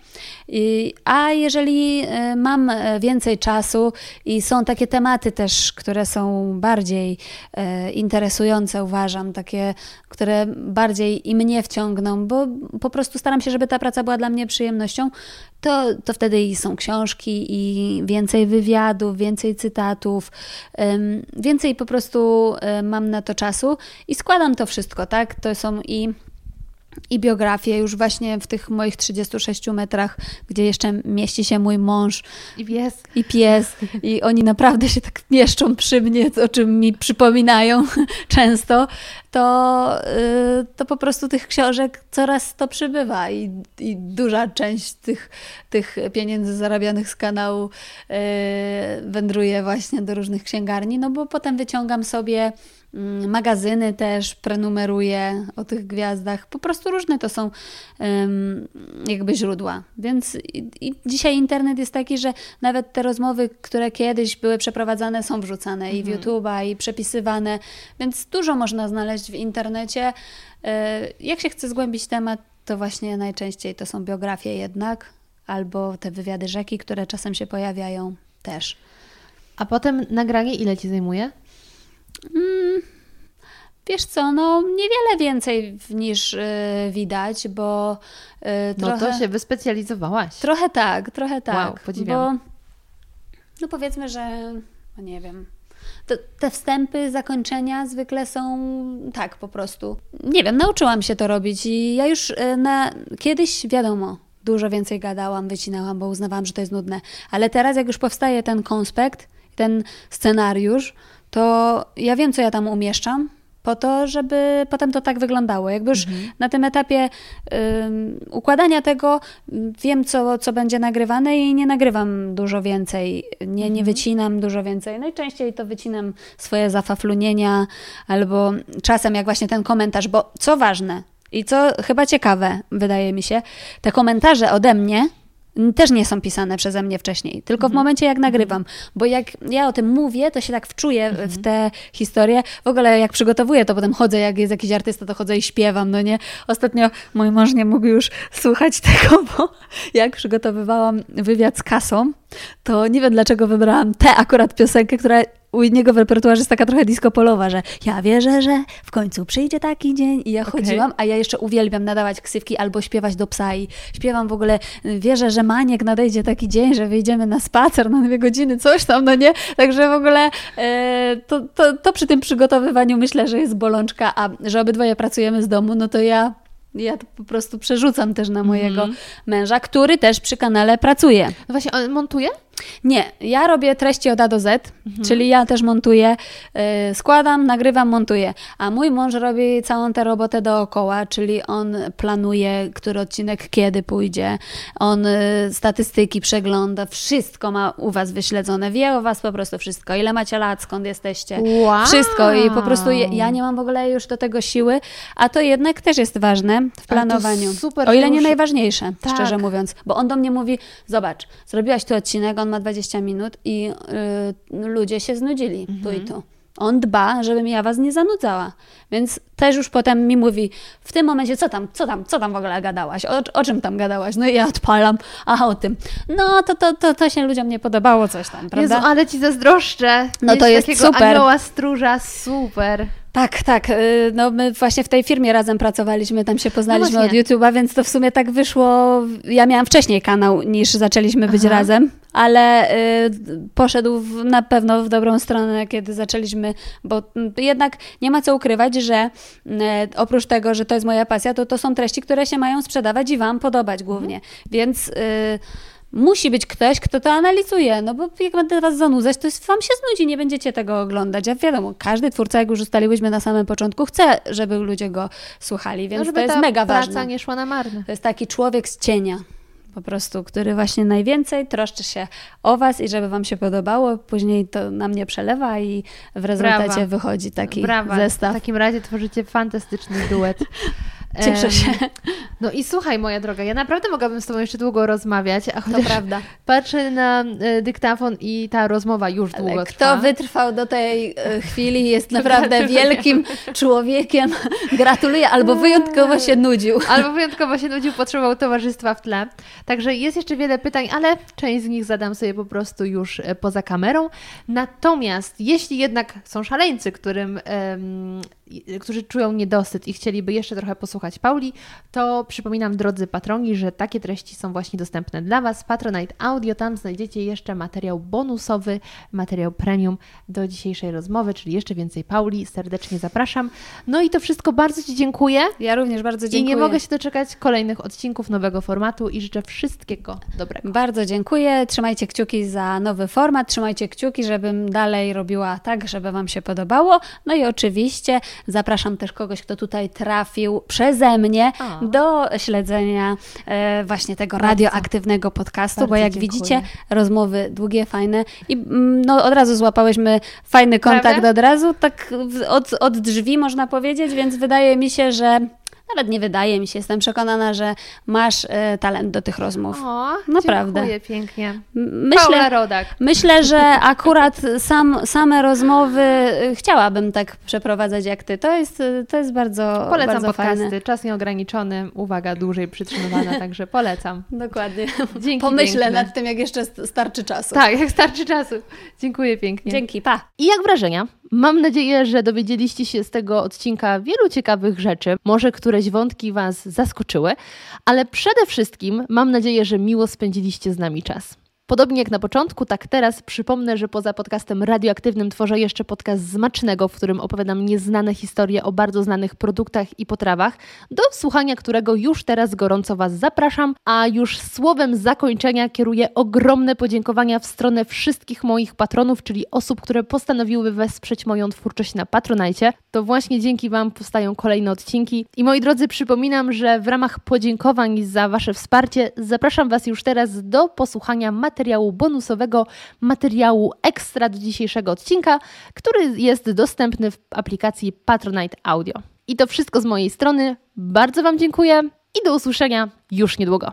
a jeżeli y, mam więcej czasu i są takie tematy też, które są bardziej y, interesujące, uważam, takie, które bardziej i mnie wciągną, bo po prostu staram się, żeby ta praca była dla mnie przyjemnością, to, to wtedy są książki i więcej wywiadów, więcej cytatów, więcej po prostu mam na to czasu i składam to wszystko, tak? To są i i biografię już właśnie w tych moich 36 metrach, gdzie jeszcze mieści się mój mąż i pies. I pies. I oni naprawdę się tak mieszczą przy mnie, o czym mi przypominają [laughs] często, to, y, to po prostu tych książek coraz to przybywa i, i duża część tych, tych pieniędzy zarabianych z kanału y, wędruje właśnie do różnych księgarni, no bo potem wyciągam sobie magazyny też prenumeruję o tych gwiazdach. Po prostu różne to są jakby źródła. Więc i, i dzisiaj internet jest taki, że nawet te rozmowy, które kiedyś były przeprowadzane, są wrzucane mhm. i w mhm. YouTube'a, i przepisywane, więc dużo można znaleźć w internecie. E, jak się chce zgłębić temat, to właśnie najczęściej to są biografie jednak, albo te wywiady rzeki, które czasem się pojawiają też. A potem nagranie ile Ci zajmuje? Mm, wiesz co, no niewiele więcej niż y, widać, bo y, trochę... No to się wyspecjalizowałaś. Trochę tak, trochę tak. Wow, podziwiam. Bo, no powiedzmy, że no nie wiem... To, te wstępy, zakończenia zwykle są tak po prostu. Nie wiem, nauczyłam się to robić i ja już y, na, kiedyś, wiadomo, dużo więcej gadałam, wycinałam, bo uznawałam, że to jest nudne. Ale teraz, jak już powstaje ten konspekt, ten scenariusz, to ja wiem, co ja tam umieszczam, po to, żeby potem to tak wyglądało. Jakby już mhm. na tym etapie układania tego wiem, co, co będzie nagrywane i nie nagrywam dużo więcej, nie, nie mhm. wycinam dużo więcej. Najczęściej to wycinam swoje zafaflunienia albo czasem jak właśnie ten komentarz, bo co ważne i co chyba ciekawe, wydaje mi się, te komentarze ode mnie też nie są pisane przeze mnie wcześniej, tylko w mhm. momencie jak nagrywam, bo jak ja o tym mówię, to się tak wczuję mhm. w te historie. W ogóle jak przygotowuję, to potem chodzę, jak jest jakiś artysta, to chodzę i śpiewam, no nie? Ostatnio mój mąż nie mógł już słuchać [laughs] tego, bo jak przygotowywałam wywiad z kasą, to nie wiem dlaczego wybrałam tę akurat piosenkę, która u niego w repertuarze jest taka trochę disco polowa, że ja wierzę, że w końcu przyjdzie taki dzień i ja okay. chodziłam, a ja jeszcze uwielbiam nadawać ksywki albo śpiewać do psa i śpiewam w ogóle, wierzę, że maniek nadejdzie taki dzień, że wyjdziemy na spacer na dwie godziny, coś tam, no nie? Także w ogóle e, to, to, to przy tym przygotowywaniu myślę, że jest bolączka, a że obydwoje pracujemy z domu, no to ja ja to po prostu przerzucam też na mojego mm. męża, który też przy kanale pracuje. No właśnie, on montuje? Nie, ja robię treści od A do Z, Mhm. czyli ja też montuję, y, składam, nagrywam, montuję. A mój mąż robi całą tę robotę dookoła, czyli on planuje, który odcinek kiedy pójdzie, on y, statystyki przegląda, wszystko ma u Was wyśledzone, wie o Was po prostu wszystko, ile macie lat, skąd jesteście, Wow. wszystko i po prostu je, ja nie mam w ogóle już do tego siły, a to jednak też jest ważne w planowaniu. super, o ile nie najważniejsze, Tak. szczerze mówiąc, bo on do mnie mówi, zobacz, zrobiłaś tu odcinek, on ma 20 minut i y, ludzie się znudzili tu Mhm. i tu. On dba, żebym ja was nie zanudzała. Więc też już potem mi mówi, w tym momencie, co tam, co tam, co tam w ogóle gadałaś? O, o czym tam gadałaś? No i ja odpalam, aha, o tym. No, to, to, to, to się ludziom nie podobało, coś tam, prawda? Jezu, ale ci zazdroszczę. No to Mieć jest takiego super. anioła stróża, super. Tak, tak. y, No my właśnie w tej firmie razem pracowaliśmy, tam się poznaliśmy No od. YouTube'a, więc to w sumie tak wyszło. Ja miałam wcześniej kanał niż zaczęliśmy być Aha. razem, ale y, poszedł w, na pewno w dobrą stronę, kiedy zaczęliśmy, bo mm, jednak nie ma co ukrywać, że y, oprócz tego, że to jest moja pasja, to to są treści, które się mają sprzedawać i Wam podobać głównie. Mhm. Więc. Y, Musi być ktoś, kto to analizuje, no bo jak będę was zanudzać, to jest, wam się znudzi, nie będziecie tego oglądać. A wiadomo, każdy twórca, jak już ustaliłyśmy na samym początku, chce, żeby ludzie go słuchali, więc no, to jest mega praca ważne. nie szła na marne. To jest taki człowiek z cienia, po prostu, który właśnie najwięcej troszczy się o was i żeby wam się podobało, później to na mnie przelewa i w rezultacie Brawa. wychodzi taki Brawa. zestaw. W takim razie tworzycie fantastyczny duet. [laughs] Cieszę się. No i słuchaj, moja droga, ja naprawdę mogłabym z Tobą jeszcze długo rozmawiać, a To prawda. patrzę na e, dyktafon i ta rozmowa już długo Ale trwa. kto wytrwał do tej e, [laughs] chwili jest naprawdę wielkim człowiekiem. Gratuluję, albo wyjątkowo się nudził. Albo wyjątkowo się nudził, potrzebował towarzystwa w tle. Także jest jeszcze wiele pytań, ale część z nich zadam sobie po prostu już e, poza kamerą. Natomiast jeśli jednak są szaleńcy, którym, którzy czują niedosyt i chcieliby jeszcze trochę posłuchać Pauli, to przypominam, drodzy patroni, że takie treści są właśnie dostępne dla Was. Patronite Audio, tam znajdziecie jeszcze materiał bonusowy, materiał premium do dzisiejszej rozmowy, czyli jeszcze więcej Pauli. Serdecznie zapraszam. No i to wszystko bardzo Ci dziękuję. Ja również bardzo dziękuję. I nie mogę się doczekać kolejnych odcinków nowego formatu i życzę wszystkiego dobrego. Bardzo dziękuję. Trzymajcie kciuki za nowy format. Trzymajcie kciuki, żebym dalej robiła tak, żeby Wam się podobało. No i oczywiście zapraszam też kogoś, kto tutaj trafił przeze mnie O. do śledzenia e, właśnie tego radioaktywnego podcastu, Bardzo bo jak dziękuję. widzicie, rozmowy długie, fajne i mm, no, od razu złapałyśmy fajny kontakt Prawda? od razu, tak od, od drzwi można powiedzieć, więc wydaje mi się, że nawet nie wydaje mi się, jestem przekonana, że masz e, talent do tych rozmów. O, Naprawdę. Dziękuję pięknie. M- Paula Myślę, Rodak. myślę, że akurat sam, same rozmowy y, chciałabym tak przeprowadzać jak ty. To jest, y, to jest bardzo, Polecam bardzo podcasty. fajne. Czas nieograniczony, uwaga dłużej przytrzymywana, [laughs] także polecam. Dokładnie. Dzięki Pomyślę piękne. nad tym, jak jeszcze st- starczy czasu. Tak, jak starczy czasu. Dziękuję pięknie. Dzięki, pa. I jak wrażenia? Mam nadzieję, że dowiedzieliście się z tego odcinka wielu ciekawych rzeczy, może któreś wątki Was zaskoczyły, ale przede wszystkim mam nadzieję, że miło spędziliście z nami czas. Podobnie jak na początku, tak teraz przypomnę, że poza podcastem radioaktywnym tworzę jeszcze podcast Zmacznego, w którym opowiadam nieznane historie o bardzo znanych produktach i potrawach, do słuchania którego już teraz gorąco Was zapraszam, a już słowem zakończenia kieruję ogromne podziękowania w stronę wszystkich moich patronów, czyli osób, które postanowiły wesprzeć moją twórczość na Patronajcie. To właśnie dzięki Wam powstają kolejne odcinki. I moi drodzy, przypominam, że w ramach podziękowań za Wasze wsparcie zapraszam Was już teraz do posłuchania materiału bonusowego, materiału ekstra do dzisiejszego odcinka, który jest dostępny w aplikacji Patronite Audio. I to wszystko z mojej strony. Bardzo Wam dziękuję i do usłyszenia już niedługo.